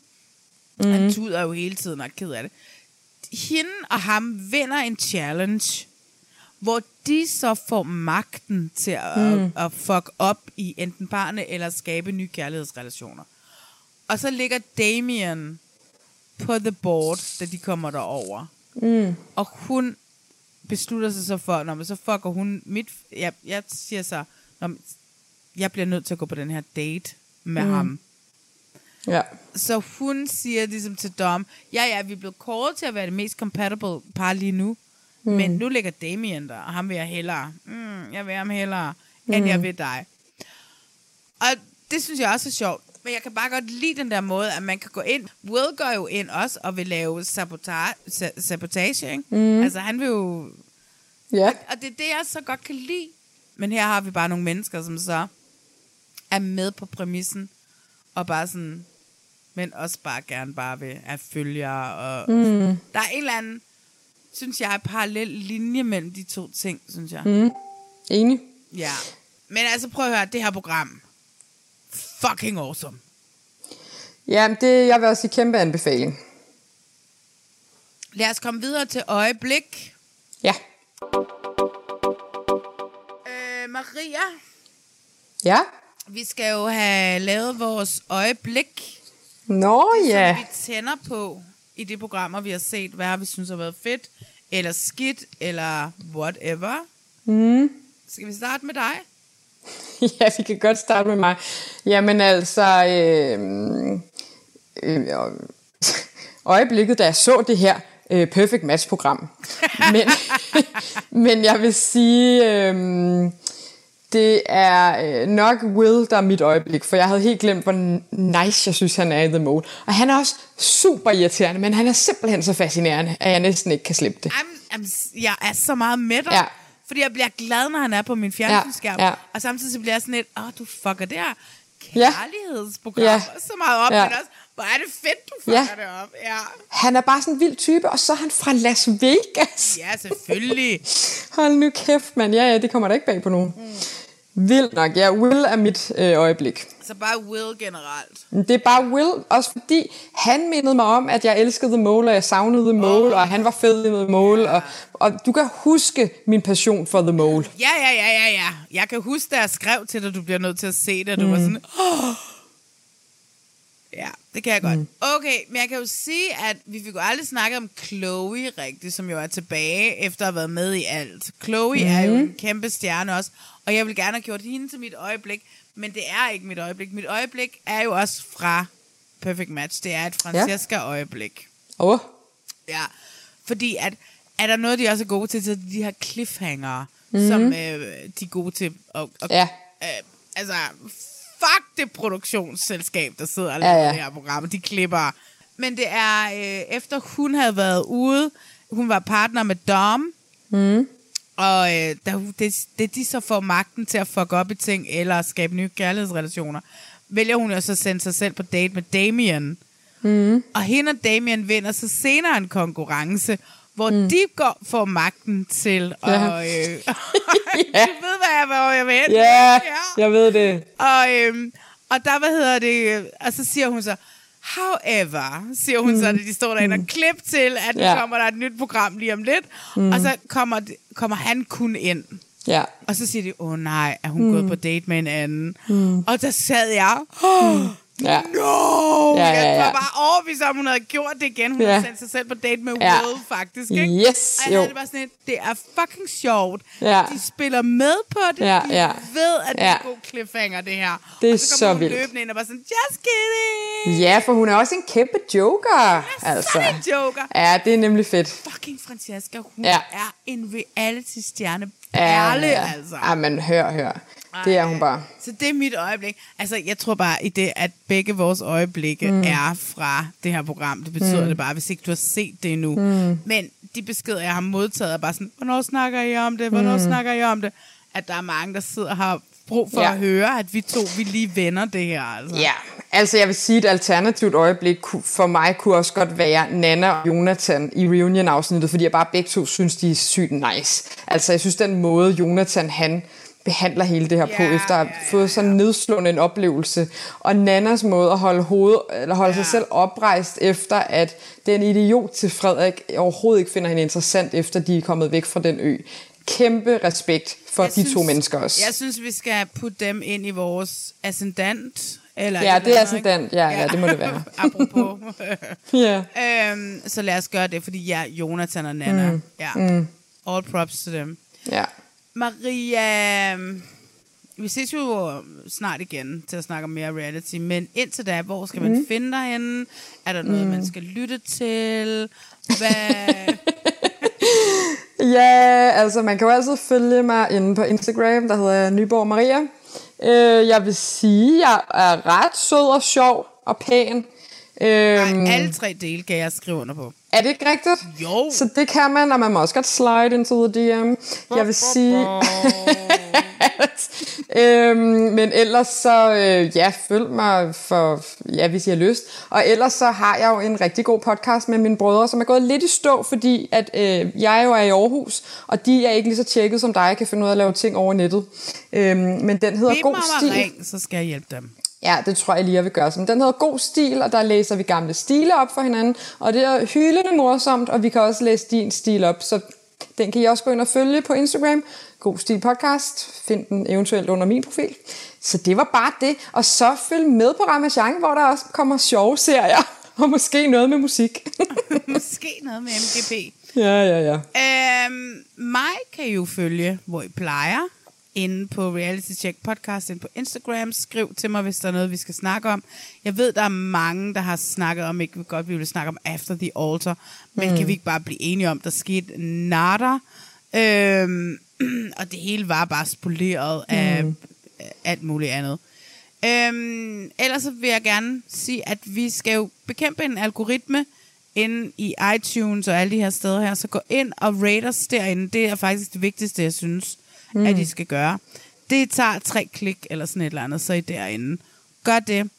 Mm. Han tuder jo hele tiden og er ked af det. Hende og ham vinder en challenge, hvor de så får magten til at, Mm. mm. at fuck op i enten barne eller skabe nye kærlighedsrelationer. Og så ligger Damien på the board, da de kommer derover. Mm. Og hun beslutter sig så for, når man så fucker hun mit... Jeg, jeg siger så, når jeg bliver nødt til at gå på den her date med Mm. ham. Ja. Så hun siger ligesom til Dom, ja ja, vi er blevet kåret til at være det mest compatible par lige nu, Mm. men nu ligger Damien der, og ham vil jeg hellere. Mm, jeg vil ham hellere. Mm. end jeg vil dig. Og det synes jeg også er sjovt. Men jeg kan bare godt lide den der måde, at man kan gå ind. Will går jo ind også og vil lave sabotage, sa- sabotage ikke? Mm. Altså han vil jo... Ja. Og det er det, jeg så godt kan lide. Men her har vi bare nogle mennesker, som så er med på præmissen, og bare sådan, men også bare gerne bare vil have følgere. Og Mm. Der er en eller anden, synes jeg, parallel linje mellem de to ting, synes jeg. Mm. Enig. Ja. Men altså, prøv at høre, det her program, fucking awesome. Ja, det jeg vil også sige kæmpe anbefaling. Lad os komme videre til øjeblik. Ja. Øh, Maria, Ja? vi skal jo have lavet vores øjeblik. Nå ja. Som vi tænder på i de programmer, vi har set. Hvad vi synes har været fedt, eller skidt, eller whatever. Mm. Skal vi starte med dig? ja, vi kan godt starte med mig. Jamen altså, øh, øh, øjeblikket, da jeg så det her øh, Perfect Match-program. men, men jeg vil sige, øh, det er øh, nok Will, der er mit øjeblik, for jeg havde helt glemt, hvor nice jeg synes, han er i The Mole. Og han er også super irriterende, men han er simpelthen så fascinerende, at jeg næsten ikke kan slippe det. I'm, I'm, jeg er så meget med dig. Ja. Fordi jeg bliver glad, når han er på min fjernsynsskærm. Ja, ja. Og samtidig så bliver jeg sådan lidt, åh, du fucker det her kærlighedsprogram Ja. så meget op, Ja. men også, hvor er det fedt, du fucker Ja. det op. Ja. Han er bare sådan en vild type, og så er han fra Las Vegas. ja, selvfølgelig. Hold nu kæft, mand. Ja, ja, det kommer der ikke bag på nogen. Mm. Vildt nok. Ja, Will er mit øh, øjeblik. Så bare Will generelt. Det er bare Will, også fordi han mindede mig om, at jeg elskede The Mole, og jeg savnede The Mole, oh. og han var fed i The Mole, og, og du kan huske min passion for The Mole. Ja, ja, ja, ja, ja. Jeg kan huske, da jeg skrev til dig, du bliver nødt til at se det, og du Mm. var sådan, åh. Ja, det kan jeg godt. Okay, men jeg kan jo sige, at vi fik jo aldrig snakket om Chloe rigtigt, som jo er tilbage efter at have været med i alt. Chloe mm. er jo en kæmpe stjerne også, og jeg vil gerne have gjort hende til mit øjeblik, men det er ikke mit øjeblik. Mit øjeblik er jo også fra Perfect Match. Det er et Francesca-øjeblik. Åh, oh. Ja, fordi at, er der noget, de også er gode til, så er de her cliffhanger, Mhm. mm-hmm. som øh, de er gode til. Og, og, Ja. øh, altså, fuck det produktionsselskab, der sidder og Ja, laver ja. det her program. De klipper. Men det er, øh, efter hun havde været ude, hun var partner med Dom, Mm. Og øh, hun- det, det de så får magten til at fuck op i ting, eller skabe nye kærlighedsrelationer, vælger hun jo så at sende sig selv på date med Damien. Mm. Og hende og Damien vinder så senere en konkurrence, hvor mm. de går, får magten til at... Ja. Øh, Du ved, hvad jeg, hvor jeg vil hen. Ja, jeg ved det. Og, øhm, og der, hvad hedder det, og så siger hun så, however, siger hun mm. så, da de står derinde og klip til, at Ja. kommer der et nyt program lige om lidt, Mm. og så kommer, kommer han kun ind. Ja. Og så siger de, åh oh, nej, er hun Mm. mm. gået på date med en anden? Mm. Og der sad jeg, oh, Ja. no! Ja, ja, Jeg ja. var bare overbevist om, hun havde gjort det igen. Hun Ja. ja. havde sendt sig selv på date med Ja. Will, faktisk. Ikke? Yes, og jeg jo. havde det bare sådan et, det er fucking sjovt. Ja. De spiller med på det. Ja, de ja. ved, at det Ja. er en god cliffhanger, det her. Det er og så så hun vildt. løbende ind og bare sådan, just kidding! Ja, for hun er også en kæmpe joker. altså. en joker. Ja, det er nemlig fedt. Fucking Francesca, hun Ja. ja. er en reality-stjerne. Ja, Perle, ja. altså. Ja, men hør, hør. Det er hun bare. Så det er mit øjeblik. Altså, jeg tror bare i det, at begge vores øjeblikke Mm. er fra det her program. Det betyder Mm. det bare, hvis ikke du har set det endnu. Mm. Men de beskeder, jeg har modtaget, er bare sådan, hvornår snakker I om det? Hvornår Mm. snakker I om det? At der er mange, der sidder og har brug for Ja. at høre, at vi to, vi lige vender det her. Altså. Ja, altså jeg vil sige, et alternativt øjeblik for mig kunne også godt være Nana og Jonathan i Reunion-afsnittet, fordi jeg bare begge to synes, de er sygt nice. Altså jeg synes, den måde Jonathan han behandler hele det her på, efter at have fået sådan nedslående en oplevelse. Og Nannas måde at holde, hoved, eller holde sig selv oprejst efter, at den idiot til Frederik overhovedet ikke finder hende interessant, efter de er kommet væk fra den ø. Kæmpe respekt for Jeg de synes, to mennesker også. Jeg synes, vi skal putte dem ind i vores ascendant. Eller Ja, et det er ascendant. Ja, ja, det må det være. Apropos. Ja. øhm, så lad os gøre det, fordi ja, Jonathan og Nana. Mm. Ja. Mm. All props til dem. Ja. Maria, vi ses jo snart igen til at snakke om mere reality, men indtil da, hvor skal man Mm. finde dig henne? Er der noget, Mm. man skal lytte til? Hvad? Ja, altså man kan jo altid følge mig inde på Instagram, der hedder Nyborg Maria. Øh, jeg vil sige, jeg er ret sød og sjov og pæn. Øhm, Alle tre dele kan jeg skrive under på. Er det ikke rigtigt? Jo. Så det kan man, og man må også godt slide into the DM. Jeg vil sige, at Øhm, men ellers så, øh, ja, følg mig for, ja, hvis I har lyst. Og ellers så har jeg jo en rigtig god podcast med mine brødre, som er gået lidt i stå, fordi at øh, jeg jo er i Aarhus, og de er ikke lige så tjekket som dig, jeg kan finde ud af at lave ting over nettet. Øhm, men den hedder Bip God Stil. ring, så skal jeg hjælpe dem. Ja, det tror jeg lige, jeg vil gøre. Men den hedder God Stil, og der læser vi gamle stile op for hinanden. Og det er hyldende morsomt, og vi kan også læse din stil op. Så den kan I også gå ind og følge på Instagram. God Stil Podcast. Find den eventuelt under min profil. Så det var bare det. Og så følg med på Ramachan, hvor der også kommer sjove serier. Og måske noget med musik. Måske noget med MGP. ja, ja, ja. Øhm, mig kan I jo følge, hvor I plejer. Inde på Reality Check Podcast, inde på Instagram. Skriv til mig, hvis der er noget, vi skal snakke om. Jeg ved, der er mange, der har snakket om, ikke godt, vi vil snakke om After the Altar. Men Mm. kan vi ikke bare blive enige om, der skete nada. Øhm, og det hele var bare spoleret af Mm. alt muligt andet. Øhm, ellers så vil jeg gerne sige, at vi skal jo bekæmpe en algoritme inde i iTunes og alle de her steder her, så gå ind og rate os derinde. Det er faktisk det vigtigste, jeg synes, Mm. at I skal gøre. Det tager tre klik eller sådan et eller andet, så er I derinde. Gør det.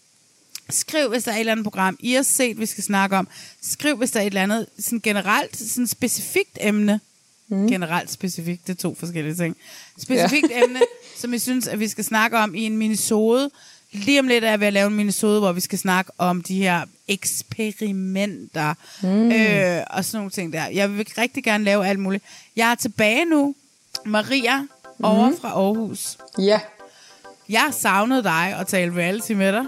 Skriv, hvis der er et eller andet program, I har set, vi skal snakke om. Skriv, hvis der er et eller andet sådan generelt, sådan specifikt emne. Mm. Generelt specifikt, det er to forskellige ting. Specifikt ja. emne, som I synes, at vi skal snakke om i en minisode. Lige om lidt er jeg ved at lave en minisode, hvor vi skal snakke om de her eksperimenter Mm. øh, og sådan nogle ting der. Jeg vil rigtig gerne lave alt muligt. Jeg er tilbage nu. Maria, over fra Aarhus. Ja. Jeg savnet dig og tale reality med dig.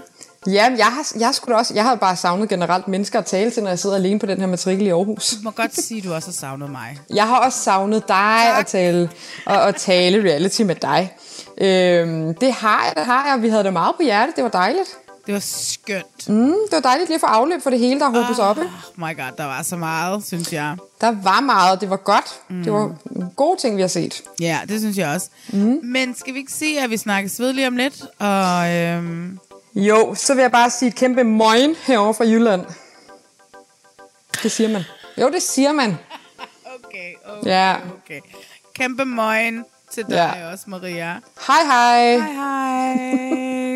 Ja, jeg har, jeg, skulle også, jeg har bare savnet generelt mennesker at tale til, når jeg sidder alene på den her matrikel i Aarhus. Du må godt sige, at du også har savnet mig. Jeg har også savnet dig at tale, og, og tale reality med dig. Øhm, det har jeg, det har jeg. Vi havde det meget på hjertet. Det var dejligt. Det var skønt. Mm, det var dejligt lige at få afløb for det hele, der hobet sig op. ikke? Oh my god, der var så meget, synes jeg. Der var meget. Det var godt. Mm. Det var gode ting, vi har set. Ja, det synes jeg også. Mm. Men skal vi ikke sige, at vi snakkes ved lige om lidt? Og øhm, Jo, så vil jeg bare sige et kæmpe moin herovre fra Jylland. Det siger man. Jo, det siger man. okay, okay, Ja. okay. Kæmpe morgen til dig Ja. også, Maria. Hej hej. Hej hej.